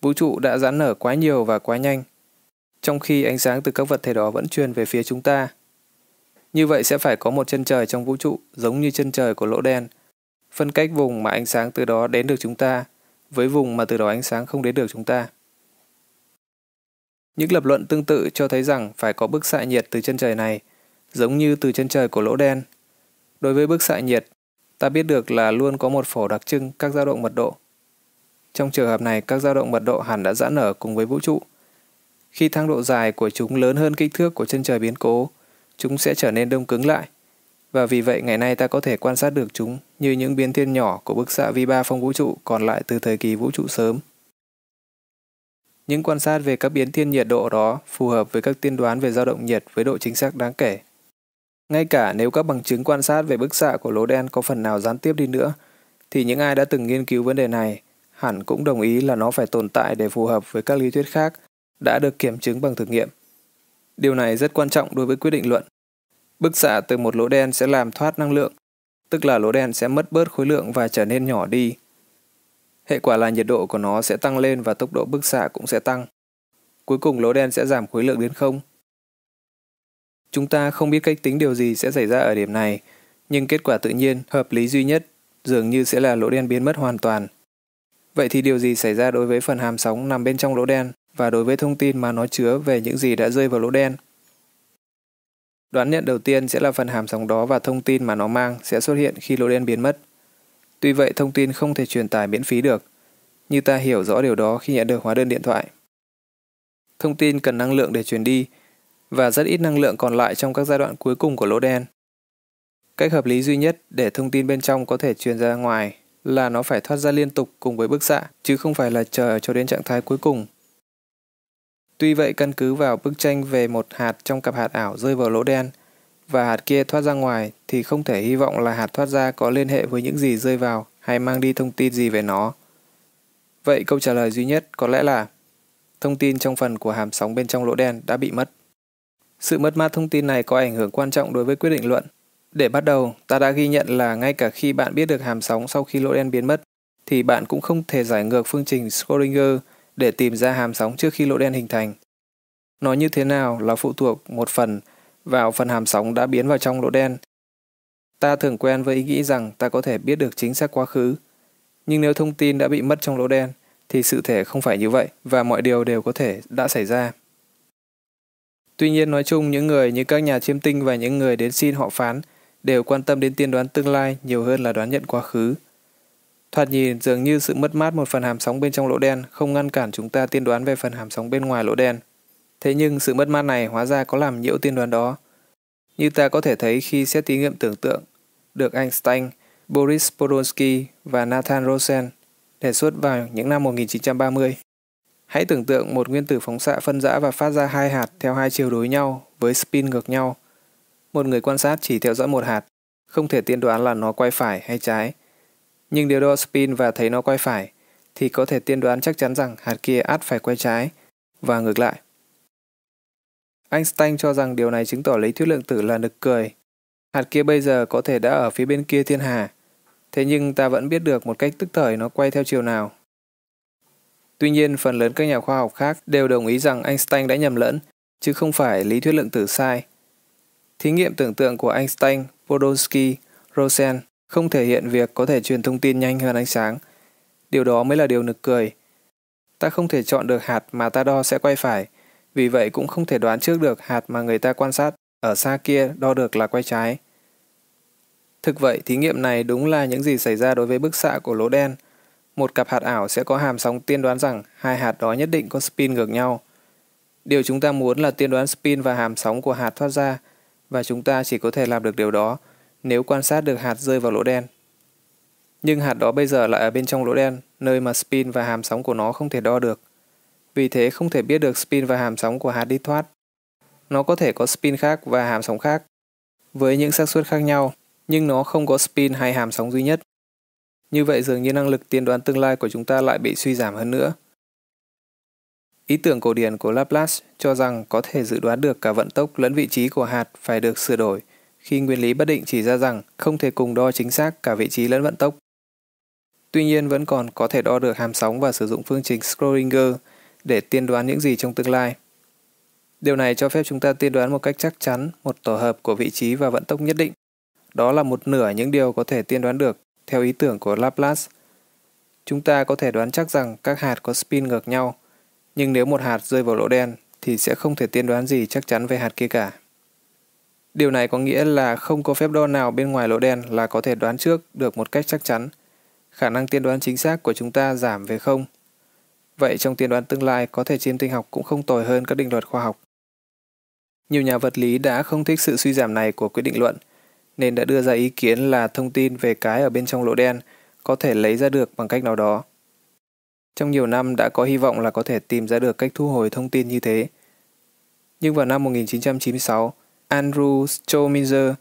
Vũ trụ đã giãn nở quá nhiều và quá nhanh, trong khi ánh sáng từ các vật thể đó vẫn truyền về phía chúng ta. Như vậy sẽ phải có một chân trời trong vũ trụ giống như chân trời của lỗ đen, phân cách vùng mà ánh sáng từ đó đến được chúng ta với vùng mà từ đó ánh sáng không đến được chúng ta. Những lập luận tương tự cho thấy rằng phải có bức xạ nhiệt từ chân trời này, giống như từ chân trời của lỗ đen. Đối với bức xạ nhiệt, ta biết được là luôn có một phổ đặc trưng các dao động mật độ. Trong trường hợp này, các dao động mật độ hẳn đã giãn nở cùng với vũ trụ. Khi thang độ dài của chúng lớn hơn kích thước của chân trời biến cố, chúng sẽ trở nên đông cứng lại. Và vì vậy ngày nay ta có thể quan sát được chúng như những biến thiên nhỏ của bức xạ vi ba phong vũ trụ còn lại từ thời kỳ vũ trụ sớm. Những quan sát về các biến thiên nhiệt độ đó phù hợp với các tiên đoán về dao động nhiệt với độ chính xác đáng kể. Ngay cả nếu các bằng chứng quan sát về bức xạ của lỗ đen có phần nào gián tiếp đi nữa, thì những ai đã từng nghiên cứu vấn đề này hẳn cũng đồng ý là nó phải tồn tại để phù hợp với các lý thuyết khác đã được kiểm chứng bằng thực nghiệm. Điều này rất quan trọng đối với quyết định luận. Bức xạ từ một lỗ đen sẽ làm thoát năng lượng, tức là lỗ đen sẽ mất bớt khối lượng và trở nên nhỏ đi. Hệ quả là nhiệt độ của nó sẽ tăng lên và tốc độ bức xạ cũng sẽ tăng. Cuối cùng lỗ đen sẽ giảm khối lượng đến không. Chúng ta không biết cách tính điều gì sẽ xảy ra ở điểm này, nhưng kết quả tự nhiên, hợp lý duy nhất dường như sẽ là lỗ đen biến mất hoàn toàn. Vậy thì điều gì xảy ra đối với phần hàm sóng nằm bên trong lỗ đen và đối với thông tin mà nó chứa về những gì đã rơi vào lỗ đen? Đoán nhận đầu tiên sẽ là phần hàm sóng đó và thông tin mà nó mang sẽ xuất hiện khi lỗ đen biến mất. Tuy vậy, thông tin không thể truyền tải miễn phí được, như ta hiểu rõ điều đó khi nhận được hóa đơn điện thoại. Thông tin cần năng lượng để truyền đi, và rất ít năng lượng còn lại trong các giai đoạn cuối cùng của lỗ đen. Cách hợp lý duy nhất để thông tin bên trong có thể truyền ra ngoài là nó phải thoát ra liên tục cùng với bức xạ, chứ không phải là chờ cho đến trạng thái cuối cùng. Tuy vậy, căn cứ vào bức tranh về một hạt trong cặp hạt ảo rơi vào lỗ đen và hạt kia thoát ra ngoài thì không thể hy vọng là hạt thoát ra có liên hệ với những gì rơi vào hay mang đi thông tin gì về nó. Vậy câu trả lời duy nhất có lẽ là thông tin trong phần của hàm sóng bên trong lỗ đen đã bị mất. Sự mất mát thông tin này có ảnh hưởng quan trọng đối với quyết định luận. Để bắt đầu, ta đã ghi nhận là ngay cả khi bạn biết được hàm sóng sau khi lỗ đen biến mất, thì bạn cũng không thể giải ngược phương trình Schrödinger để tìm ra hàm sóng trước khi lỗ đen hình thành. Nó như thế nào là phụ thuộc một phần vào phần hàm sóng đã biến vào trong lỗ đen. Ta thường quen với ý nghĩ rằng ta có thể biết được chính xác quá khứ. Nhưng nếu thông tin đã bị mất trong lỗ đen, thì sự thể không phải như vậy và mọi điều đều có thể đã xảy ra. Tuy nhiên nói chung những người như các nhà chiêm tinh và những người đến xin họ phán đều quan tâm đến tiên đoán tương lai nhiều hơn là đoán nhận quá khứ. Thoạt nhìn dường như sự mất mát một phần hàm sóng bên trong lỗ đen không ngăn cản chúng ta tiên đoán về phần hàm sóng bên ngoài lỗ đen. Thế nhưng sự mất mát này hóa ra có làm nhiễu tiên đoán đó. Như ta có thể thấy khi xét thí nghiệm tưởng tượng, được Einstein, Boris Podolsky và Nathan Rosen đề xuất vào những năm 1930. Hãy tưởng tượng một nguyên tử phóng xạ phân rã và phát ra hai hạt theo hai chiều đối nhau với spin ngược nhau. Một người quan sát chỉ theo dõi một hạt, không thể tiên đoán là nó quay phải hay trái. Nhưng nếu đo spin và thấy nó quay phải, thì có thể tiên đoán chắc chắn rằng hạt kia át phải quay trái, và ngược lại. Einstein cho rằng điều này chứng tỏ lý thuyết lượng tử là nực cười. Hạt kia bây giờ có thể đã ở phía bên kia thiên hà, thế nhưng ta vẫn biết được một cách tức thời nó quay theo chiều nào. Tuy nhiên, phần lớn các nhà khoa học khác đều đồng ý rằng Einstein đã nhầm lẫn, chứ không phải lý thuyết lượng tử sai. Thí nghiệm tưởng tượng của Einstein, Podolsky, Rosen không thể hiện việc có thể truyền thông tin nhanh hơn ánh sáng. Điều đó mới là điều nực cười. Ta không thể chọn được hạt mà ta đo sẽ quay phải, vì vậy cũng không thể đoán trước được hạt mà người ta quan sát ở xa kia đo được là quay trái. Thực vậy, thí nghiệm này đúng là những gì xảy ra đối với bức xạ của lỗ đen – một cặp hạt ảo sẽ có hàm sóng tiên đoán rằng hai hạt đó nhất định có spin ngược nhau. Điều chúng ta muốn là tiên đoán spin và hàm sóng của hạt thoát ra, và chúng ta chỉ có thể làm được điều đó nếu quan sát được hạt rơi vào lỗ đen. Nhưng hạt đó bây giờ lại ở bên trong lỗ đen, nơi mà spin và hàm sóng của nó không thể đo được. Vì thế không thể biết được spin và hàm sóng của hạt đi thoát. Nó có thể có spin khác và hàm sóng khác, với những xác suất khác nhau, nhưng nó không có spin hay hàm sóng duy nhất. Như vậy dường như năng lực tiên đoán tương lai của chúng ta lại bị suy giảm hơn nữa. Ý tưởng cổ điển của Laplace cho rằng có thể dự đoán được cả vận tốc lẫn vị trí của hạt phải được sửa đổi, khi nguyên lý bất định chỉ ra rằng không thể cùng đo chính xác cả vị trí lẫn vận tốc. Tuy nhiên vẫn còn có thể đo được hàm sóng và sử dụng phương trình Schrödinger để tiên đoán những gì trong tương lai. Điều này cho phép chúng ta tiên đoán một cách chắc chắn một tổ hợp của vị trí và vận tốc nhất định. Đó là một nửa những điều có thể tiên đoán được theo ý tưởng của Laplace. Chúng ta có thể đoán chắc rằng các hạt có spin ngược nhau, nhưng nếu một hạt rơi vào lỗ đen thì sẽ không thể tiên đoán gì chắc chắn về hạt kia cả. Điều này có nghĩa là không có phép đo nào bên ngoài lỗ đen là có thể đoán trước được một cách chắc chắn. Khả năng tiên đoán chính xác của chúng ta giảm về không. Vậy trong tiên đoán tương lai có thể chiêm tinh học cũng không tồi hơn các định luật khoa học. Nhiều nhà vật lý đã không thích sự suy giảm này của quyết định luận nên đã đưa ra ý kiến là thông tin về cái ở bên trong lỗ đen có thể lấy ra được bằng cách nào đó. Trong nhiều năm đã có hy vọng là có thể tìm ra được cách thu hồi thông tin như thế. Nhưng vào năm 1996, Andrew Strominger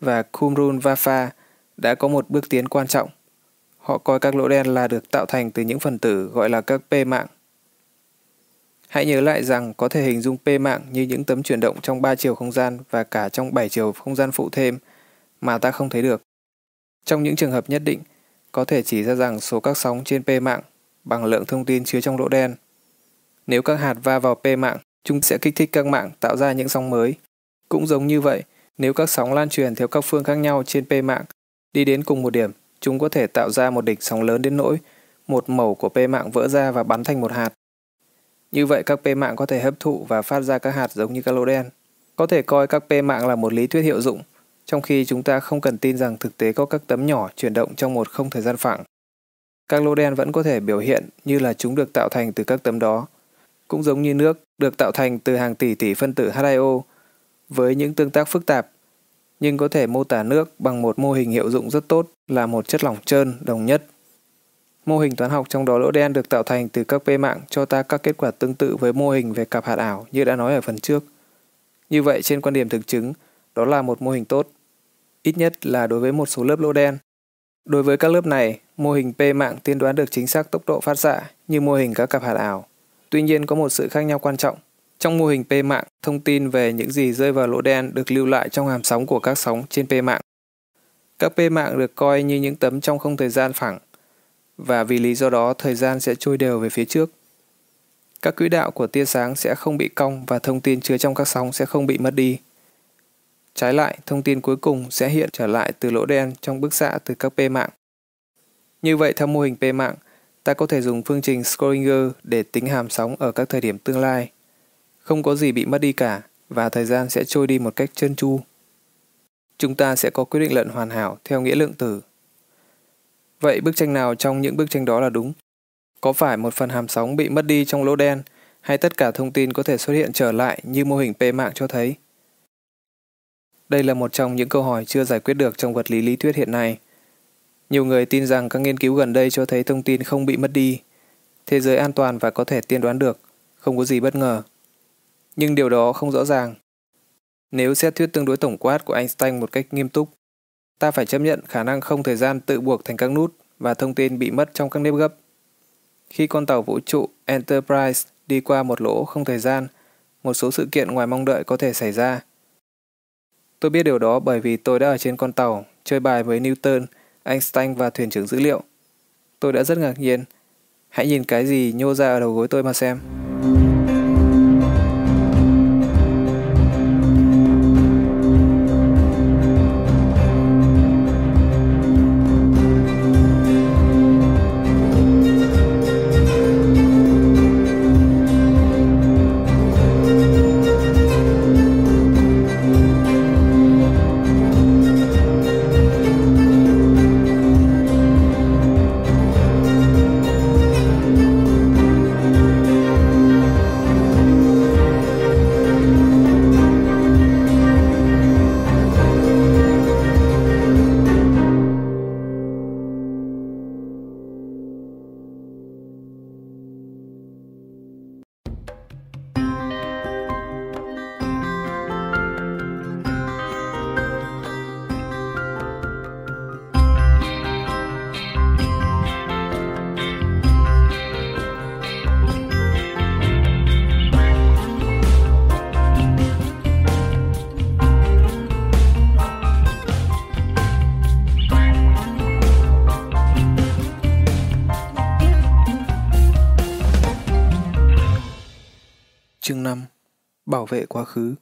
và Kumrun Vafa đã có một bước tiến quan trọng. Họ coi các lỗ đen là được tạo thành từ những phần tử gọi là các P mạng. Hãy nhớ lại rằng có thể hình dung P mạng như những tấm chuyển động trong 3 chiều không gian và cả trong 7 chiều không gian phụ thêm – mà ta không thấy được. Trong những trường hợp nhất định, có thể chỉ ra rằng số các sóng trên P mạng bằng lượng thông tin chứa trong lỗ đen. Nếu các hạt va vào P mạng, chúng sẽ kích thích các mạng tạo ra những sóng mới. Cũng giống như vậy, nếu các sóng lan truyền theo các phương khác nhau trên P mạng đi đến cùng một điểm, chúng có thể tạo ra một đỉnh sóng lớn đến nỗi một mẩu của P mạng vỡ ra và bắn thành một hạt. Như vậy các P mạng có thể hấp thụ và phát ra các hạt giống như các lỗ đen. Có thể coi các P mạng là một lý thuyết hiệu dụng, trong khi chúng ta không cần tin rằng thực tế có các tấm nhỏ chuyển động trong một không thời gian phẳng. Các lỗ đen vẫn có thể biểu hiện như là chúng được tạo thành từ các tấm đó, cũng giống như nước được tạo thành từ hàng tỷ tỷ phân tử H2O với những tương tác phức tạp, nhưng có thể mô tả nước bằng một mô hình hiệu dụng rất tốt là một chất lỏng trơn, đồng nhất. Mô hình toán học trong đó lỗ đen được tạo thành từ các P mạng cho ta các kết quả tương tự với mô hình về cặp hạt ảo như đã nói ở phần trước. Như vậy trên quan điểm thực chứng, đó là một mô hình tốt, ít nhất là đối với một số lớp lỗ đen. Đối với các lớp này, mô hình P mạng tiên đoán được chính xác tốc độ phát xạ như mô hình các cặp hạt ảo. Tuy nhiên có một sự khác nhau quan trọng. Trong mô hình P mạng, thông tin về những gì rơi vào lỗ đen được lưu lại trong hàm sóng của các sóng trên P mạng. Các P mạng được coi như những tấm trong không thời gian phẳng, và vì lý do đó thời gian sẽ trôi đều về phía trước. Các quỹ đạo của tia sáng sẽ không bị cong và thông tin chứa trong các sóng sẽ không bị mất đi. Trái lại, thông tin cuối cùng sẽ hiện trở lại từ lỗ đen trong bức xạ từ các P mạng. Như vậy, theo mô hình P mạng, ta có thể dùng phương trình Schrödinger để tính hàm sóng ở các thời điểm tương lai. Không có gì bị mất đi cả và thời gian sẽ trôi đi một cách trơn tru. Chúng ta sẽ có quyết định lận hoàn hảo theo nghĩa lượng tử. Vậy bức tranh nào trong những bức tranh đó là đúng? Có phải một phần hàm sóng bị mất đi trong lỗ đen hay tất cả thông tin có thể xuất hiện trở lại như mô hình P mạng cho thấy? Đây là một trong những câu hỏi chưa giải quyết được trong vật lý lý thuyết hiện nay. Nhiều người tin rằng các nghiên cứu gần đây cho thấy thông tin không bị mất đi. Thế giới an toàn và có thể tiên đoán được, không có gì bất ngờ. Nhưng điều đó không rõ ràng. Nếu xét thuyết tương đối tổng quát của Einstein một cách nghiêm túc, ta phải chấp nhận khả năng không thời gian tự buộc thành các nút và thông tin bị mất trong các nếp gấp. Khi con tàu vũ trụ Enterprise đi qua một lỗ không thời gian, một số sự kiện ngoài mong đợi có thể xảy ra. Tôi biết điều đó bởi vì tôi đã ở trên con tàu, chơi bài với Newton, Einstein và thuyền trưởng dữ liệu. Tôi đã rất ngạc nhiên. Hãy nhìn cái gì nhô ra ở đầu gối tôi mà xem. Vệ quá khứ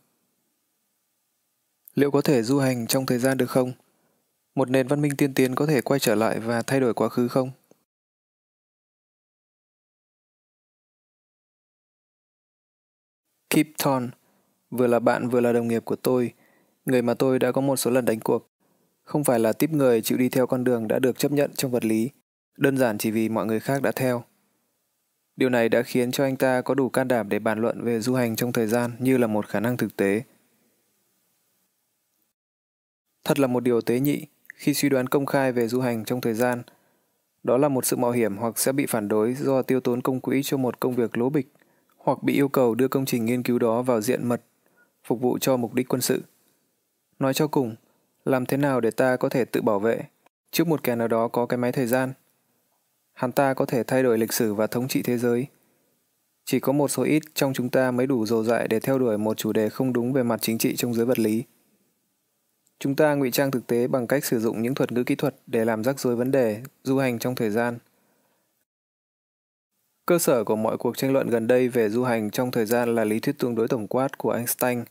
Liệu có thể du hành trong thời gian được không? Một nền văn minh tiên tiến có thể quay trở lại và thay đổi quá khứ không? Kip Thorne, vừa là bạn vừa là đồng nghiệp của tôi, người mà tôi đã có một số lần đánh cuộc. Không phải là tiếp người chịu đi theo con đường đã được chấp nhận trong vật lý, đơn giản chỉ vì mọi người khác đã theo. Điều này đã khiến cho anh ta có đủ can đảm để bàn luận về du hành trong thời gian như là một khả năng thực tế. Thật là một điều tế nhị khi suy đoán công khai về du hành trong thời gian. Đó là một sự mạo hiểm hoặc sẽ bị phản đối do tiêu tốn công quỹ cho một công việc lố bịch hoặc bị yêu cầu đưa công trình nghiên cứu đó vào diện mật, phục vụ cho mục đích quân sự. Nói cho cùng, làm thế nào để ta có thể tự bảo vệ trước một kẻ nào đó có cái máy thời gian? Hắn ta có thể thay đổi lịch sử và thống trị thế giới. Chỉ có một số ít trong chúng ta mới đủ dồ dại để theo đuổi một chủ đề không đúng về mặt chính trị trong giới vật lý. Chúng ta ngụy trang thực tế bằng cách sử dụng những thuật ngữ kỹ thuật để làm rắc rối vấn đề du hành trong thời gian. Cơ sở của mọi cuộc tranh luận gần đây về du hành trong thời gian là lý thuyết tương đối tổng quát của Einstein.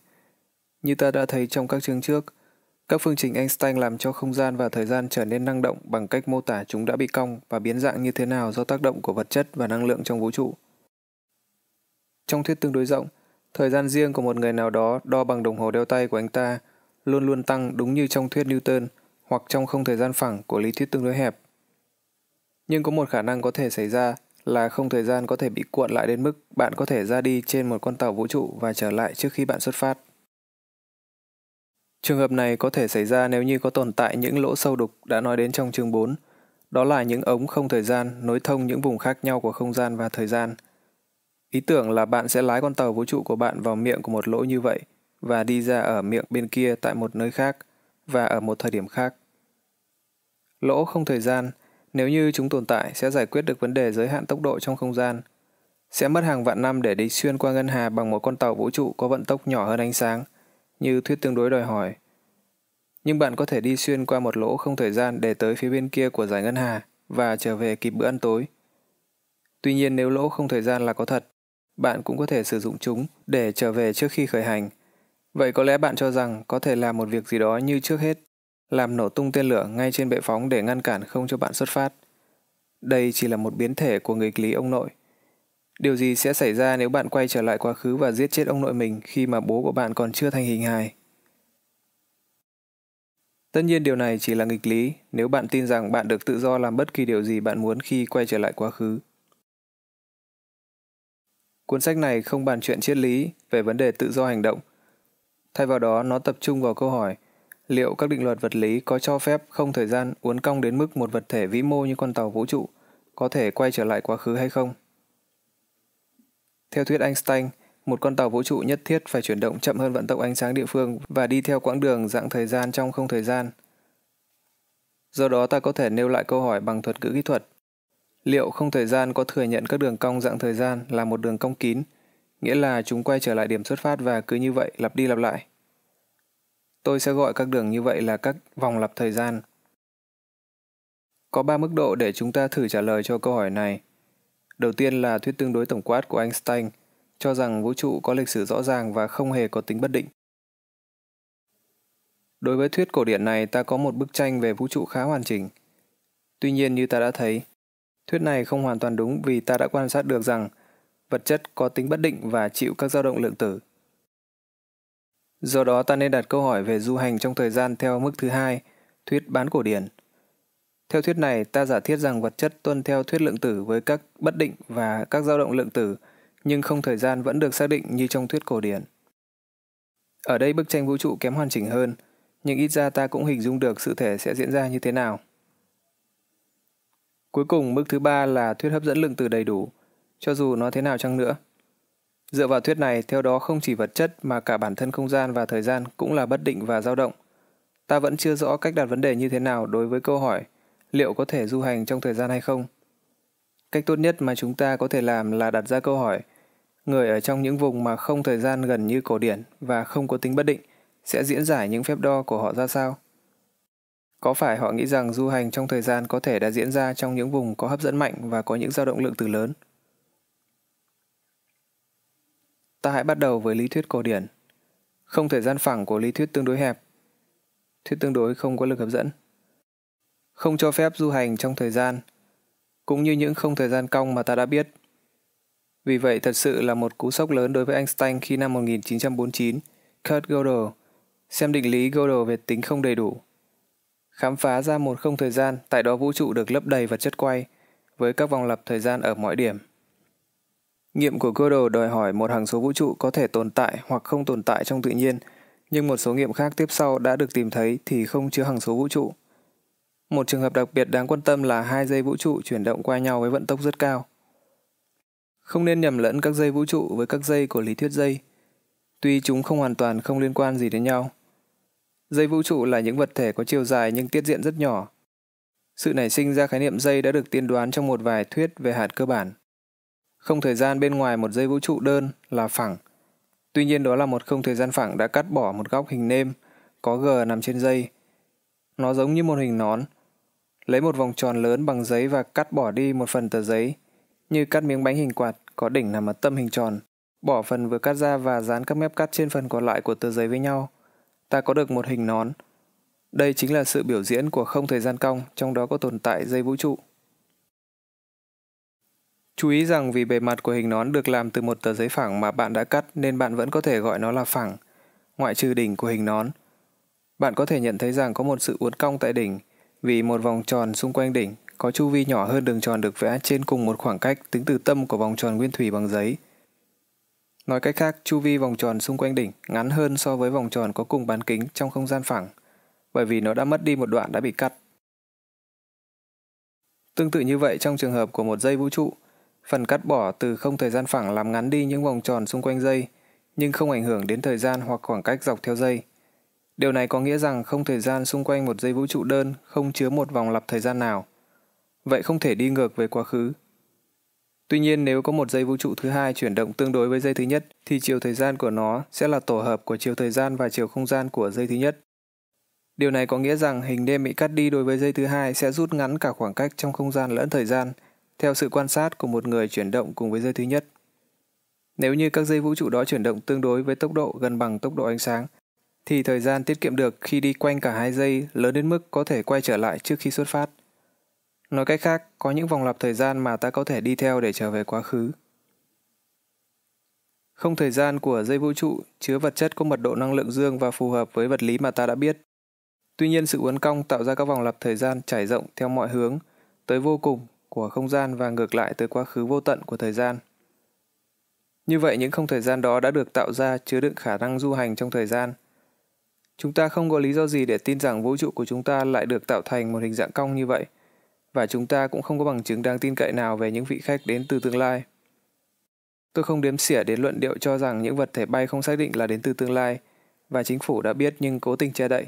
Như ta đã thấy trong các chương trước, các phương trình Einstein làm cho không gian và thời gian trở nên năng động bằng cách mô tả chúng đã bị cong và biến dạng như thế nào do tác động của vật chất và năng lượng trong vũ trụ. Trong thuyết tương đối rộng, thời gian riêng của một người nào đó đo bằng đồng hồ đeo tay của anh ta luôn luôn tăng đúng như trong thuyết Newton hoặc trong không thời gian phẳng của lý thuyết tương đối hẹp. Nhưng có một khả năng có thể xảy ra là không thời gian có thể bị cuộn lại đến mức bạn có thể ra đi trên một con tàu vũ trụ và trở lại trước khi bạn xuất phát. Trường hợp này có thể xảy ra nếu như có tồn tại những lỗ sâu đục đã nói đến trong chương 4, đó là những ống không thời gian nối thông những vùng khác nhau của không gian và thời gian. Ý tưởng là bạn sẽ lái con tàu vũ trụ của bạn vào miệng của một lỗ như vậy và đi ra ở miệng bên kia tại một nơi khác và ở một thời điểm khác. Lỗ không thời gian, nếu như chúng tồn tại sẽ giải quyết được vấn đề giới hạn tốc độ trong không gian. Sẽ mất hàng vạn năm để đi xuyên qua ngân hà bằng một con tàu vũ trụ có vận tốc nhỏ hơn ánh sáng – như thuyết tương đối đòi hỏi. Nhưng bạn có thể đi xuyên qua một lỗ không thời gian để tới phía bên kia của giải ngân hà và trở về kịp bữa ăn tối. Tuy nhiên nếu lỗ không thời gian là có thật, bạn cũng có thể sử dụng chúng để trở về trước khi khởi hành. Vậy có lẽ bạn cho rằng có thể làm một việc gì đó như trước hết, làm nổ tung tên lửa ngay trên bệ phóng để ngăn cản không cho bạn xuất phát. Đây chỉ là một biến thể của nghịch lý ông nội. Điều gì sẽ xảy ra nếu bạn quay trở lại quá khứ và giết chết ông nội mình khi mà bố của bạn còn chưa thành hình hài? Tất nhiên điều này chỉ là nghịch lý nếu bạn tin rằng bạn được tự do làm bất kỳ điều gì bạn muốn khi quay trở lại quá khứ. Cuốn sách này không bàn chuyện triết lý về vấn đề tự do hành động. Thay vào đó, nó tập trung vào câu hỏi liệu các định luật vật lý có cho phép không thời gian uốn cong đến mức một vật thể vĩ mô như con tàu vũ trụ có thể quay trở lại quá khứ hay không? Theo thuyết Einstein, một con tàu vũ trụ nhất thiết phải chuyển động chậm hơn vận tốc ánh sáng địa phương và đi theo quãng đường dạng thời gian trong không thời gian. Do đó ta có thể nêu lại câu hỏi bằng thuật ngữ kỹ thuật. Liệu không thời gian có thừa nhận các đường cong dạng thời gian là một đường cong kín, nghĩa là chúng quay trở lại điểm xuất phát và cứ như vậy lặp đi lặp lại? Tôi sẽ gọi các đường như vậy là các vòng lặp thời gian. Có ba mức độ để chúng ta thử trả lời cho câu hỏi này. Đầu tiên là thuyết tương đối tổng quát của Einstein, cho rằng vũ trụ có lịch sử rõ ràng và không hề có tính bất định. Đối với thuyết cổ điển này, ta có một bức tranh về vũ trụ khá hoàn chỉnh. Tuy nhiên như ta đã thấy, thuyết này không hoàn toàn đúng vì ta đã quan sát được rằng vật chất có tính bất định và chịu các dao động lượng tử. Do đó ta nên đặt câu hỏi về du hành trong thời gian theo mức thứ hai, thuyết bán cổ điển – theo thuyết này, ta giả thiết rằng vật chất tuân theo thuyết lượng tử với các bất định và các dao động lượng tử, nhưng không thời gian vẫn được xác định như trong thuyết cổ điển. Ở đây bức tranh vũ trụ kém hoàn chỉnh hơn, nhưng ít ra ta cũng hình dung được sự thể sẽ diễn ra như thế nào. Cuối cùng, mức thứ ba là thuyết hấp dẫn lượng tử đầy đủ, cho dù nó thế nào chăng nữa. Dựa vào thuyết này, theo đó không chỉ vật chất mà cả bản thân không gian và thời gian cũng là bất định và dao động. Ta vẫn chưa rõ cách đặt vấn đề như thế nào đối với câu hỏi liệu có thể du hành trong thời gian hay không. Cách tốt nhất mà chúng ta có thể làm là đặt ra câu hỏi, người ở trong những vùng mà không thời gian gần như cổ điển và không có tính bất định sẽ diễn giải những phép đo của họ ra sao? Có phải họ nghĩ rằng du hành trong thời gian có thể đã diễn ra trong những vùng có hấp dẫn mạnh và có những dao động lượng tử lớn? Ta hãy bắt đầu với lý thuyết cổ điển. Không thời gian phẳng của lý thuyết tương đối hẹp. Thuyết tương đối không có lực hấp dẫn không cho phép du hành trong thời gian, cũng như những không thời gian cong mà ta đã biết. Vì vậy thật sự là một cú sốc lớn đối với Einstein khi năm 1949, Kurt Gödel xem định lý Gödel về tính không đầy đủ. Khám phá ra một không thời gian, tại đó vũ trụ được lấp đầy vật chất quay, với các vòng lặp thời gian ở mọi điểm. Nghiệm của Gödel đòi hỏi một hằng số vũ trụ có thể tồn tại hoặc không tồn tại trong tự nhiên, nhưng một số nghiệm khác tiếp sau đã được tìm thấy thì không chứa hằng số vũ trụ. Một trường hợp đặc biệt đáng quan tâm là hai dây vũ trụ chuyển động qua nhau với vận tốc rất cao. Không nên nhầm lẫn các dây vũ trụ với các dây của lý thuyết dây, tuy chúng không hoàn toàn không liên quan gì đến nhau. Dây vũ trụ là những vật thể có chiều dài nhưng tiết diện rất nhỏ. Sự nảy sinh ra khái niệm dây đã được tiên đoán trong một vài thuyết về hạt cơ bản. Không thời gian bên ngoài một dây vũ trụ đơn là phẳng. Tuy nhiên đó là một không thời gian phẳng đã cắt bỏ một góc hình nêm có gờ nằm trên dây. Nó giống như một hình nón. Lấy một vòng tròn lớn bằng giấy và cắt bỏ đi một phần tờ giấy, như cắt miếng bánh hình quạt có đỉnh nằm ở tâm hình tròn. Bỏ phần vừa cắt ra và dán các mép cắt trên phần còn lại của tờ giấy với nhau. Ta có được một hình nón. Đây chính là sự biểu diễn của không thời gian cong, trong đó có tồn tại dây vũ trụ. Chú ý rằng vì bề mặt của hình nón được làm từ một tờ giấy phẳng mà bạn đã cắt nên bạn vẫn có thể gọi nó là phẳng, ngoại trừ đỉnh của hình nón. Bạn có thể nhận thấy rằng có một sự uốn cong tại đỉnh vì một vòng tròn xung quanh đỉnh có chu vi nhỏ hơn đường tròn được vẽ trên cùng một khoảng cách tính từ tâm của vòng tròn nguyên thủy bằng giấy. Nói cách khác, chu vi vòng tròn xung quanh đỉnh ngắn hơn so với vòng tròn có cùng bán kính trong không gian phẳng, bởi vì nó đã mất đi một đoạn đã bị cắt. Tương tự như vậy trong trường hợp của một dây vũ trụ, phần cắt bỏ từ không thời gian phẳng làm ngắn đi những vòng tròn xung quanh dây, nhưng không ảnh hưởng đến thời gian hoặc khoảng cách dọc theo dây. Điều này có nghĩa rằng không thời gian xung quanh một dây vũ trụ đơn không chứa một vòng lặp thời gian nào. Vậy không thể đi ngược về quá khứ. Tuy nhiên, nếu có một dây vũ trụ thứ hai chuyển động tương đối với dây thứ nhất, thì chiều thời gian của nó sẽ là tổ hợp của chiều thời gian và chiều không gian của dây thứ nhất. Điều này có nghĩa rằng hình đêm bị cắt đi đối với dây thứ hai sẽ rút ngắn cả khoảng cách trong không gian lẫn thời gian, theo sự quan sát của một người chuyển động cùng với dây thứ nhất. Nếu như các dây vũ trụ đó chuyển động tương đối với tốc độ gần bằng tốc độ ánh sáng thì thời gian tiết kiệm được khi đi quanh cả hai dây lớn đến mức có thể quay trở lại trước khi xuất phát. Nói cách khác, có những vòng lặp thời gian mà ta có thể đi theo để trở về quá khứ. Không thời gian của dây vũ trụ chứa vật chất có mật độ năng lượng dương và phù hợp với vật lý mà ta đã biết. Tuy nhiên sự uốn cong tạo ra các vòng lặp thời gian trải rộng theo mọi hướng, tới vô cùng của không gian và ngược lại tới quá khứ vô tận của thời gian. Như vậy những không thời gian đó đã được tạo ra chứa đựng khả năng du hành trong thời gian. Chúng ta không có lý do gì để tin rằng vũ trụ của chúng ta lại được tạo thành một hình dạng cong như vậy – và chúng ta cũng không có bằng chứng đáng tin cậy nào về những vị khách đến từ tương lai. Tôi không đếm xỉa đến luận điệu cho rằng những vật thể bay không xác định là đến từ tương lai và chính phủ đã biết nhưng cố tình che đậy.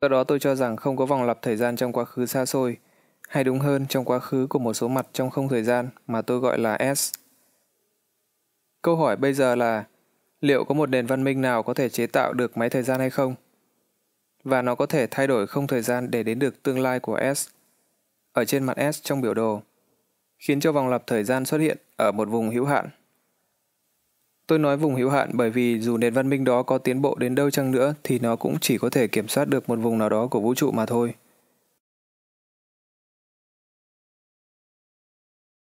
Do đó tôi cho rằng không có vòng lặp thời gian trong quá khứ xa xôi, hay đúng hơn trong quá khứ của một số mặt trong không thời gian mà tôi gọi là S. Câu hỏi bây giờ là liệu có một nền văn minh nào có thể chế tạo được máy thời gian hay không? Và nó có thể thay đổi không thời gian để đến được tương lai của S ở trên mặt S trong biểu đồ, khiến cho vòng lặp thời gian xuất hiện ở một vùng hữu hạn. Tôi nói vùng hữu hạn bởi vì dù nền văn minh đó có tiến bộ đến đâu chăng nữa thì nó cũng chỉ có thể kiểm soát được một vùng nào đó của vũ trụ mà thôi.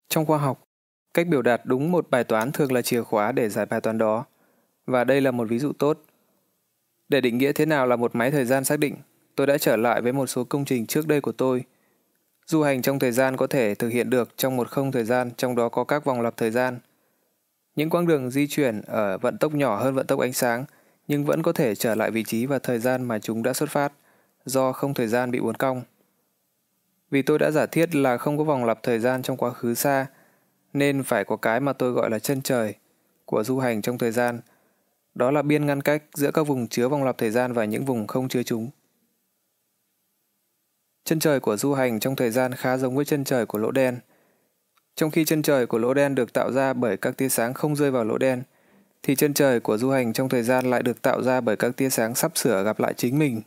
Trong khoa học, cách biểu đạt đúng một bài toán thường là chìa khóa để giải bài toán đó, và đây là một ví dụ tốt. Để định nghĩa thế nào là một máy thời gian xác định, tôi đã trở lại với một số công trình trước đây của tôi – Du hành trong thời gian có thể thực hiện được trong một không thời gian trong đó có các vòng lặp thời gian. Những quãng đường di chuyển ở vận tốc nhỏ hơn vận tốc ánh sáng nhưng vẫn có thể trở lại vị trí và thời gian mà chúng đã xuất phát do không thời gian bị uốn cong. Vì tôi đã giả thiết là không có vòng lặp thời gian trong quá khứ xa nên phải có cái mà tôi gọi là chân trời của du hành trong thời gian. Đó là biên ngăn cách giữa các vùng chứa vòng lặp thời gian và những vùng không chứa chúng. Chân trời của du hành trong thời gian khá giống với chân trời của lỗ đen. Trong khi chân trời của lỗ đen được tạo ra bởi các tia sáng không rơi vào lỗ đen, thì chân trời của du hành trong thời gian lại được tạo ra bởi các tia sáng sắp sửa gặp lại chính mình.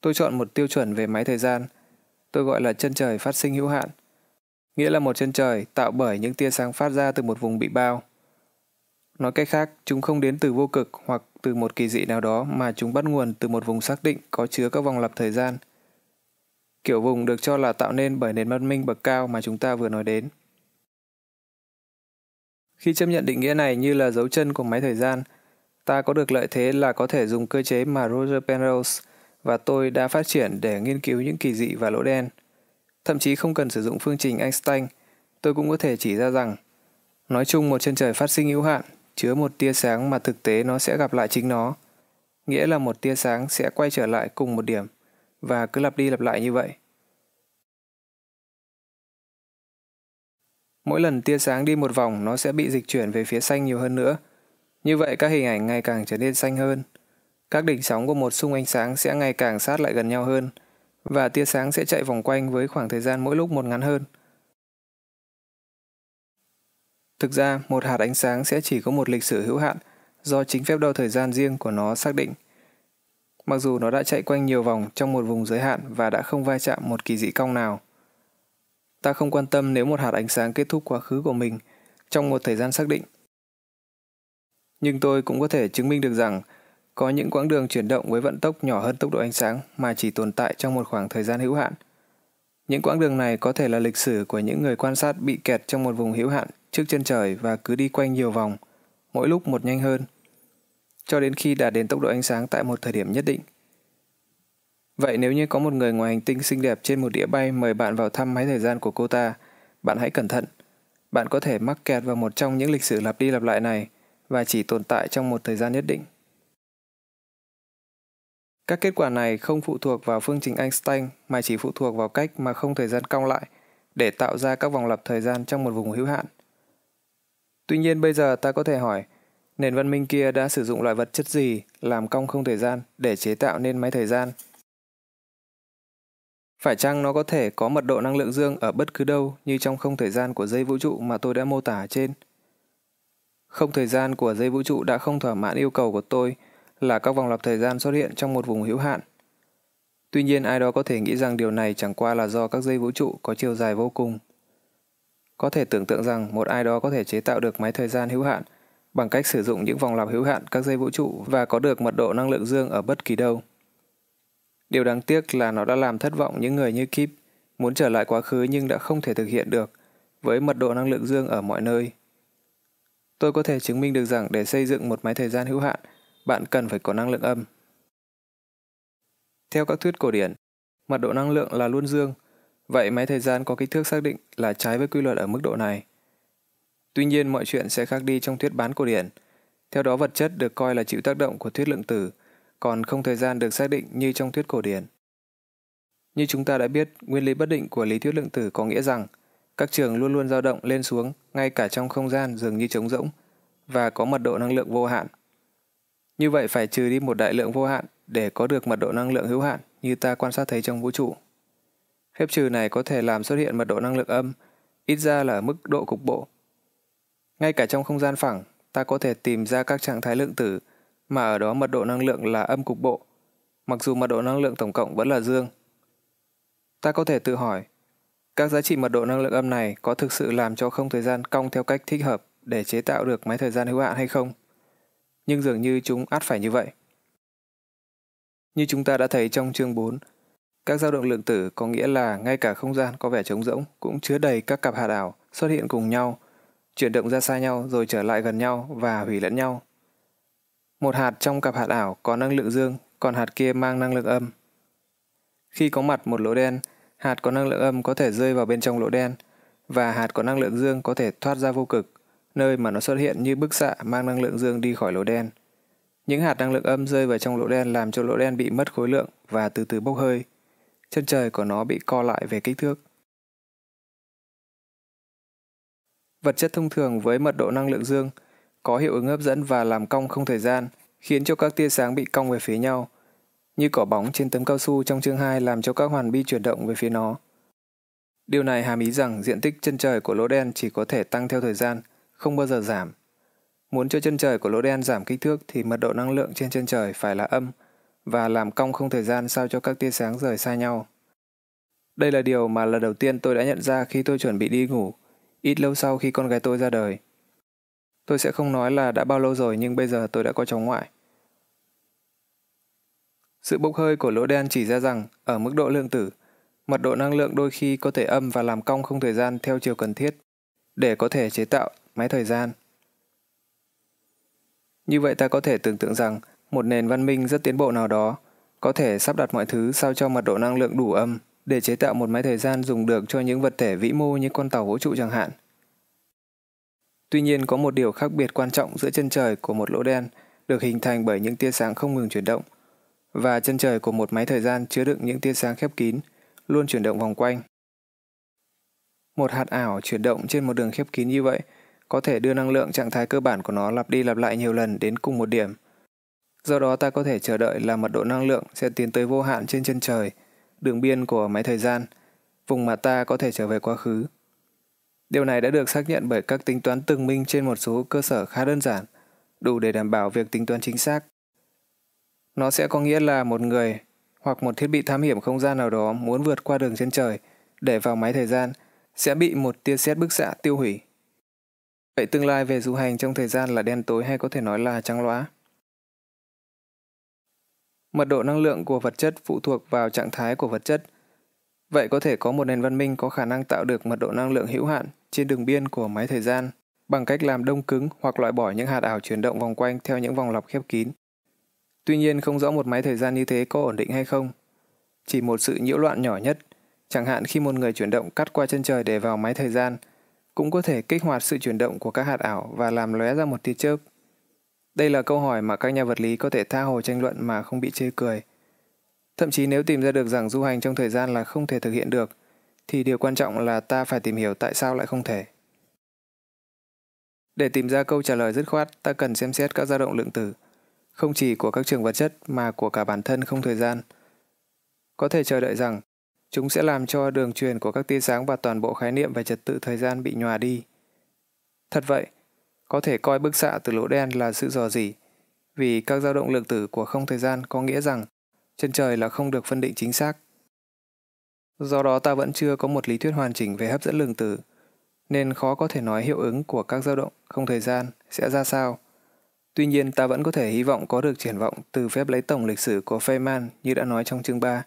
Tôi chọn một tiêu chuẩn về máy thời gian, tôi gọi là chân trời phát sinh hữu hạn, nghĩa là một chân trời tạo bởi những tia sáng phát ra từ một vùng bị bao. Nói cách khác, chúng không đến từ vô cực hoặc từ một kỳ dị nào đó mà chúng bắt nguồn từ một vùng xác định có chứa các vòng lặp thời gian – kiểu vùng được cho là tạo nên bởi nền văn minh bậc cao mà chúng ta vừa nói đến. Khi chấp nhận định nghĩa này như là dấu chân của máy thời gian, ta có được lợi thế là có thể dùng cơ chế mà Roger Penrose và tôi đã phát triển để nghiên cứu những kỳ dị và lỗ đen. Thậm chí không cần sử dụng phương trình Einstein, tôi cũng có thể chỉ ra rằng nói chung một chân trời phát sinh hữu hạn chứa một tia sáng mà thực tế nó sẽ gặp lại chính nó, nghĩa là một tia sáng sẽ quay trở lại cùng một điểm và cứ lặp đi lặp lại như vậy. Mỗi lần tia sáng đi một vòng nó sẽ bị dịch chuyển về phía xanh nhiều hơn nữa. Như vậy các hình ảnh ngày càng trở nên xanh hơn. Các đỉnh sóng của một xung ánh sáng sẽ ngày càng sát lại gần nhau hơn và tia sáng sẽ chạy vòng quanh với khoảng thời gian mỗi lúc một ngắn hơn. Thực ra, một hạt ánh sáng sẽ chỉ có một lịch sử hữu hạn do chính phép đo thời gian riêng của nó xác định. Mặc dù nó đã chạy quanh nhiều vòng trong một vùng giới hạn và đã không va chạm một kỳ dị cong nào. Ta không quan tâm nếu một hạt ánh sáng kết thúc quá khứ của mình trong một thời gian xác định. Nhưng tôi cũng có thể chứng minh được rằng có những quãng đường chuyển động với vận tốc nhỏ hơn tốc độ ánh sáng mà chỉ tồn tại trong một khoảng thời gian hữu hạn. Những quãng đường này có thể là lịch sử của những người quan sát bị kẹt trong một vùng hữu hạn trước chân trời và cứ đi quanh nhiều vòng, mỗi lúc một nhanh hơn, cho đến khi đạt đến tốc độ ánh sáng tại một thời điểm nhất định. Vậy nếu như có một người ngoài hành tinh xinh đẹp trên một đĩa bay mời bạn vào thăm máy thời gian của cô ta, bạn hãy cẩn thận. Bạn có thể mắc kẹt vào một trong những lịch sử lặp đi lặp lại này và chỉ tồn tại trong một thời gian nhất định. Các kết quả này không phụ thuộc vào phương trình Einstein mà chỉ phụ thuộc vào cách mà không thời gian cong lại để tạo ra các vòng lặp thời gian trong một vùng hữu hạn. Tuy nhiên bây giờ ta có thể hỏi, nền văn minh kia đã sử dụng loại vật chất gì làm cong không thời gian để chế tạo nên máy thời gian? Phải chăng nó có thể có mật độ năng lượng dương ở bất cứ đâu như trong không thời gian của dây vũ trụ mà tôi đã mô tả trên? Không thời gian của dây vũ trụ đã không thỏa mãn yêu cầu của tôi là các vòng lặp thời gian xuất hiện trong một vùng hữu hạn. Tuy nhiên ai đó có thể nghĩ rằng điều này chẳng qua là do các dây vũ trụ có chiều dài vô cùng. Có thể tưởng tượng rằng một ai đó có thể chế tạo được máy thời gian hữu hạn bằng cách sử dụng những vòng lặp hữu hạn các dây vũ trụ và có được mật độ năng lượng dương ở bất kỳ đâu. Điều đáng tiếc là nó đã làm thất vọng những người như Kip muốn trở lại quá khứ nhưng đã không thể thực hiện được với mật độ năng lượng dương ở mọi nơi. Tôi có thể chứng minh được rằng để xây dựng một máy thời gian hữu hạn, bạn cần phải có năng lượng âm. Theo các thuyết cổ điển, mật độ năng lượng là luôn dương, vậy máy thời gian có kích thước xác định là trái với quy luật ở mức độ này. Tuy nhiên mọi chuyện sẽ khác đi trong thuyết bán cổ điển. Theo đó vật chất được coi là chịu tác động của thuyết lượng tử, còn không thời gian được xác định như trong thuyết cổ điển. Như chúng ta đã biết, nguyên lý bất định của lý thuyết lượng tử có nghĩa rằng các trường luôn luôn dao động lên xuống ngay cả trong không gian dường như trống rỗng và có mật độ năng lượng vô hạn. Như vậy phải trừ đi một đại lượng vô hạn để có được mật độ năng lượng hữu hạn như ta quan sát thấy trong vũ trụ. Phép trừ này có thể làm xuất hiện mật độ năng lượng âm, ít ra là ở mức độ cục bộ. Ngay cả trong không gian phẳng, ta có thể tìm ra các trạng thái lượng tử mà ở đó mật độ năng lượng là âm cục bộ, mặc dù mật độ năng lượng tổng cộng vẫn là dương. Ta có thể tự hỏi, các giá trị mật độ năng lượng âm này có thực sự làm cho không thời gian cong theo cách thích hợp để chế tạo được máy thời gian hữu hạn hay không? Nhưng dường như chúng át phải như vậy. Như chúng ta đã thấy trong chương 4, các dao động lượng tử có nghĩa là ngay cả không gian có vẻ trống rỗng cũng chứa đầy các cặp hạt ảo xuất hiện cùng nhau, chuyển động ra xa nhau rồi trở lại gần nhau và hủy lẫn nhau. Một hạt trong cặp hạt ảo có năng lượng dương, còn hạt kia mang năng lượng âm. Khi có mặt một lỗ đen, hạt có năng lượng âm có thể rơi vào bên trong lỗ đen và hạt có năng lượng dương có thể thoát ra vô cực, nơi mà nó xuất hiện như bức xạ mang năng lượng dương đi khỏi lỗ đen. Những hạt năng lượng âm rơi vào trong lỗ đen làm cho lỗ đen bị mất khối lượng và từ từ bốc hơi. Chân trời của nó bị co lại về kích thước. Vật chất thông thường với mật độ năng lượng dương có hiệu ứng hấp dẫn và làm cong không thời gian, khiến cho các tia sáng bị cong về phía nhau, như cỏ bóng trên tấm cao su trong chương 2 làm cho các hoàn bi chuyển động về phía nó. Điều này hàm ý rằng diện tích chân trời của lỗ đen chỉ có thể tăng theo thời gian, không bao giờ giảm. Muốn cho chân trời của lỗ đen giảm kích thước thì mật độ năng lượng trên chân trời phải là âm và làm cong không thời gian sao cho các tia sáng rời xa nhau. Đây là điều mà lần đầu tiên tôi đã nhận ra khi tôi chuẩn bị đi ngủ, ít lâu sau khi con gái tôi ra đời. Tôi sẽ không nói là đã bao lâu rồi nhưng bây giờ tôi đã có cháu ngoại. Sự bốc hơi của lỗ đen chỉ ra rằng ở mức độ lượng tử, mật độ năng lượng đôi khi có thể âm và làm cong không thời gian theo chiều cần thiết để có thể chế tạo máy thời gian. Như vậy ta có thể tưởng tượng rằng một nền văn minh rất tiến bộ nào đó có thể sắp đặt mọi thứ sao cho mật độ năng lượng đủ âm để chế tạo một máy thời gian dùng được cho những vật thể vĩ mô như con tàu vũ trụ chẳng hạn. Tuy nhiên có một điều khác biệt quan trọng giữa chân trời của một lỗ đen được hình thành bởi những tia sáng không ngừng chuyển động và chân trời của một máy thời gian chứa đựng những tia sáng khép kín, luôn chuyển động vòng quanh. Một hạt ảo chuyển động trên một đường khép kín như vậy có thể đưa năng lượng trạng thái cơ bản của nó lặp đi lặp lại nhiều lần đến cùng một điểm. Do đó ta có thể chờ đợi là mật độ năng lượng sẽ tiến tới vô hạn trên chân trời, đường biên của máy thời gian, vùng mà ta có thể trở về quá khứ. Điều này đã được xác nhận bởi các tính toán từng minh trên một số cơ sở khá đơn giản, đủ để đảm bảo việc tính toán chính xác. Nó sẽ có nghĩa là một người hoặc một thiết bị thám hiểm không gian nào đó muốn vượt qua đường chân trời để vào máy thời gian sẽ bị một tia sét bức xạ tiêu hủy. Vậy tương lai về du hành trong thời gian là đen tối hay có thể nói là trắng loá? Mật độ năng lượng của vật chất phụ thuộc vào trạng thái của vật chất. Vậy có thể có một nền văn minh có khả năng tạo được mật độ năng lượng hữu hạn trên đường biên của máy thời gian bằng cách làm đông cứng hoặc loại bỏ những hạt ảo chuyển động vòng quanh theo những vòng lặp khép kín. Tuy nhiên không rõ một máy thời gian như thế có ổn định hay không. Chỉ một sự nhiễu loạn nhỏ nhất, chẳng hạn khi một người chuyển động cắt qua chân trời để vào máy thời gian, cũng có thể kích hoạt sự chuyển động của các hạt ảo và làm lóe ra một tia chớp. Đây là câu hỏi mà các nhà vật lý có thể tha hồ tranh luận mà không bị chê cười. Thậm chí nếu tìm ra được rằng du hành trong thời gian là không thể thực hiện được, thì điều quan trọng là ta phải tìm hiểu tại sao lại không thể. Để tìm ra câu trả lời dứt khoát, ta cần xem xét các dao động lượng tử, không chỉ của các trường vật chất mà của cả bản thân không thời gian. Có thể chờ đợi rằng chúng sẽ làm cho đường truyền của các tia sáng và toàn bộ khái niệm về trật tự thời gian bị nhòa đi. Thật vậy, có thể coi bức xạ từ lỗ đen là sự dò dỉ, vì các dao động lượng tử của không thời gian có nghĩa rằng chân trời là không được phân định chính xác. Do đó ta vẫn chưa có một lý thuyết hoàn chỉnh về hấp dẫn lượng tử, nên khó có thể nói hiệu ứng của các dao động không thời gian sẽ ra sao. Tuy nhiên ta vẫn có thể hy vọng có được triển vọng từ phép lấy tổng lịch sử của Feynman như đã nói trong chương 3.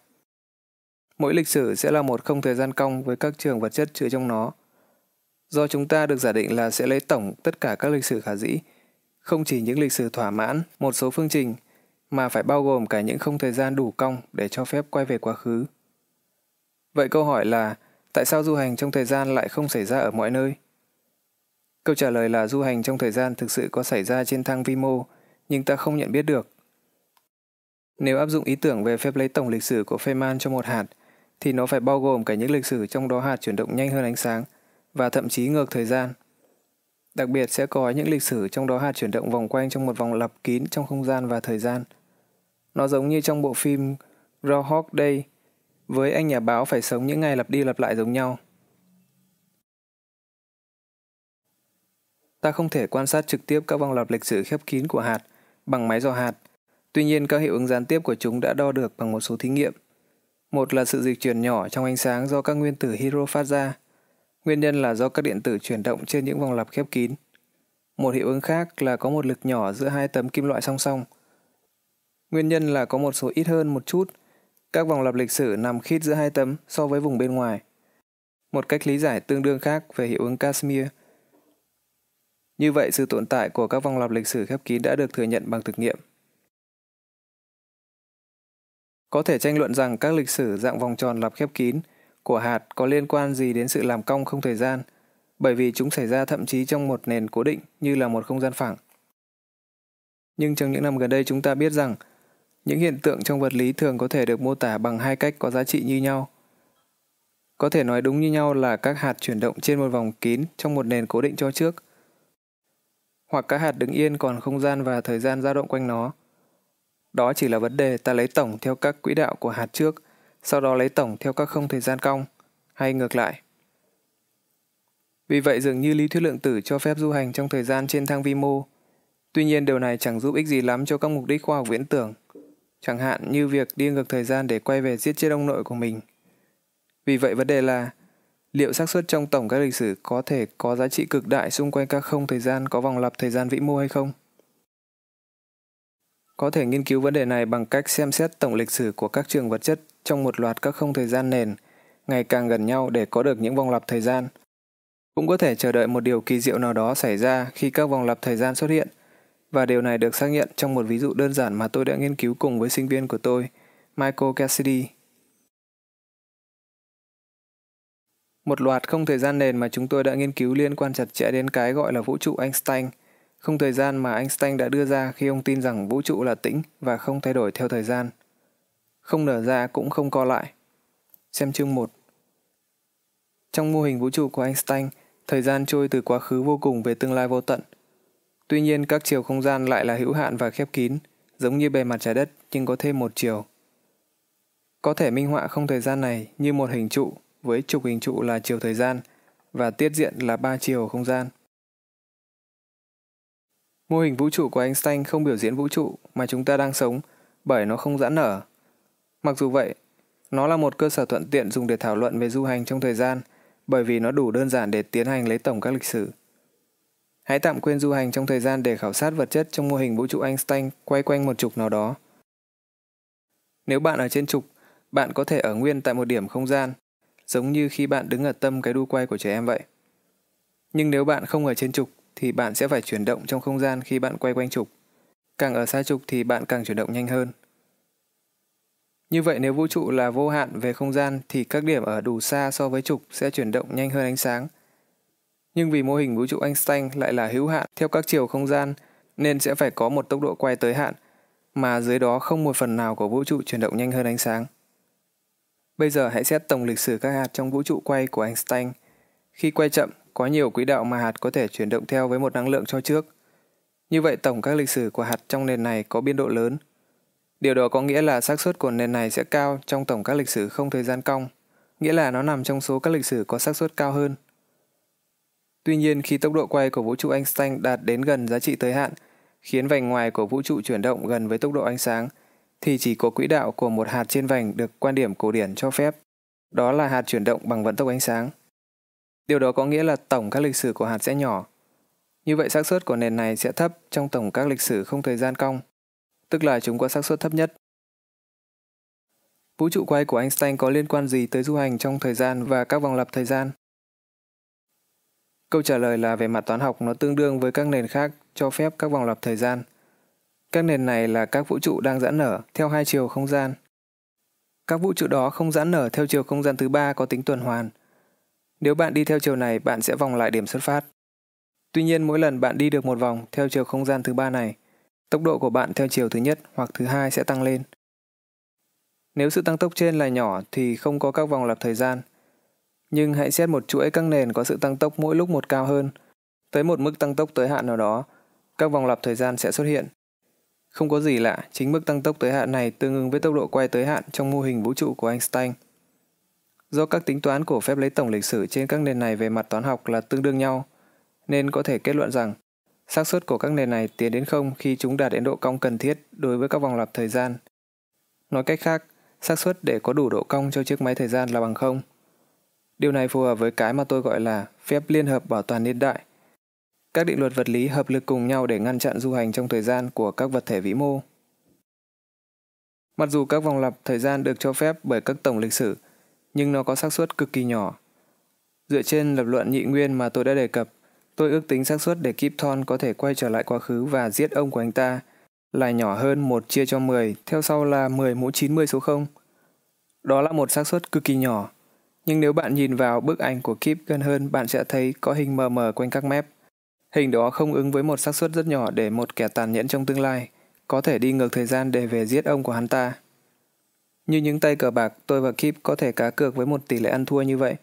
Mỗi lịch sử sẽ là một không thời gian cong với các trường vật chất chứa trong nó. Do chúng ta được giả định là sẽ lấy tổng tất cả các lịch sử khả dĩ, không chỉ những lịch sử thỏa mãn một số phương trình, mà phải bao gồm cả những không thời gian đủ cong để cho phép quay về quá khứ. Vậy câu hỏi là tại sao du hành trong thời gian lại không xảy ra ở mọi nơi? Câu trả lời là du hành trong thời gian thực sự có xảy ra trên thang vi mô, nhưng ta không nhận biết được. Nếu áp dụng ý tưởng về phép lấy tổng lịch sử của Feynman cho một hạt, thì nó phải bao gồm cả những lịch sử trong đó hạt chuyển động nhanh hơn ánh sáng và thậm chí ngược thời gian. Đặc biệt sẽ có những lịch sử trong đó hạt chuyển động vòng quanh trong một vòng lặp kín trong không gian và thời gian. Nó giống như trong bộ phim Groundhog Day, với anh nhà báo phải sống những ngày lặp đi lặp lại giống nhau. Ta không thể quan sát trực tiếp các vòng lặp lịch sử khép kín của hạt bằng máy dò hạt. Tuy nhiên, các hiệu ứng gián tiếp của chúng đã đo được bằng một số thí nghiệm. Một là sự dịch chuyển nhỏ trong ánh sáng do các nguyên tử hydro phát ra. Nguyên nhân là do các điện tử chuyển động trên những vòng lặp khép kín. Một hiệu ứng khác là có một lực nhỏ giữa hai tấm kim loại song song. Nguyên nhân là có một số ít hơn một chút, các vòng lặp lịch sử nằm khít giữa hai tấm so với vùng bên ngoài. Một cách lý giải tương đương khác về hiệu ứng Casimir. Như vậy, sự tồn tại của các vòng lặp lịch sử khép kín đã được thừa nhận bằng thực nghiệm. Có thể tranh luận rằng các lịch sử dạng vòng tròn lặp khép kín của hạt có liên quan gì đến sự làm cong không thời gian, bởi vì chúng xảy ra thậm chí trong một nền cố định như là một không gian phẳng. Nhưng trong những năm gần đây chúng ta biết rằng những hiện tượng trong vật lý thường có thể được mô tả bằng hai cách có giá trị như nhau. Có thể nói đúng như nhau là các hạt chuyển động trên một vòng kín trong một nền cố định cho trước, hoặc các hạt đứng yên còn không gian và thời gian dao động quanh nó. Đó chỉ là vấn đề ta lấy tổng theo các quỹ đạo của hạt trước, sau đó lấy tổng theo các không thời gian cong, hay ngược lại. Vì vậy dường như lý thuyết lượng tử cho phép du hành trong thời gian trên thang vi mô. Tuy nhiên điều này chẳng giúp ích gì lắm cho các mục đích khoa học viễn tưởng, chẳng hạn như việc đi ngược thời gian để quay về giết chết ông nội của mình. Vì vậy vấn đề là liệu xác suất trong tổng các lịch sử có thể có giá trị cực đại xung quanh các không thời gian có vòng lặp thời gian vĩ mô hay không? Có thể nghiên cứu vấn đề này bằng cách xem xét tổng lịch sử của các trường vật chất trong một loạt các không thời gian nền ngày càng gần nhau để có được những vòng lặp thời gian. Cũng có thể chờ đợi một điều kỳ diệu nào đó xảy ra khi các vòng lặp thời gian xuất hiện, và điều này được xác nhận trong một ví dụ đơn giản mà tôi đã nghiên cứu cùng với sinh viên của tôi, Michael Cassidy. Một loạt không thời gian nền mà chúng tôi đã nghiên cứu liên quan chặt chẽ đến cái gọi là vũ trụ Einstein – không thời gian mà Einstein đã đưa ra khi ông tin rằng vũ trụ là tĩnh và không thay đổi theo thời gian. Không nở ra cũng không co lại. Xem chương 1. Trong mô hình vũ trụ của Einstein, thời gian trôi từ quá khứ vô cùng về tương lai vô tận. Tuy nhiên các chiều không gian lại là hữu hạn và khép kín, giống như bề mặt trái đất nhưng có thêm một chiều. Có thể minh họa không thời gian này như một hình trụ với trục hình trụ là chiều thời gian và tiết diện là ba chiều không gian. Mô hình vũ trụ của Einstein không biểu diễn vũ trụ mà chúng ta đang sống, bởi nó không giãn nở. Mặc dù vậy, nó là một cơ sở thuận tiện dùng để thảo luận về du hành trong thời gian, bởi vì nó đủ đơn giản để tiến hành lấy tổng các lịch sử. Hãy tạm quên du hành trong thời gian để khảo sát vật chất trong mô hình vũ trụ Einstein quay quanh một trục nào đó. Nếu bạn ở trên trục, bạn có thể ở nguyên tại một điểm không gian, giống như khi bạn đứng ở tâm cái đu quay của trẻ em vậy. Nhưng nếu bạn không ở trên trục thì bạn sẽ phải chuyển động trong không gian khi bạn quay quanh trục. Càng ở xa trục thì bạn càng chuyển động nhanh hơn. Như vậy nếu vũ trụ là vô hạn về không gian thì các điểm ở đủ xa so với trục sẽ chuyển động nhanh hơn ánh sáng. Nhưng vì mô hình vũ trụ Einstein lại là hữu hạn theo các chiều không gian nên sẽ phải có một tốc độ quay tới hạn mà dưới đó không một phần nào của vũ trụ chuyển động nhanh hơn ánh sáng. Bây giờ hãy xét tổng lịch sử các hạt trong vũ trụ quay của Einstein. Khi quay chậm, có nhiều quỹ đạo mà hạt có thể chuyển động theo với một năng lượng cho trước. Như vậy tổng các lịch sử của hạt trong nền này có biên độ lớn. Điều đó có nghĩa là xác suất của nền này sẽ cao trong tổng các lịch sử không thời gian cong, nghĩa là nó nằm trong số các lịch sử có xác suất cao hơn. Tuy nhiên, khi tốc độ quay của vũ trụ Einstein đạt đến gần giá trị tới hạn, khiến vành ngoài của vũ trụ chuyển động gần với tốc độ ánh sáng, thì chỉ có quỹ đạo của một hạt trên vành được quan điểm cổ điển cho phép. Đó là hạt chuyển động bằng vận tốc ánh sáng. Điều đó có nghĩa là tổng các lịch sử của hạt sẽ nhỏ. Như vậy xác suất của nền này sẽ thấp trong tổng các lịch sử không thời gian cong, tức là chúng có xác suất thấp nhất. Vũ trụ quay của Einstein có liên quan gì tới du hành trong thời gian và các vòng lặp thời gian? Câu trả lời là về mặt toán học nó tương đương với các nền khác cho phép các vòng lặp thời gian. Các nền này là các vũ trụ đang giãn nở theo hai chiều không gian. Các vũ trụ đó không giãn nở theo chiều không gian thứ ba có tính tuần hoàn. Nếu bạn đi theo chiều này, bạn sẽ vòng lại điểm xuất phát. Tuy nhiên, mỗi lần bạn đi được một vòng theo chiều không gian thứ ba này, tốc độ của bạn theo chiều thứ nhất hoặc thứ hai sẽ tăng lên. Nếu sự tăng tốc trên là nhỏ thì không có các vòng lặp thời gian – nhưng hãy xét một chuỗi các nền có sự tăng tốc mỗi lúc một cao hơn. Tới một mức tăng tốc tới hạn nào đó, các vòng lặp thời gian sẽ xuất hiện. Không có gì lạ, chính mức tăng tốc tới hạn này tương ứng với tốc độ quay tới hạn trong mô hình vũ trụ của Einstein. Do các tính toán của phép lấy tổng lịch sử trên các nền này về mặt toán học là tương đương nhau, nên có thể kết luận rằng xác suất của các nền này tiến đến không khi chúng đạt đến độ cong cần thiết đối với các vòng lặp thời gian. Nói cách khác, xác suất để có đủ độ cong cho chiếc máy thời gian là bằng không. Điều này phù hợp với cái mà tôi gọi là phép liên hợp bảo toàn niên đại. Các định luật vật lý hợp lực cùng nhau để ngăn chặn du hành trong thời gian của các vật thể vĩ mô. Mặc dù các vòng lặp thời gian được cho phép bởi các tổng lịch sử, nhưng nó có xác suất cực kỳ nhỏ. Dựa trên lập luận nhị nguyên mà tôi đã đề cập, tôi ước tính xác suất để Kip Thorne có thể quay trở lại quá khứ và giết ông của anh ta là nhỏ hơn 1 chia cho 10, theo sau là 10 mũ 90 số 0. Đó là một xác suất cực kỳ nhỏ, nhưng nếu bạn nhìn vào bức ảnh của Kip gần hơn, bạn sẽ thấy có hình mờ mờ quanh các mép. Hình đó không ứng với một xác suất rất nhỏ để một kẻ tàn nhẫn trong tương lai có thể đi ngược thời gian để về giết ông của hắn ta. Như những tay cờ bạc, tôi và Kip có thể cá cược với một tỷ lệ ăn thua như vậy.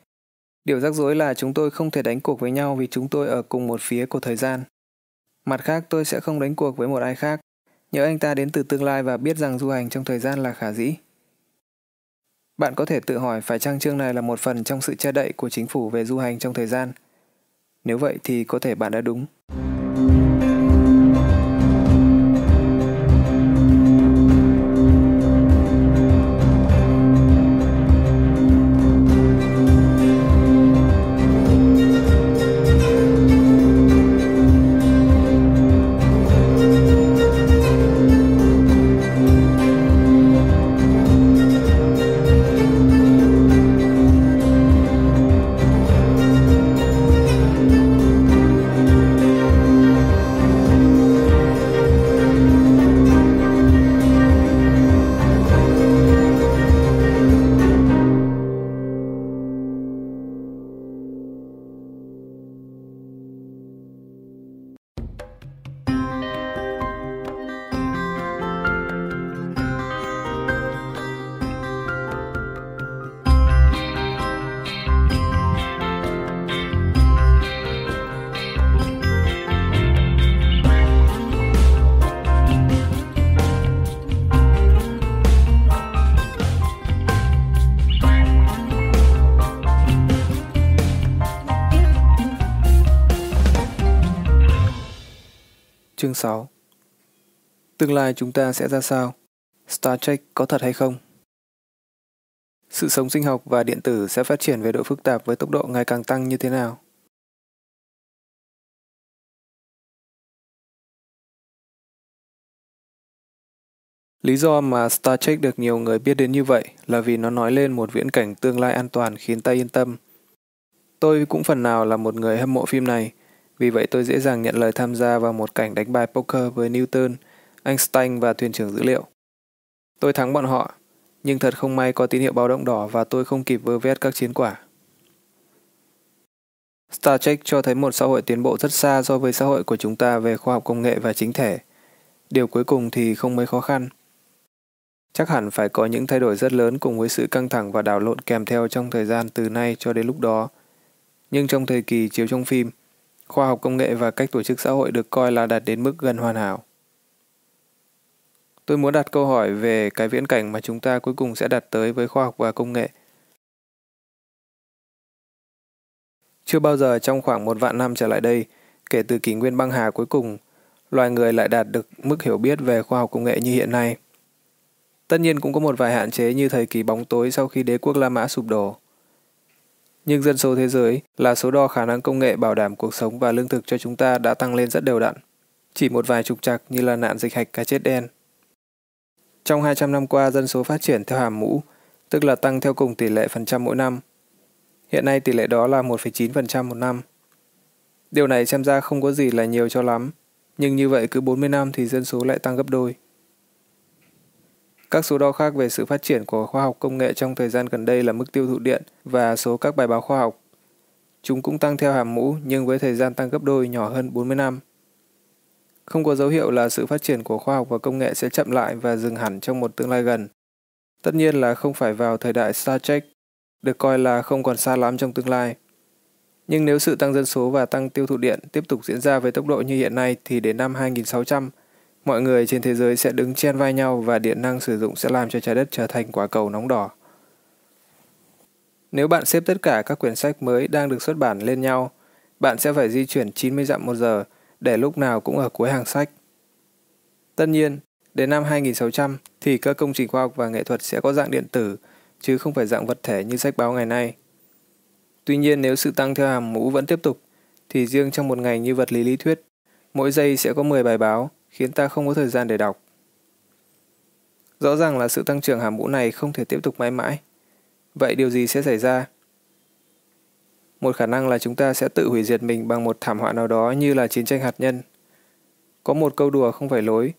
Điều rắc rối là chúng tôi không thể đánh cuộc với nhau vì chúng tôi ở cùng một phía của thời gian. Mặt khác, tôi sẽ không đánh cuộc với một ai khác, nhớ anh ta đến từ tương lai và biết rằng du hành trong thời gian là khả dĩ. Bạn có thể tự hỏi phải chăng chương này là một phần trong sự che đậy của chính phủ về du hành trong thời gian. Nếu vậy thì có thể bạn đã đúng. 6 Tương lai chúng ta sẽ ra sao? Star Trek có thật hay không? Sự sống sinh học và điện tử sẽ phát triển về độ phức tạp với tốc độ ngày càng tăng như thế nào? Lý do mà Star Trek được nhiều người biết đến như vậy là vì nó nói lên một viễn cảnh tương lai an toàn khiến ta yên tâm. Tôi cũng phần nào là một người hâm mộ phim này, vì vậy tôi dễ dàng nhận lời tham gia vào một cảnh đánh bài poker với Newton, Einstein và thuyền trưởng dữ liệu. Tôi thắng bọn họ, nhưng thật không may có tín hiệu báo động đỏ và tôi không kịp vơ vét các chiến quả. Star Trek cho thấy một xã hội tiến bộ rất xa so với xã hội của chúng ta về khoa học công nghệ và chính thể. Điều cuối cùng thì không mấy khó khăn. Chắc hẳn phải có những thay đổi rất lớn cùng với sự căng thẳng và đảo lộn kèm theo trong thời gian từ nay cho đến lúc đó. Nhưng trong thời kỳ chiếu trong phim, khoa học công nghệ và cách tổ chức xã hội được coi là đạt đến mức gần hoàn hảo. Tôi muốn đặt câu hỏi về cái viễn cảnh mà chúng ta cuối cùng sẽ đạt tới với khoa học và công nghệ. Chưa bao giờ trong khoảng một vạn năm trở lại đây, kể từ kỷ nguyên băng hà cuối cùng, loài người lại đạt được mức hiểu biết về khoa học công nghệ như hiện nay. Tất nhiên cũng có một vài hạn chế như thời kỳ bóng tối sau khi đế quốc La Mã sụp đổ. Nhưng dân số thế giới là số đo khả năng công nghệ bảo đảm cuộc sống và lương thực cho chúng ta đã tăng lên rất đều đặn. Chỉ một vài trục trặc như là nạn dịch hạch cá chết đen. Trong 200 năm qua, dân số phát triển theo hàm mũ, tức là tăng theo cùng tỷ lệ phần trăm mỗi năm. Hiện nay tỷ lệ đó là 1,9% một năm. Điều này xem ra không có gì là nhiều cho lắm, nhưng như vậy cứ 40 năm thì dân số lại tăng gấp đôi. Các số đo khác về sự phát triển của khoa học công nghệ trong thời gian gần đây là mức tiêu thụ điện và số các bài báo khoa học. Chúng cũng tăng theo hàm mũ nhưng với thời gian tăng gấp đôi nhỏ hơn 40 năm. Không có dấu hiệu là sự phát triển của khoa học và công nghệ sẽ chậm lại và dừng hẳn trong một tương lai gần. Tất nhiên là không phải vào thời đại Star Trek, được coi là không còn xa lắm trong tương lai. Nhưng nếu sự tăng dân số và tăng tiêu thụ điện tiếp tục diễn ra với tốc độ như hiện nay thì đến năm 2600, mọi người trên thế giới sẽ đứng chen vai nhau và điện năng sử dụng sẽ làm cho trái đất trở thành quả cầu nóng đỏ. Nếu bạn xếp tất cả các quyển sách mới đang được xuất bản lên nhau, bạn sẽ phải di chuyển 90 dặm một giờ để lúc nào cũng ở cuối hàng sách. Tất nhiên, đến năm 2600 thì các công trình khoa học và nghệ thuật sẽ có dạng điện tử, chứ không phải dạng vật thể như sách báo ngày nay. Tuy nhiên nếu sự tăng theo hàm mũ vẫn tiếp tục, thì riêng trong một ngày như vật lý lý thuyết, mỗi giây sẽ có 10 bài báo, khiến ta không có thời gian để đọc. Rõ ràng là sự tăng trưởng hàm mũ này không thể tiếp tục mãi mãi. Vậy điều gì sẽ xảy ra? Một khả năng là chúng ta sẽ tự hủy diệt mình bằng một thảm họa nào đó như là chiến tranh hạt nhân. Có một câu đùa không phải lối,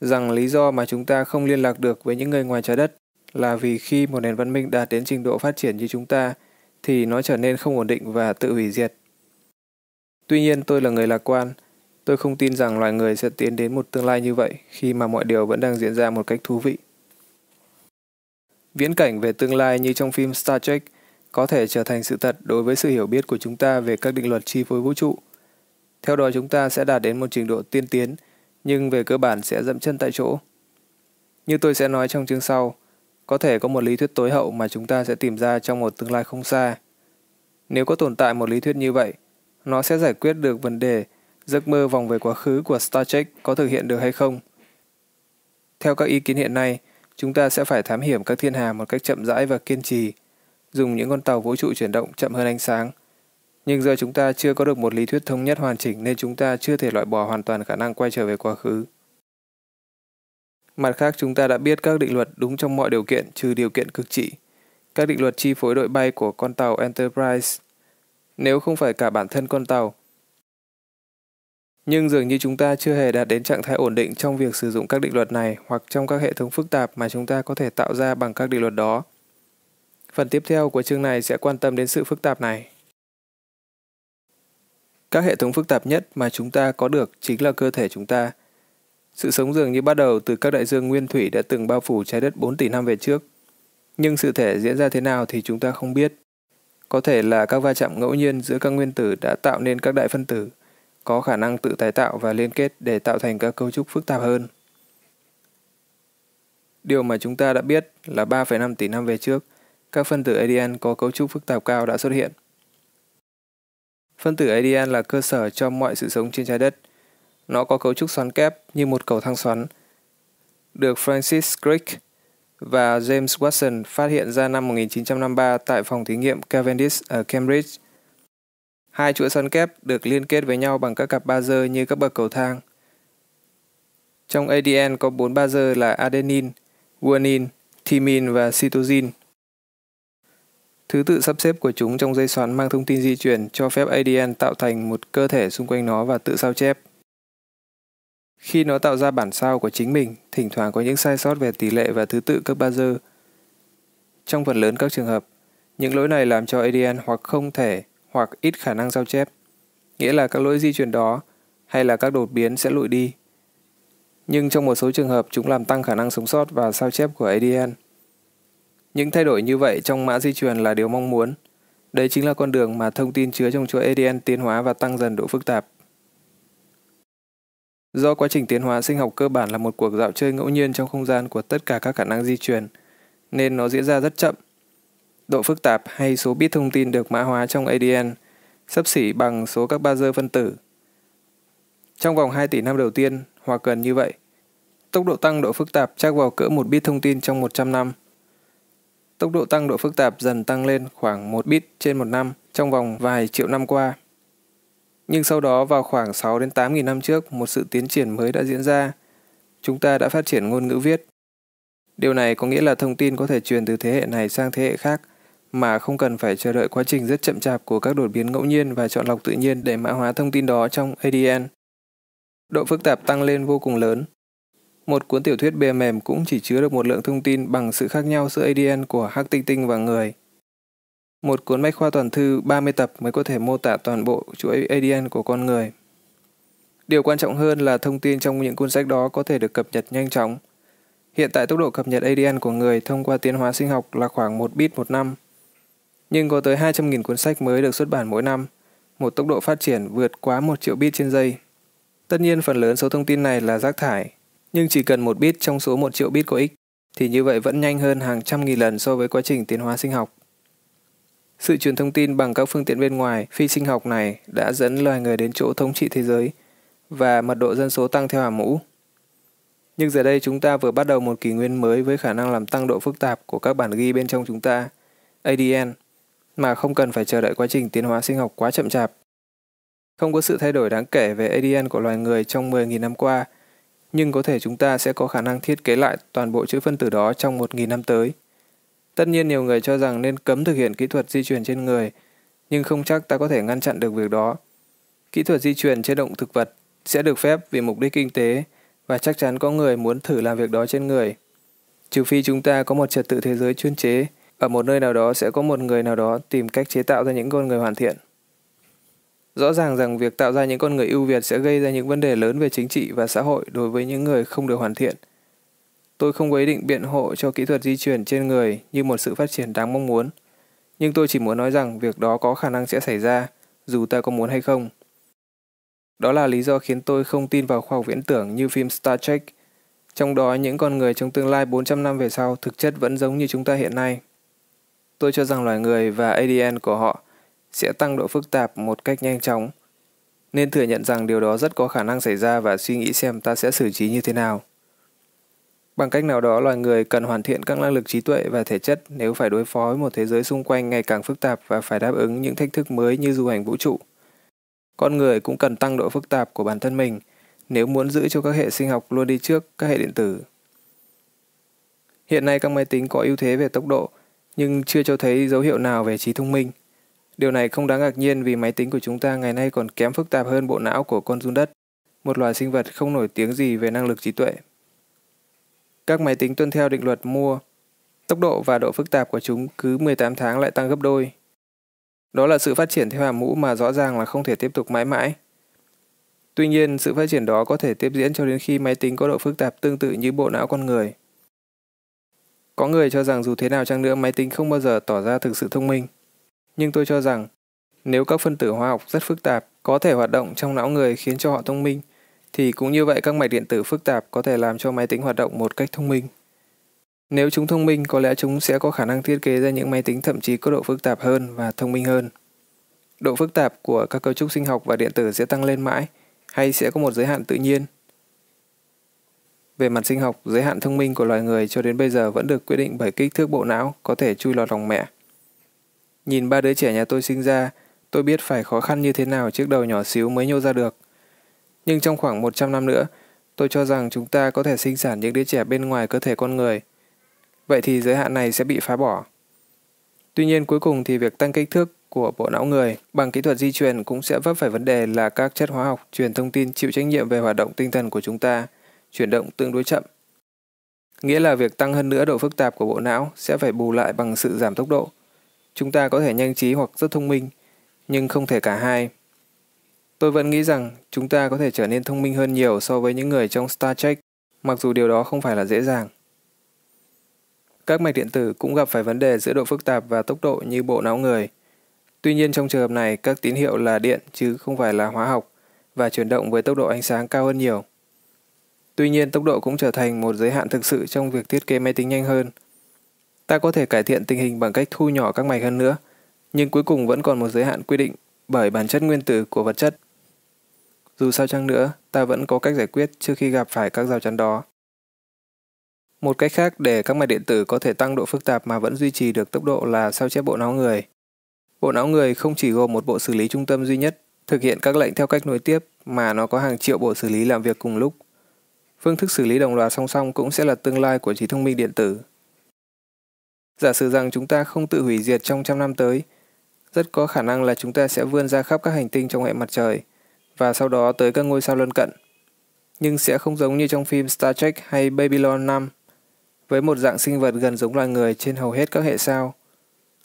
rằng lý do mà chúng ta không liên lạc được với những người ngoài trái đất là vì khi một nền văn minh đạt đến trình độ phát triển như chúng ta thì nó trở nên không ổn định và tự hủy diệt. Tuy nhiên tôi là người lạc quan, tôi không tin rằng loài người sẽ tiến đến một tương lai như vậy khi mà mọi điều vẫn đang diễn ra một cách thú vị. Viễn cảnh về tương lai như trong phim Star Trek có thể trở thành sự thật đối với sự hiểu biết của chúng ta về các định luật chi phối vũ trụ. Theo đó chúng ta sẽ đạt đến một trình độ tiên tiến, nhưng về cơ bản sẽ dậm chân tại chỗ. Như tôi sẽ nói trong chương sau, có thể có một lý thuyết tối hậu mà chúng ta sẽ tìm ra trong một tương lai không xa. Nếu có tồn tại một lý thuyết như vậy, nó sẽ giải quyết được vấn đề giấc mơ vòng về quá khứ của Star Trek có thực hiện được hay không. Theo các ý kiến hiện nay, chúng ta sẽ phải thám hiểm các thiên hà một cách chậm rãi và kiên trì, dùng những con tàu vũ trụ chuyển động chậm hơn ánh sáng. Nhưng giờ chúng ta chưa có được một lý thuyết thống nhất hoàn chỉnh nên chúng ta chưa thể loại bỏ hoàn toàn khả năng quay trở về quá khứ. Mặt khác, chúng ta đã biết các định luật đúng trong mọi điều kiện trừ điều kiện cực trị. Các định luật chi phối đội bay của con tàu Enterprise. Nếu không phải cả bản thân con tàu, nhưng dường như chúng ta chưa hề đạt đến trạng thái ổn định trong việc sử dụng các định luật này hoặc trong các hệ thống phức tạp mà chúng ta có thể tạo ra bằng các định luật đó. Phần tiếp theo của chương này sẽ quan tâm đến sự phức tạp này. Các hệ thống phức tạp nhất mà chúng ta có được chính là cơ thể chúng ta. Sự sống dường như bắt đầu từ các đại dương nguyên thủy đã từng bao phủ trái đất 4 tỷ năm về trước. Nhưng sự thể diễn ra thế nào thì chúng ta không biết. Có thể là các va chạm ngẫu nhiên giữa các nguyên tử đã tạo nên các đại phân tử, có khả năng tự tái tạo và liên kết để tạo thành các cấu trúc phức tạp hơn. Điều mà chúng ta đã biết là 3,5 tỷ năm về trước, các phân tử ADN có cấu trúc phức tạp cao đã xuất hiện. Phân tử ADN là cơ sở cho mọi sự sống trên trái đất. Nó có cấu trúc xoắn kép như một cầu thang xoắn. được Francis Crick và James Watson phát hiện ra năm 1953 tại phòng thí nghiệm Cavendish ở Cambridge. Hai chuỗi xoắn kép được liên kết với nhau bằng các cặp bazơ như các bậc cầu thang. Trong ADN có bốn bazơ là adenine, guanine, thymine và cytosine. Thứ tự sắp xếp của chúng trong dây xoắn mang thông tin di chuyển cho phép ADN tạo thành một cơ thể xung quanh nó và tự sao chép. Khi nó tạo ra bản sao của chính mình, thỉnh thoảng có những sai sót về tỷ lệ và thứ tự các bazơ. Trong phần lớn các trường hợp, những lỗi này làm cho ADN hoặc không thể hoặc ít khả năng sao chép, nghĩa là các lỗi di chuyển đó hay là các đột biến sẽ lụi đi. Nhưng trong một số trường hợp chúng làm tăng khả năng sống sót và sao chép của ADN. Những thay đổi như vậy trong mã di truyền là điều mong muốn. Đây chính là con đường mà thông tin chứa trong chuỗi ADN tiến hóa và tăng dần độ phức tạp. Do quá trình tiến hóa sinh học cơ bản là một cuộc dạo chơi ngẫu nhiên trong không gian của tất cả các khả năng di truyền, nên nó diễn ra rất chậm. Độ phức tạp hay số bit thông tin được mã hóa trong ADN sấp xỉ bằng số các bazơ phân tử. Trong vòng 2 tỷ năm đầu tiên, hoặc gần như vậy, tốc độ tăng độ phức tạp chắc vào cỡ một bit thông tin trong 100 năm. Tốc độ tăng độ phức tạp dần tăng lên khoảng 1 bit trên một năm trong vòng vài triệu năm qua. Nhưng sau đó vào khoảng 6 đến 8 nghìn năm trước, một sự tiến triển mới đã diễn ra. Chúng ta đã phát triển ngôn ngữ viết. Điều này có nghĩa là thông tin có thể truyền từ thế hệ này sang thế hệ khác mà không cần phải chờ đợi quá trình rất chậm chạp của các đột biến ngẫu nhiên và chọn lọc tự nhiên để mã hóa thông tin đó trong ADN. Độ phức tạp tăng lên vô cùng lớn. Một cuốn tiểu thuyết bìa mềm cũng chỉ chứa được một lượng thông tin bằng sự khác nhau giữa ADN của hắc tinh tinh và người – một cuốn bách khoa toàn thư 30 tập mới có thể mô tả toàn bộ chuỗi ADN của con người. Điều quan trọng hơn là thông tin trong những cuốn sách đó có thể được cập nhật nhanh chóng. Hiện tại tốc độ cập nhật ADN của người thông qua tiến hóa sinh học là khoảng 1 bit một năm. Nhưng có tới 200.000 cuốn sách mới được xuất bản mỗi năm, một tốc độ phát triển vượt quá 1 triệu bit trên giây. Tất nhiên phần lớn số thông tin này là rác thải, nhưng chỉ cần một bit trong số 1 triệu bit có ích, thì như vậy vẫn nhanh hơn hàng trăm nghìn lần so với quá trình tiến hóa sinh học. Sự truyền thông tin bằng các phương tiện bên ngoài phi sinh học này đã dẫn loài người đến chỗ thống trị thế giới và mật độ dân số tăng theo hàm mũ. Nhưng giờ đây chúng ta vừa bắt đầu một kỷ nguyên mới với khả năng làm tăng độ phức tạp của các bản ghi bên trong chúng ta, ADN, mà không cần phải chờ đợi quá trình tiến hóa sinh học quá chậm chạp. Không có sự thay đổi đáng kể về ADN của loài người trong 10.000 năm qua, nhưng có thể chúng ta sẽ có khả năng thiết kế lại toàn bộ chuỗi phân tử đó trong 1.000 năm tới. Tất nhiên nhiều người cho rằng nên cấm thực hiện kỹ thuật di truyền trên người, nhưng không chắc ta có thể ngăn chặn được việc đó. Kỹ thuật di truyền trên động thực vật sẽ được phép vì mục đích kinh tế và chắc chắn có người muốn thử làm việc đó trên người. Trừ phi chúng ta có một trật tự thế giới chuyên chế, ở một nơi nào đó sẽ có một người nào đó tìm cách chế tạo ra những con người hoàn thiện. Rõ ràng rằng việc tạo ra những con người ưu việt sẽ gây ra những vấn đề lớn về chính trị và xã hội đối với những người không được hoàn thiện – Tôi không có ý định biện hộ cho kỹ thuật di chuyển trên người như một sự phát triển đáng mong muốn. Nhưng tôi chỉ muốn nói rằng việc đó có khả năng sẽ xảy ra, dù ta có muốn hay không. Đó là lý do khiến tôi không tin vào khoa học viễn tưởng như phim Star Trek. Trong đó những con người trong tương lai 400 năm về sau thực chất vẫn giống như chúng ta hiện nay. Tôi cho rằng loài người và ADN của họ sẽ tăng độ phức tạp một cách nhanh chóng. Nên thừa nhận rằng điều đó rất có khả năng xảy ra và suy nghĩ xem ta sẽ xử trí như thế nào. Bằng cách nào đó, loài người cần hoàn thiện các năng lực trí tuệ và thể chất nếu phải đối phó với một thế giới xung quanh ngày càng phức tạp và phải đáp ứng những thách thức mới như du hành vũ trụ. Con người cũng cần tăng độ phức tạp của bản thân mình nếu muốn giữ cho các hệ sinh học luôn đi trước các hệ điện tử. Hiện nay các máy tính có ưu thế về tốc độ, nhưng chưa cho thấy dấu hiệu nào về trí thông minh. Điều này không đáng ngạc nhiên vì máy tính của chúng ta ngày nay còn kém phức tạp hơn bộ não của con run đất, một loài sinh vật không nổi tiếng gì về năng lực trí tuệ. Các máy tính tuân theo định luật mua. Tốc độ và độ phức tạp của chúng cứ 18 tháng lại tăng gấp đôi. Đó là sự phát triển theo hàm mũ mà rõ ràng là không thể tiếp tục mãi mãi. Tuy nhiên, sự phát triển đó có thể tiếp diễn cho đến khi máy tính có độ phức tạp tương tự như bộ não con người. Có người cho rằng dù thế nào chăng nữa máy tính không bao giờ tỏ ra thực sự thông minh. Nhưng tôi cho rằng, nếu các phân tử hóa học rất phức tạp có thể hoạt động trong não người khiến cho họ thông minh, thì cũng như vậy các mạch điện tử phức tạp có thể làm cho máy tính hoạt động một cách thông minh. Nếu chúng thông minh, có lẽ chúng sẽ có khả năng thiết kế ra những máy tính thậm chí có độ phức tạp hơn và thông minh hơn. Độ phức tạp của các cấu trúc sinh học và điện tử sẽ tăng lên mãi hay sẽ có một giới hạn tự nhiên? Về mặt sinh học, giới hạn thông minh của loài người cho đến bây giờ vẫn được quyết định bởi kích thước bộ não có thể chui lọt lòng mẹ. Nhìn ba đứa trẻ nhà tôi sinh ra, tôi biết phải khó khăn như thế nào chiếc đầu nhỏ xíu mới nhô ra được. Nhưng trong khoảng 100 năm nữa, tôi cho rằng chúng ta có thể sinh sản những đứa trẻ bên ngoài cơ thể con người. Vậy thì giới hạn này sẽ bị phá bỏ. Tuy nhiên cuối cùng thì việc tăng kích thước của bộ não người bằng kỹ thuật di truyền cũng sẽ vấp phải vấn đề là các chất hóa học truyền thông tin chịu trách nhiệm về hoạt động tinh thần của chúng ta, chuyển động tương đối chậm. Nghĩa là việc tăng hơn nữa độ phức tạp của bộ não sẽ phải bù lại bằng sự giảm tốc độ. Chúng ta có thể nhanh trí hoặc rất thông minh, nhưng không thể cả hai. Tôi vẫn nghĩ rằng chúng ta có thể trở nên thông minh hơn nhiều so với những người trong Star Trek, mặc dù điều đó không phải là dễ dàng. Các mạch điện tử cũng gặp phải vấn đề giữa độ phức tạp và tốc độ như bộ não người. Tuy nhiên trong trường hợp này, các tín hiệu là điện chứ không phải là hóa học và chuyển động với tốc độ ánh sáng cao hơn nhiều. Tuy nhiên, tốc độ cũng trở thành một giới hạn thực sự trong việc thiết kế máy tính nhanh hơn. Ta có thể cải thiện tình hình bằng cách thu nhỏ các mạch hơn nữa, nhưng cuối cùng vẫn còn một giới hạn quy định bởi bản chất nguyên tử của vật chất. Dù sao chăng nữa, ta vẫn có cách giải quyết trước khi gặp phải các rào chắn đó. Một cách khác để các mạch điện tử có thể tăng độ phức tạp mà vẫn duy trì được tốc độ là sao chép bộ não người. Bộ não người không chỉ gồm một bộ xử lý trung tâm duy nhất, thực hiện các lệnh theo cách nối tiếp mà nó có hàng triệu bộ xử lý làm việc cùng lúc. Phương thức xử lý đồng loạt song song cũng sẽ là tương lai của trí thông minh điện tử. Giả sử rằng chúng ta không tự hủy diệt trong trăm năm tới, rất có khả năng là chúng ta sẽ vươn ra khắp các hành tinh trong hệ mặt trời và sau đó tới các ngôi sao lân cận. Nhưng sẽ không giống như trong phim Star Trek hay Babylon 5, với một dạng sinh vật gần giống loài người trên hầu hết các hệ sao.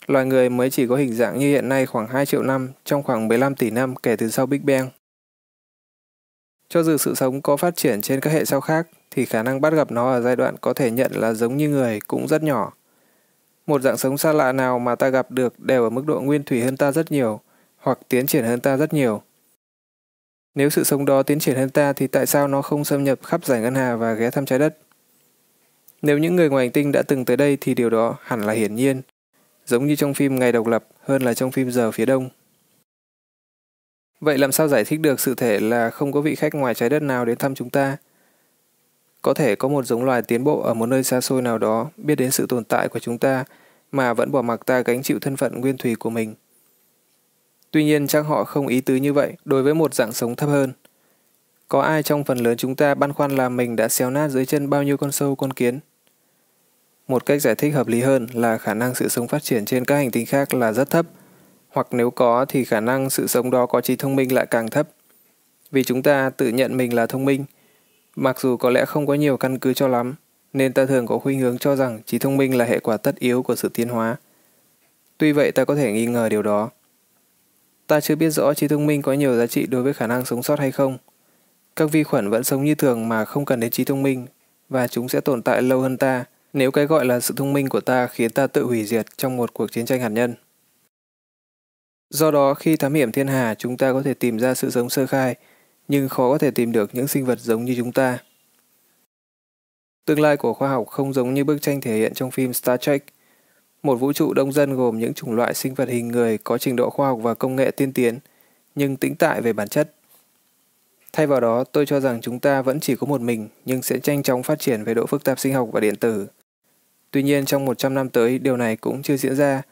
Loài người mới chỉ có hình dạng như hiện nay khoảng 2 triệu năm trong khoảng 15 tỷ năm kể từ sau Big Bang. Cho dù sự sống có phát triển trên các hệ sao khác, thì khả năng bắt gặp nó ở giai đoạn có thể nhận là giống như người cũng rất nhỏ. Một dạng sống xa lạ nào mà ta gặp được đều ở mức độ nguyên thủy hơn ta rất nhiều, hoặc tiến triển hơn ta rất nhiều. Nếu sự sống đó tiến triển hơn ta thì tại sao nó không xâm nhập khắp giải ngân hà và ghé thăm trái đất? Nếu những người ngoài hành tinh đã từng tới đây thì điều đó hẳn là hiển nhiên, giống như trong phim Ngày độc lập hơn là trong phim Giờ phía đông. Vậy làm sao giải thích được sự thể là không có vị khách ngoài trái đất nào đến thăm chúng ta? Có thể có một giống loài tiến bộ ở một nơi xa xôi nào đó, biết đến sự tồn tại của chúng ta, mà vẫn bỏ mặc ta gánh chịu thân phận nguyên thủy của mình. Tuy nhiên chắc họ không ý tứ như vậy, đối với một dạng sống thấp hơn. Có ai trong phần lớn chúng ta băn khoăn là mình đã xéo nát dưới chân bao nhiêu con sâu, con kiến? Một cách giải thích hợp lý hơn là khả năng sự sống phát triển trên các hành tinh khác là rất thấp – hoặc nếu có thì khả năng sự sống đó có trí thông minh lại càng thấp. Vì chúng ta tự nhận mình là thông minh, mặc dù có lẽ không có nhiều căn cứ cho lắm, nên ta thường có khuynh hướng cho rằng trí thông minh là hệ quả tất yếu của sự tiến hóa. Tuy vậy ta có thể nghi ngờ điều đó. Ta chưa biết rõ trí thông minh có nhiều giá trị đối với khả năng sống sót hay không. Các vi khuẩn vẫn sống như thường mà không cần đến trí thông minh, và chúng sẽ tồn tại lâu hơn ta nếu cái gọi là sự thông minh của ta khiến ta tự hủy diệt trong một cuộc chiến tranh hạt nhân. Do đó, khi thám hiểm thiên hà, chúng ta có thể tìm ra sự sống sơ khai, nhưng khó có thể tìm được những sinh vật giống như chúng ta. Tương lai của khoa học không giống như bức tranh thể hiện trong phim Star Trek. Một vũ trụ đông dân gồm những chủng loại sinh vật hình người có trình độ khoa học và công nghệ tiên tiến, nhưng tĩnh tại về bản chất. Thay vào đó, tôi cho rằng chúng ta vẫn chỉ có một mình, nhưng sẽ nhanh chóng phát triển về độ phức tạp sinh học và điện tử. Tuy nhiên, trong 100 năm tới, điều này cũng chưa diễn ra,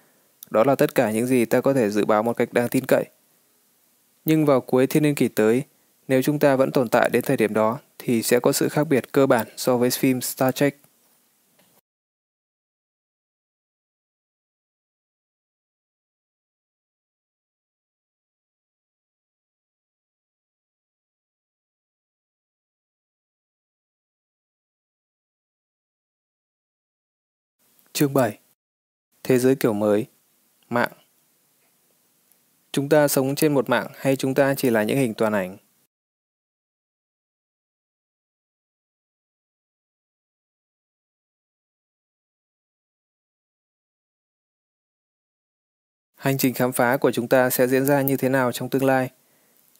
đó là tất cả những gì ta có thể dự báo một cách đáng tin cậy. Nhưng vào cuối thiên niên kỷ tới, nếu chúng ta vẫn tồn tại đến thời điểm đó, thì sẽ có sự khác biệt cơ bản so với phim Star Trek. Chương 7 Thế giới kiểu mới Mạng Chúng ta sống trên một mạng hay chúng ta chỉ là những hình toàn ảnh? Hành trình khám phá của chúng ta sẽ diễn ra như thế nào trong tương lai?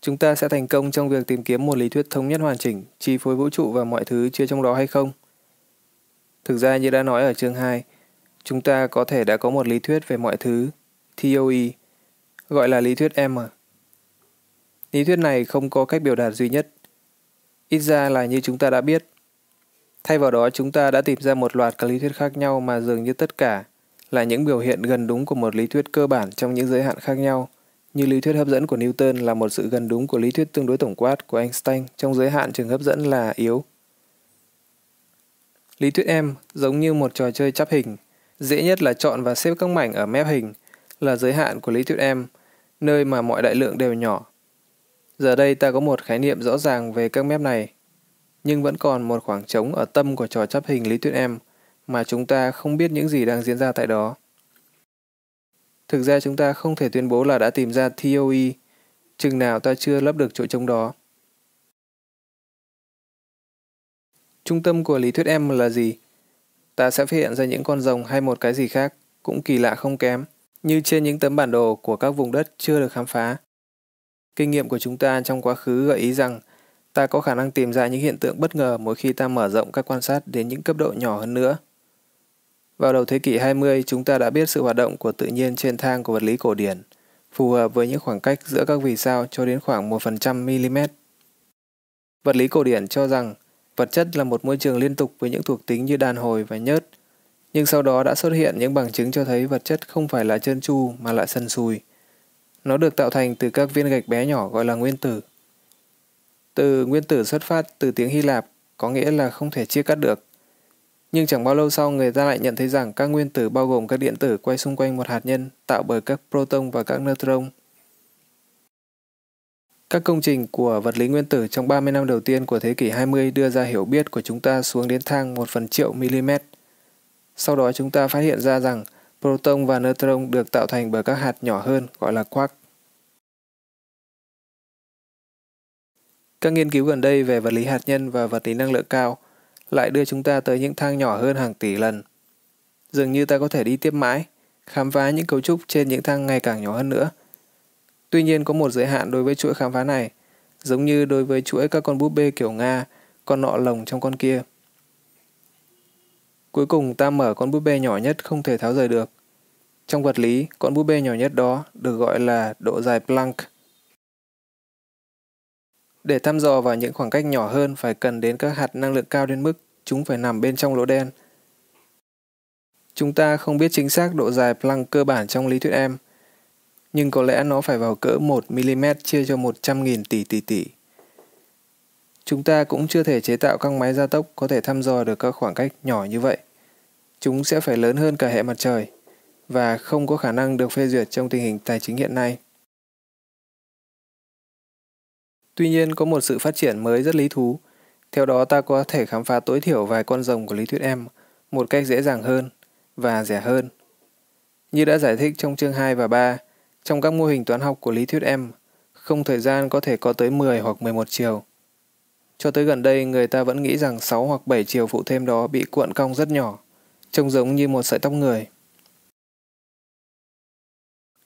Chúng ta sẽ thành công trong việc tìm kiếm một lý thuyết thống nhất hoàn chỉnh, chi phối vũ trụ và mọi thứ chưa trong đó hay không? Thực ra như đã nói ở chương 2, chúng ta có thể đã có một lý thuyết về mọi thứ TOE, gọi là lý thuyết M. Lý thuyết này không có cách biểu đạt duy nhất. Ít ra là như chúng ta đã biết. Thay vào đó, chúng ta đã tìm ra một loạt các lý thuyết khác nhau mà dường như tất cả là những biểu hiện gần đúng của một lý thuyết cơ bản trong những giới hạn khác nhau. Như lý thuyết hấp dẫn của Newton là một sự gần đúng của lý thuyết tương đối tổng quát của Einstein trong giới hạn trường hấp dẫn là yếu. Lý thuyết em giống như một trò chơi chắp hình. Dễ nhất là chọn và xếp các mảnh ở mép hình là giới hạn của lý thuyết em, nơi mà mọi đại lượng đều nhỏ. Giờ đây ta có một khái niệm rõ ràng về các mép này, nhưng vẫn còn một khoảng trống ở tâm của trò chấp hình lý thuyết em, mà chúng ta không biết những gì đang diễn ra tại đó. Thực ra chúng ta không thể tuyên bố là đã tìm ra TOE, chừng nào ta chưa lấp được chỗ trống đó. Trung tâm của lý thuyết em là gì? Ta sẽ phát hiện ra những con rồng hay một cái gì khác, cũng kỳ lạ không kém, như trên những tấm bản đồ của các vùng đất chưa được khám phá. Kinh nghiệm của chúng ta trong quá khứ gợi ý rằng ta có khả năng tìm ra những hiện tượng bất ngờ mỗi khi ta mở rộng các quan sát đến những cấp độ nhỏ hơn nữa. Vào đầu thế kỷ 20, chúng ta đã biết sự hoạt động của tự nhiên trên thang của vật lý cổ điển, phù hợp với những khoảng cách giữa các vì sao cho đến khoảng 1% mm. Vật lý cổ điển cho rằng vật chất là một môi trường liên tục với những thuộc tính như đàn hồi và nhớt, nhưng sau đó đã xuất hiện những bằng chứng cho thấy vật chất không phải là trơn tru mà lại sần sùi. Nó được tạo thành từ các viên gạch bé nhỏ gọi là nguyên tử. Từ nguyên tử xuất phát từ tiếng Hy Lạp có nghĩa là không thể chia cắt được. Nhưng chẳng bao lâu sau, người ta lại nhận thấy rằng các nguyên tử bao gồm các điện tử quay xung quanh một hạt nhân tạo bởi các proton và các neutron. Các công trình của vật lý nguyên tử trong 30 năm đầu tiên của thế kỷ 20 đưa ra hiểu biết của chúng ta xuống đến thang 1 phần triệu mm. Sau đó chúng ta phát hiện ra rằng proton và neutron được tạo thành bởi các hạt nhỏ hơn gọi là quark. Các nghiên cứu gần đây về vật lý hạt nhân và vật lý năng lượng cao lại đưa chúng ta tới những thang nhỏ hơn hàng tỷ lần. Dường như ta có thể đi tiếp mãi, khám phá những cấu trúc trên những thang ngày càng nhỏ hơn nữa. Tuy nhiên có một giới hạn đối với chuỗi khám phá này, giống như đối với chuỗi các con búp bê kiểu Nga, con nọ lồng trong con kia. Cuối cùng ta mở con búp bê nhỏ nhất không thể tháo rời được. Trong vật lý, con búp bê nhỏ nhất đó được gọi là độ dài Planck. Để thăm dò vào những khoảng cách nhỏ hơn phải cần đến các hạt năng lượng cao đến mức chúng phải nằm bên trong lỗ đen. Chúng ta không biết chính xác độ dài Planck cơ bản trong lý thuyết em nhưng có lẽ nó phải vào cỡ 1 mm chia cho 100.000 tỷ tỷ tỷ. Chúng ta cũng chưa thể chế tạo các máy gia tốc có thể thăm dò được các khoảng cách nhỏ như vậy. Chúng sẽ phải lớn hơn cả hệ mặt trời và không có khả năng được phê duyệt trong tình hình tài chính hiện nay. Tuy nhiên có một sự phát triển mới rất lý thú. Theo đó ta có thể khám phá tối thiểu vài con rồng của lý thuyết em một cách dễ dàng hơn và rẻ hơn. Như đã giải thích trong chương 2 và 3, trong các mô hình toán học của lý thuyết em, không thời gian có thể có tới 10 hoặc 11 chiều. Cho tới gần đây, người ta vẫn nghĩ rằng 6 hoặc 7 chiều phụ thêm đó bị cuộn cong rất nhỏ, trông giống như một sợi tóc người.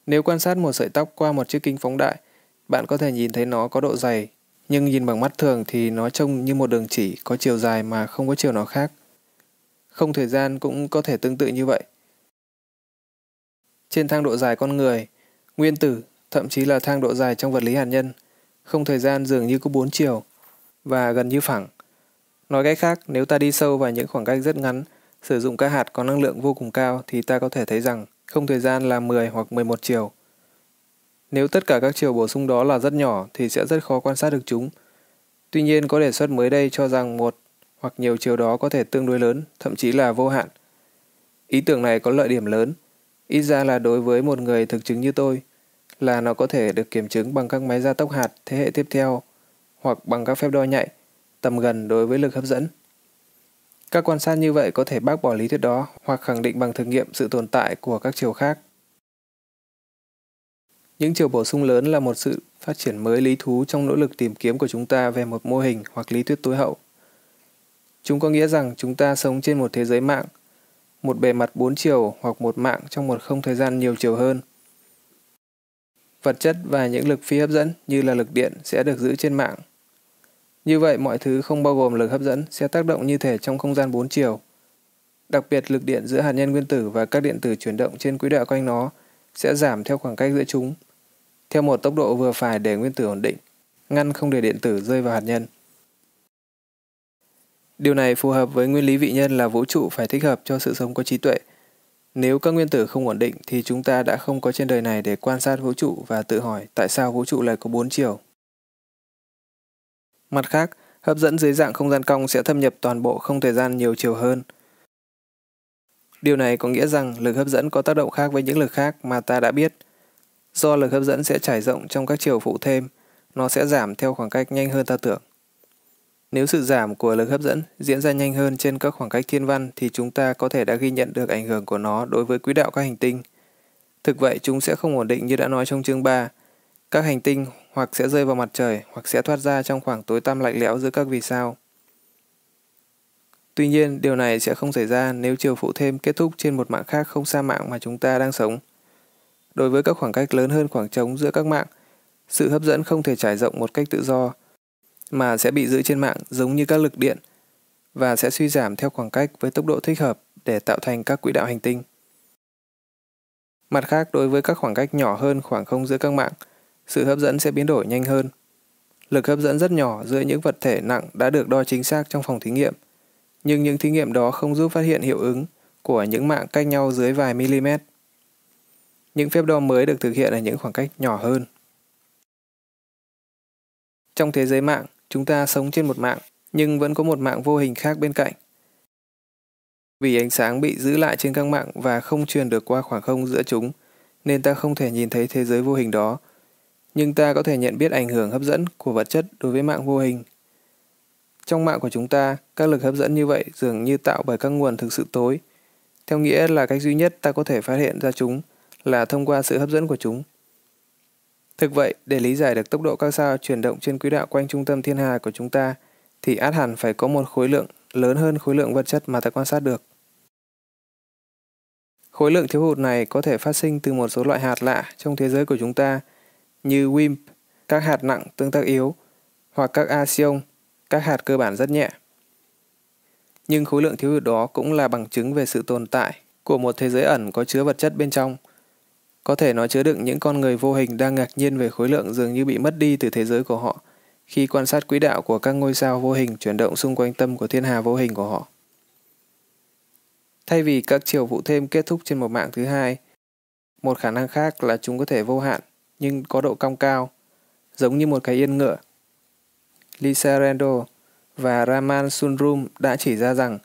Nếu quan sát một sợi tóc qua một chiếc kính phóng đại, bạn có thể nhìn thấy nó có độ dày, nhưng nhìn bằng mắt thường thì nó trông như một đường chỉ có chiều dài mà không có chiều nào khác. Không thời gian cũng có thể tương tự như vậy. Trên thang độ dài con người, nguyên tử, thậm chí là thang độ dài trong vật lý hạt nhân, không thời gian dường như có bốn chiều và gần như phẳng. Nói cách khác, nếu ta đi sâu vào những khoảng cách rất ngắn, sử dụng các hạt có năng lượng vô cùng cao thì ta có thể thấy rằng không thời gian là 10 hoặc 11 chiều. Nếu tất cả các chiều bổ sung đó là rất nhỏ thì sẽ rất khó quan sát được chúng. Tuy nhiên có đề xuất mới đây cho rằng một hoặc nhiều chiều đó có thể tương đối lớn, thậm chí là vô hạn. Ý tưởng này có lợi điểm lớn, ít ra là đối với một người thực chứng như tôi, là nó có thể được kiểm chứng bằng các máy gia tốc hạt thế hệ tiếp theo hoặc bằng các phép đo nhạy, tầm gần đối với lực hấp dẫn. Các quan sát như vậy có thể bác bỏ lý thuyết đó hoặc khẳng định bằng thực nghiệm sự tồn tại của các chiều khác. Những chiều bổ sung lớn là một sự phát triển mới lý thú trong nỗ lực tìm kiếm của chúng ta về một mô hình hoặc lý thuyết tối hậu. Chúng có nghĩa rằng chúng ta sống trên một thế giới mạng, một bề mặt bốn chiều hoặc một mạng trong một không thời gian nhiều chiều hơn. Vật chất và những lực phi hấp dẫn như là lực điện sẽ được giữ trên mạng. Như vậy mọi thứ không bao gồm lực hấp dẫn sẽ tác động như thể trong không gian bốn chiều. Đặc biệt lực điện giữa hạt nhân nguyên tử và các điện tử chuyển động trên quỹ đạo quanh nó sẽ giảm theo khoảng cách giữa chúng theo một tốc độ vừa phải để nguyên tử ổn định, ngăn không để điện tử rơi vào hạt nhân. Điều này phù hợp với nguyên lý vị nhân là vũ trụ phải thích hợp cho sự sống có trí tuệ. Nếu các nguyên tử không ổn định thì chúng ta đã không có trên đời này để quan sát vũ trụ và tự hỏi tại sao vũ trụ lại có bốn chiều. Mặt khác, hấp dẫn dưới dạng không gian cong sẽ thâm nhập toàn bộ không thời gian nhiều chiều hơn. Điều này có nghĩa rằng lực hấp dẫn có tác động khác với những lực khác mà ta đã biết. Do lực hấp dẫn sẽ trải rộng trong các chiều phụ thêm, nó sẽ giảm theo khoảng cách nhanh hơn ta tưởng. Nếu sự giảm của lực hấp dẫn diễn ra nhanh hơn trên các khoảng cách thiên văn thì chúng ta có thể đã ghi nhận được ảnh hưởng của nó đối với quỹ đạo các hành tinh. Thực vậy, chúng sẽ không ổn định như đã nói trong chương 3. Các hành tinh hoặc sẽ rơi vào mặt trời hoặc sẽ thoát ra trong khoảng tối tăm lạnh lẽo giữa các vì sao. Tuy nhiên, điều này sẽ không xảy ra nếu chiều phụ thêm kết thúc trên một mạng khác không xa mạng mà chúng ta đang sống. Đối với các khoảng cách lớn hơn khoảng trống giữa các mạng, sự hấp dẫn không thể trải rộng một cách tự do, mà sẽ bị giữ trên mạng giống như các lực điện và sẽ suy giảm theo khoảng cách với tốc độ thích hợp để tạo thành các quỹ đạo hành tinh. Mặt khác, đối với các khoảng cách nhỏ hơn khoảng không giữa các mạng, sự hấp dẫn sẽ biến đổi nhanh hơn. Lực hấp dẫn rất nhỏ giữa những vật thể nặng đã được đo chính xác trong phòng thí nghiệm, nhưng những thí nghiệm đó không giúp phát hiện hiệu ứng của những mạng cách nhau dưới vài mm. Những phép đo mới được thực hiện ở những khoảng cách nhỏ hơn. Trong thế giới mạng, chúng ta sống trên một mạng, nhưng vẫn có một mạng vô hình khác bên cạnh. Vì ánh sáng bị giữ lại trên các mạng và không truyền được qua khoảng không giữa chúng, nên ta không thể nhìn thấy thế giới vô hình đó. Nhưng ta có thể nhận biết ảnh hưởng hấp dẫn của vật chất đối với mạng vô hình. Trong mạng của chúng ta, các lực hấp dẫn như vậy dường như tạo bởi các nguồn thực sự tối. Theo nghĩa là cách duy nhất ta có thể phát hiện ra chúng là thông qua sự hấp dẫn của chúng. Thực vậy, để lý giải được tốc độ các sao chuyển động trên quỹ đạo quanh trung tâm thiên hà của chúng ta, thì át hẳn phải có một khối lượng lớn hơn khối lượng vật chất mà ta quan sát được. Khối lượng thiếu hụt này có thể phát sinh từ một số loại hạt lạ trong thế giới của chúng ta, như WIMP, các hạt nặng tương tác yếu, hoặc các axion, các hạt cơ bản rất nhẹ. Nhưng khối lượng thiếu hụt đó cũng là bằng chứng về sự tồn tại của một thế giới ẩn có chứa vật chất bên trong – có thể nó chứa đựng những con người vô hình đang ngạc nhiên về khối lượng dường như bị mất đi từ thế giới của họ khi quan sát quỹ đạo của các ngôi sao vô hình chuyển động xung quanh tâm của thiên hà vô hình của họ. Thay vì các chiều vụ thêm kết thúc trên một mạng thứ hai, một khả năng khác là chúng có thể vô hạn nhưng có độ cong cao, giống như một cái yên ngựa. Lisa Randall và Raman Sunrum đã chỉ ra rằng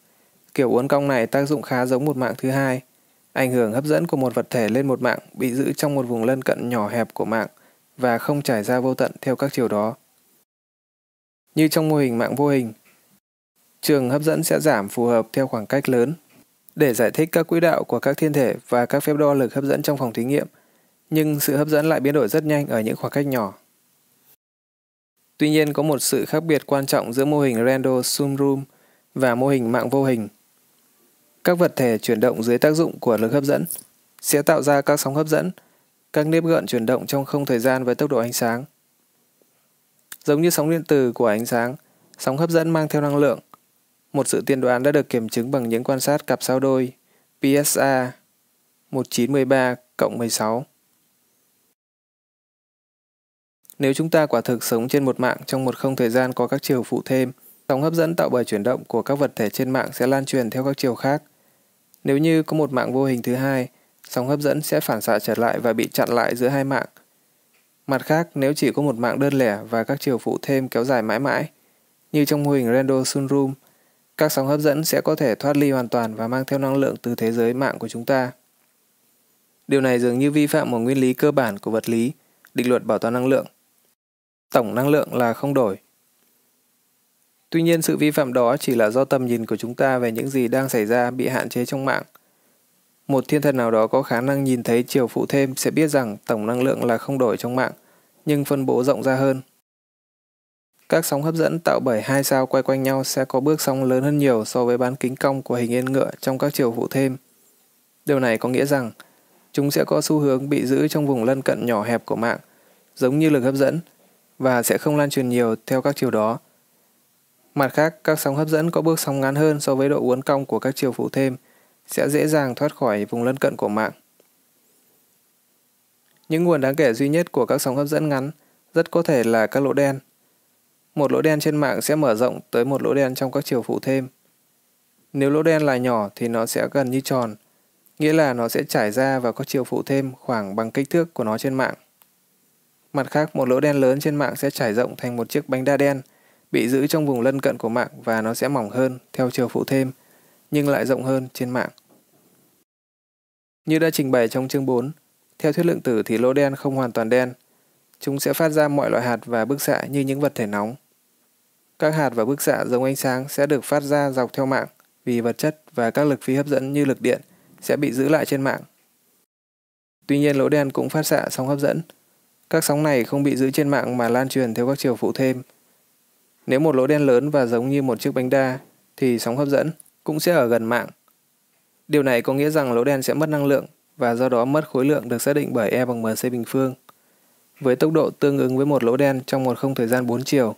kiểu uốn cong này tác dụng khá giống một mạng thứ hai – Ảnh hưởng hấp dẫn của một vật thể lên một mạng bị giữ trong một vùng lân cận nhỏ hẹp của mạng và không trải ra vô tận theo các chiều đó. Như trong mô hình mạng vô hình, trường hấp dẫn sẽ giảm phù hợp theo khoảng cách lớn để giải thích các quỹ đạo của các thiên thể và các phép đo lực hấp dẫn trong phòng thí nghiệm, nhưng sự hấp dẫn lại biến đổi rất nhanh ở những khoảng cách nhỏ. Tuy nhiên có một sự khác biệt quan trọng giữa mô hình Randall-Sumrum và mô hình mạng vô hình. Các vật thể chuyển động dưới tác dụng của lực hấp dẫn sẽ tạo ra các sóng hấp dẫn, các nếp gợn chuyển động trong không thời gian với tốc độ ánh sáng. Giống như sóng điện từ của ánh sáng, sóng hấp dẫn mang theo năng lượng. Một sự tiên đoán đã được kiểm chứng bằng những quan sát cặp sao đôi PSA 1913 cộng 16. Nếu chúng ta quả thực sống trên một mạng trong một không thời gian có các chiều phụ thêm, sóng hấp dẫn tạo bởi chuyển động của các vật thể trên mạng sẽ lan truyền theo các chiều khác – nếu như có một mạng vô hình thứ hai, sóng hấp dẫn sẽ phản xạ trở lại và bị chặn lại giữa hai mạng. Mặt khác, nếu chỉ có một mạng đơn lẻ và các chiều phụ thêm kéo dài mãi mãi, như trong mô hình Randall Sunroom, các sóng hấp dẫn sẽ có thể thoát ly hoàn toàn và mang theo năng lượng từ thế giới mạng của chúng ta. Điều này dường như vi phạm một nguyên lý cơ bản của vật lý, định luật bảo toàn năng lượng. Tổng năng lượng là không đổi. Tuy nhiên sự vi phạm đó chỉ là do tầm nhìn của chúng ta về những gì đang xảy ra bị hạn chế trong mạng. Một thiên thần nào đó có khả năng nhìn thấy chiều phụ thêm sẽ biết rằng tổng năng lượng là không đổi trong mạng, nhưng phân bố rộng ra hơn. Các sóng hấp dẫn tạo bởi hai sao quay quanh nhau sẽ có bước sóng lớn hơn nhiều so với bán kính cong của hình yên ngựa trong các chiều phụ thêm. Điều này có nghĩa rằng chúng sẽ có xu hướng bị giữ trong vùng lân cận nhỏ hẹp của mạng, giống như lực hấp dẫn, và sẽ không lan truyền nhiều theo các chiều đó. Mặt khác, các sóng hấp dẫn có bước sóng ngắn hơn so với độ uốn cong của các chiều phụ thêm, sẽ dễ dàng thoát khỏi vùng lân cận của mạng. Những nguồn đáng kể duy nhất của các sóng hấp dẫn ngắn rất có thể là các lỗ đen. một lỗ đen trên mạng sẽ mở rộng tới một lỗ đen trong các chiều phụ thêm. Nếu lỗ đen là nhỏ thì nó sẽ gần như tròn, nghĩa là nó sẽ trải ra và có chiều phụ thêm khoảng bằng kích thước của nó trên mạng. Mặt khác, một lỗ đen lớn trên mạng sẽ trải rộng thành một chiếc bánh đa đen, bị giữ trong vùng lân cận của mạng và nó sẽ mỏng hơn theo chiều phụ thêm, nhưng lại rộng hơn trên mạng. Như đã trình bày trong chương 4, theo thuyết lượng tử thì lỗ đen không hoàn toàn đen. Chúng sẽ phát ra mọi loại hạt và bức xạ như những vật thể nóng. Các hạt và bức xạ giống ánh sáng sẽ được phát ra dọc theo mạng vì vật chất và các lực phi hấp dẫn như lực điện sẽ bị giữ lại trên mạng. Tuy nhiên lỗ đen cũng phát xạ sóng hấp dẫn. Các sóng này không bị giữ trên mạng mà lan truyền theo các chiều phụ thêm. Nếu một lỗ đen lớn và giống như một chiếc bánh đa thì sóng hấp dẫn cũng sẽ ở gần mạng. Điều này có nghĩa rằng lỗ đen sẽ mất năng lượng và do đó mất khối lượng được xác định bởi E bằng mc bình phương, với tốc độ tương ứng với một lỗ đen trong một không thời gian 4 chiều.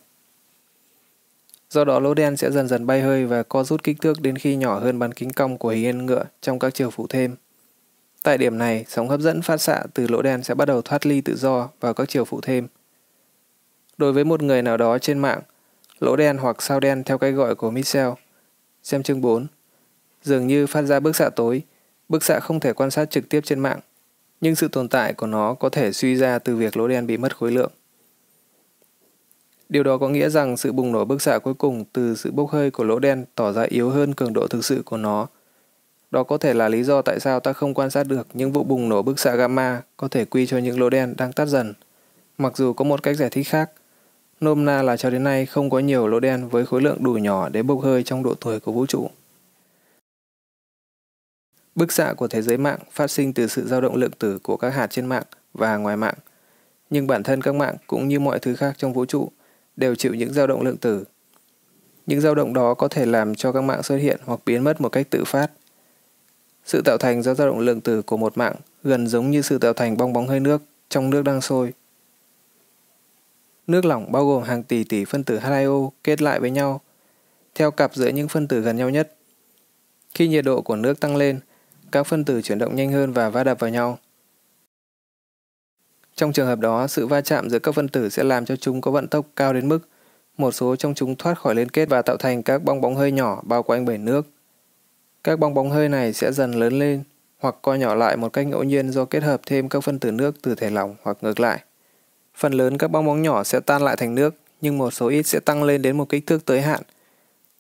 Do đó lỗ đen sẽ dần dần bay hơi và co rút kích thước đến khi nhỏ hơn bán kính cong của hình yên ngựa trong các chiều phụ thêm. Tại điểm này, sóng hấp dẫn phát xạ từ lỗ đen sẽ bắt đầu thoát ly tự do vào các chiều phụ thêm. Đối với một người nào đó trên mạng, lỗ đen hoặc sao đen theo cách gọi của Michel, xem chương 4, dường như phát ra bức xạ tối, bức xạ không thể quan sát trực tiếp trên mạng, nhưng sự tồn tại của nó có thể suy ra từ việc lỗ đen bị mất khối lượng. Điều đó có nghĩa rằng sự bùng nổ bức xạ cuối cùng từ sự bốc hơi của lỗ đen tỏ ra yếu hơn cường độ thực sự của nó. Đó có thể là lý do tại sao ta không quan sát được những vụ bùng nổ bức xạ gamma có thể quy cho những lỗ đen đang tắt dần. Mặc dù có một cách giải thích khác, nôm na là cho đến nay không có nhiều lỗ đen với khối lượng đủ nhỏ để bốc hơi trong độ tuổi của vũ trụ. Bức xạ của thế giới mạng phát sinh từ sự dao động lượng tử của các hạt trên mạng và ngoài mạng. Nhưng bản thân các mạng cũng như mọi thứ khác trong vũ trụ đều chịu những dao động lượng tử. Những dao động đó có thể làm cho các mạng xuất hiện hoặc biến mất một cách tự phát. Sự tạo thành do dao động lượng tử của một mạng gần giống như sự tạo thành bong bóng hơi nước trong nước đang sôi. Nước lỏng bao gồm hàng tỷ tỷ phân tử H2O kết lại với nhau, theo cặp giữa những phân tử gần nhau nhất. Khi nhiệt độ của nước tăng lên, các phân tử chuyển động nhanh hơn và va đập vào nhau. Trong trường hợp đó, sự va chạm giữa các phân tử sẽ làm cho chúng có vận tốc cao đến mức một số trong chúng thoát khỏi liên kết và tạo thành các bong bóng hơi nhỏ bao quanh bể nước. Các bong bóng hơi này sẽ dần lớn lên hoặc co nhỏ lại một cách ngẫu nhiên do kết hợp thêm các phân tử nước từ thể lỏng hoặc ngược lại. Phần lớn các bong bóng nhỏ sẽ tan lại thành nước, nhưng một số ít sẽ tăng lên đến một kích thước tới hạn.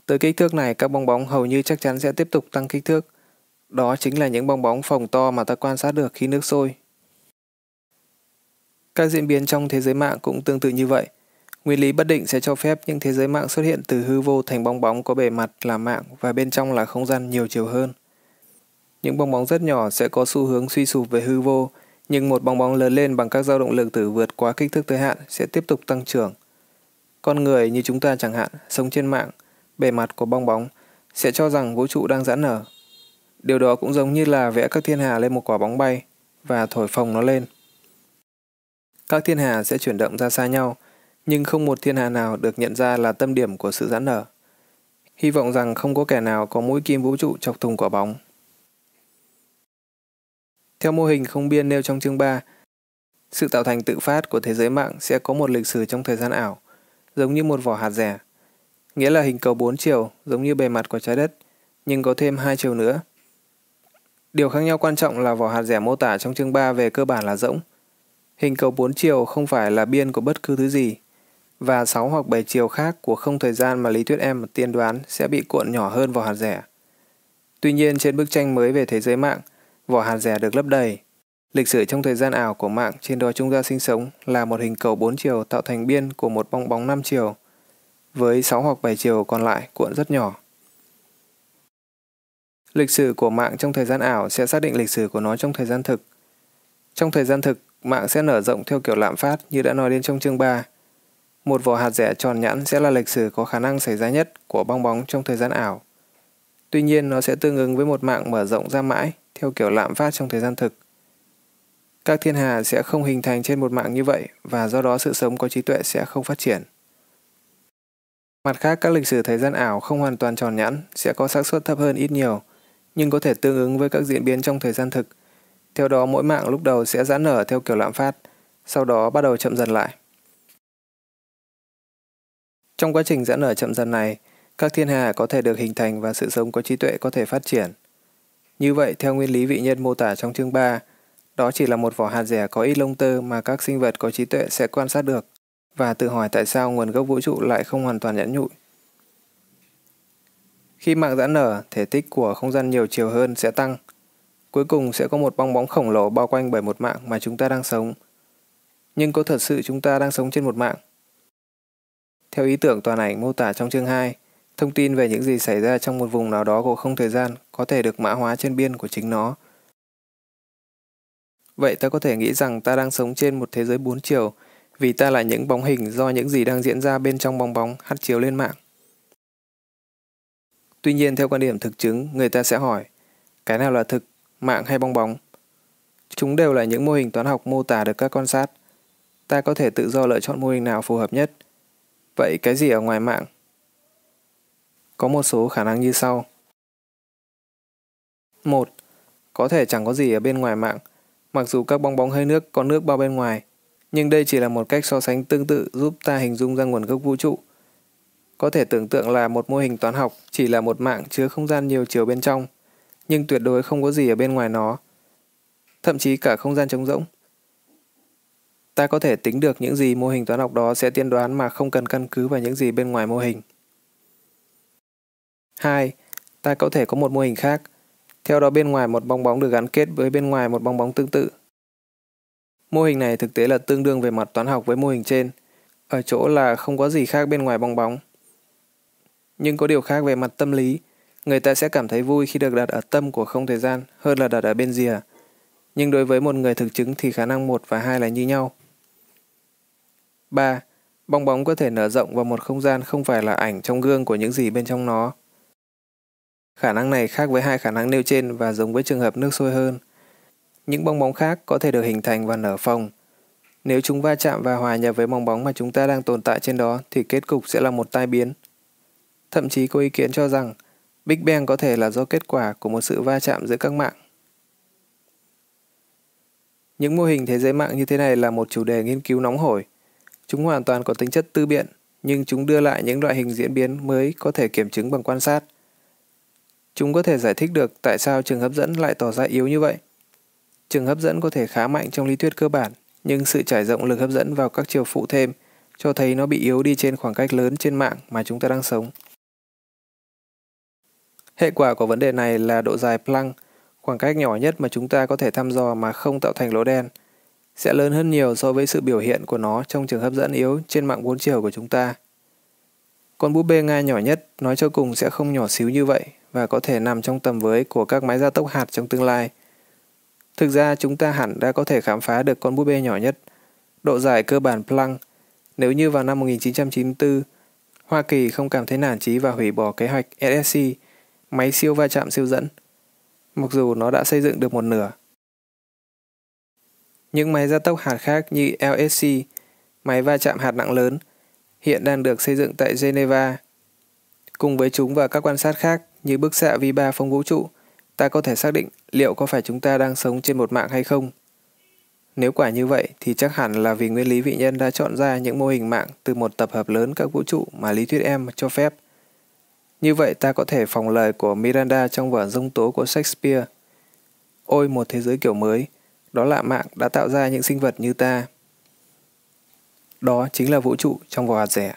Tới kích thước này, các bong bóng hầu như chắc chắn sẽ tiếp tục tăng kích thước. Đó chính là những bong bóng phồng to mà ta quan sát được khi nước sôi. Các diễn biến trong thế giới mạng cũng tương tự như vậy. Nguyên lý bất định sẽ cho phép những thế giới mạng xuất hiện từ hư vô thành bong bóng có bề mặt là mạng và bên trong là không gian nhiều chiều hơn. Những bong bóng rất nhỏ sẽ có xu hướng suy sụp về hư vô, nhưng một bong bóng lớn lên bằng các dao động lượng tử vượt quá kích thước tới hạn sẽ tiếp tục tăng trưởng. Con người như chúng ta chẳng hạn, sống trên mạng, bề mặt của bong bóng sẽ cho rằng vũ trụ đang giãn nở. Điều đó cũng giống như là vẽ các thiên hà lên một quả bóng bay và thổi phồng nó lên. Các thiên hà sẽ chuyển động ra xa nhau, nhưng không một thiên hà nào được nhận ra là tâm điểm của sự giãn nở. Hy vọng rằng không có kẻ nào có mũi kim vũ trụ chọc thùng quả bóng. Theo mô hình không biên nêu trong chương 3, sự tạo thành tự phát của thế giới mạng sẽ có một lịch sử trong thời gian ảo, giống như một vỏ hạt rẻ. Nghĩa là hình cầu 4 chiều, giống như bề mặt của trái đất, nhưng có thêm hai chiều nữa. Điều khác nhau quan trọng là vỏ hạt rẻ mô tả trong chương 3 về cơ bản là rỗng, Hình cầu 4 chiều không phải là biên của bất cứ thứ gì, và 6 hoặc 7 chiều khác của không thời gian mà lý thuyết em tiên đoán sẽ bị cuộn nhỏ hơn vỏ hạt rẻ. Tuy nhiên trên bức tranh mới về thế giới mạng, vỏ hạt rẻ được lấp đầy. Lịch sử trong thời gian ảo của mạng trên đó chúng ta sinh sống là một hình cầu 4 chiều tạo thành biên của một bong bóng 5 chiều, với 6 hoặc 7 chiều còn lại cuộn rất nhỏ. Lịch sử của mạng trong thời gian ảo sẽ xác định lịch sử của nó trong thời gian thực. Trong thời gian thực, mạng sẽ nở rộng theo kiểu lạm phát như đã nói đến trong chương 3. Một vỏ hạt rẻ tròn nhẵn sẽ là lịch sử có khả năng xảy ra nhất của bong bóng trong thời gian ảo. Tuy nhiên, nó sẽ tương ứng với một mạng mở rộng ra mãi theo kiểu lạm phát trong thời gian thực. Các thiên hà sẽ không hình thành trên một mạng như vậy và do đó sự sống có trí tuệ sẽ không phát triển. Mặt khác, các lịch sử thời gian ảo không hoàn toàn tròn nhẵn sẽ có xác suất thấp hơn ít nhiều, nhưng có thể tương ứng với các diễn biến trong thời gian thực theo đó mỗi mạng lúc đầu sẽ giãn nở theo kiểu lạm phát, sau đó bắt đầu chậm dần lại. Trong quá trình giãn nở chậm dần này, các thiên hà có thể được hình thành và sự sống có trí tuệ có thể phát triển. Như vậy, theo nguyên lý vị nhân mô tả trong chương 3, đó chỉ là một vỏ hạt rẻ có ít lông tơ mà các sinh vật có trí tuệ sẽ quan sát được và tự hỏi tại sao nguồn gốc vũ trụ lại không hoàn toàn nhẫn nhụi. Khi mạng giãn nở, thể tích của không gian nhiều chiều hơn sẽ tăng. Cuối cùng sẽ có một bong bóng khổng lồ bao quanh bởi một mạng mà chúng ta đang sống. Nhưng có thật sự chúng ta đang sống trên một mạng? Theo ý tưởng toàn ảnh mô tả trong chương 2, thông tin về những gì xảy ra trong một vùng nào đó của không thời gian có thể được mã hóa trên biên của chính nó. Vậy ta có thể nghĩ rằng ta đang sống trên một thế giới bốn chiều vì ta là những bóng hình do những gì đang diễn ra bên trong bong bóng hắt chiếu lên mạng. Tuy nhiên theo quan điểm thực chứng, người ta sẽ hỏi, cái nào là thực, mạng hay bong bóng? Chúng đều là những mô hình toán học mô tả được các quan sát. Ta có thể tự do lựa chọn mô hình nào phù hợp nhất. Vậy cái gì ở ngoài mạng? Có một số khả năng như sau. 1. Có thể chẳng có gì ở bên ngoài mạng, mặc dù các bong bóng hơi nước có nước bao bên ngoài, nhưng đây chỉ là một cách so sánh tương tự giúp ta hình dung ra nguồn gốc vũ trụ. Có thể tưởng tượng là một mô hình toán học chỉ là một mạng chứa không gian nhiều chiều bên trong, nhưng tuyệt đối không có gì ở bên ngoài nó. Thậm chí cả không gian trống rỗng. Ta có thể tính được những gì mô hình toán học đó sẽ tiên đoán mà không cần căn cứ vào những gì bên ngoài mô hình. 2. Ta có thể có một mô hình khác. Theo đó bên ngoài một bong bóng được gắn kết với bên ngoài một bong bóng tương tự. Mô hình này thực tế là tương đương về mặt toán học với mô hình trên, ở chỗ là không có gì khác bên ngoài bong bóng. Nhưng có điều khác về mặt tâm lý, người ta sẽ cảm thấy vui khi được đặt ở tâm của không thời gian hơn là đặt ở bên rìa. Nhưng đối với một người thực chứng thì khả năng 1 và 2 là như nhau. 3. Bong bóng có thể nở rộng vào một không gian không phải là ảnh trong gương của những gì bên trong nó. Khả năng này khác với hai khả năng nêu trên và giống với trường hợp nước sôi hơn. Những bong bóng khác có thể được hình thành và nở phồng. Nếu chúng va chạm và hòa nhập với bong bóng mà chúng ta đang tồn tại trên đó thì kết cục sẽ là một tai biến. Thậm chí có ý kiến cho rằng Big Bang có thể là do kết quả của một sự va chạm giữa các mạng. Những mô hình thế giới mạng như thế này là một chủ đề nghiên cứu nóng hổi. Chúng hoàn toàn có tính chất tư biện, nhưng chúng đưa lại những loại hình diễn biến mới có thể kiểm chứng bằng quan sát. Chúng có thể giải thích được tại sao trường hấp dẫn lại tỏ ra yếu như vậy. Trường hấp dẫn có thể khá mạnh trong lý thuyết cơ bản, nhưng sự trải rộng lực hấp dẫn vào các chiều phụ thêm cho thấy nó bị yếu đi trên khoảng cách lớn trên mạng mà chúng ta đang sống. Hệ quả của vấn đề này là độ dài Planck, khoảng cách nhỏ nhất mà chúng ta có thể thăm dò mà không tạo thành lỗ đen, sẽ lớn hơn nhiều so với sự biểu hiện của nó trong trường hấp dẫn yếu trên mạng bốn chiều của chúng ta. Con búp bê Nga nhỏ nhất nói cho cùng sẽ không nhỏ xíu như vậy và có thể nằm trong tầm với của các máy gia tốc hạt trong tương lai. Thực ra chúng ta hẳn đã có thể khám phá được con búp bê nhỏ nhất, độ dài cơ bản Planck, nếu như vào năm 1994, Hoa Kỳ không cảm thấy nản chí và hủy bỏ kế hoạch SSC, máy siêu va chạm siêu dẫn, mặc dù nó đã xây dựng được một nửa. Những máy gia tốc hạt khác như LSC, máy va chạm hạt nặng lớn, hiện đang được xây dựng tại Geneva. Cùng với chúng và các quan sát khác như bức xạ vi ba phong vũ trụ, ta có thể xác định liệu có phải chúng ta đang sống trên một mạng hay không. Nếu quả như vậy thì chắc hẳn là vì nguyên lý vị nhân đã chọn ra những mô hình mạng từ một tập hợp lớn các vũ trụ mà lý thuyết em cho phép. Như vậy ta có thể phòng lời của Miranda trong vở Dông tố của Shakespeare. Ôi một thế giới kiểu mới, đó là mạng đã tạo ra những sinh vật như ta. Đó chính là vũ trụ trong vỏ hạt rẻ.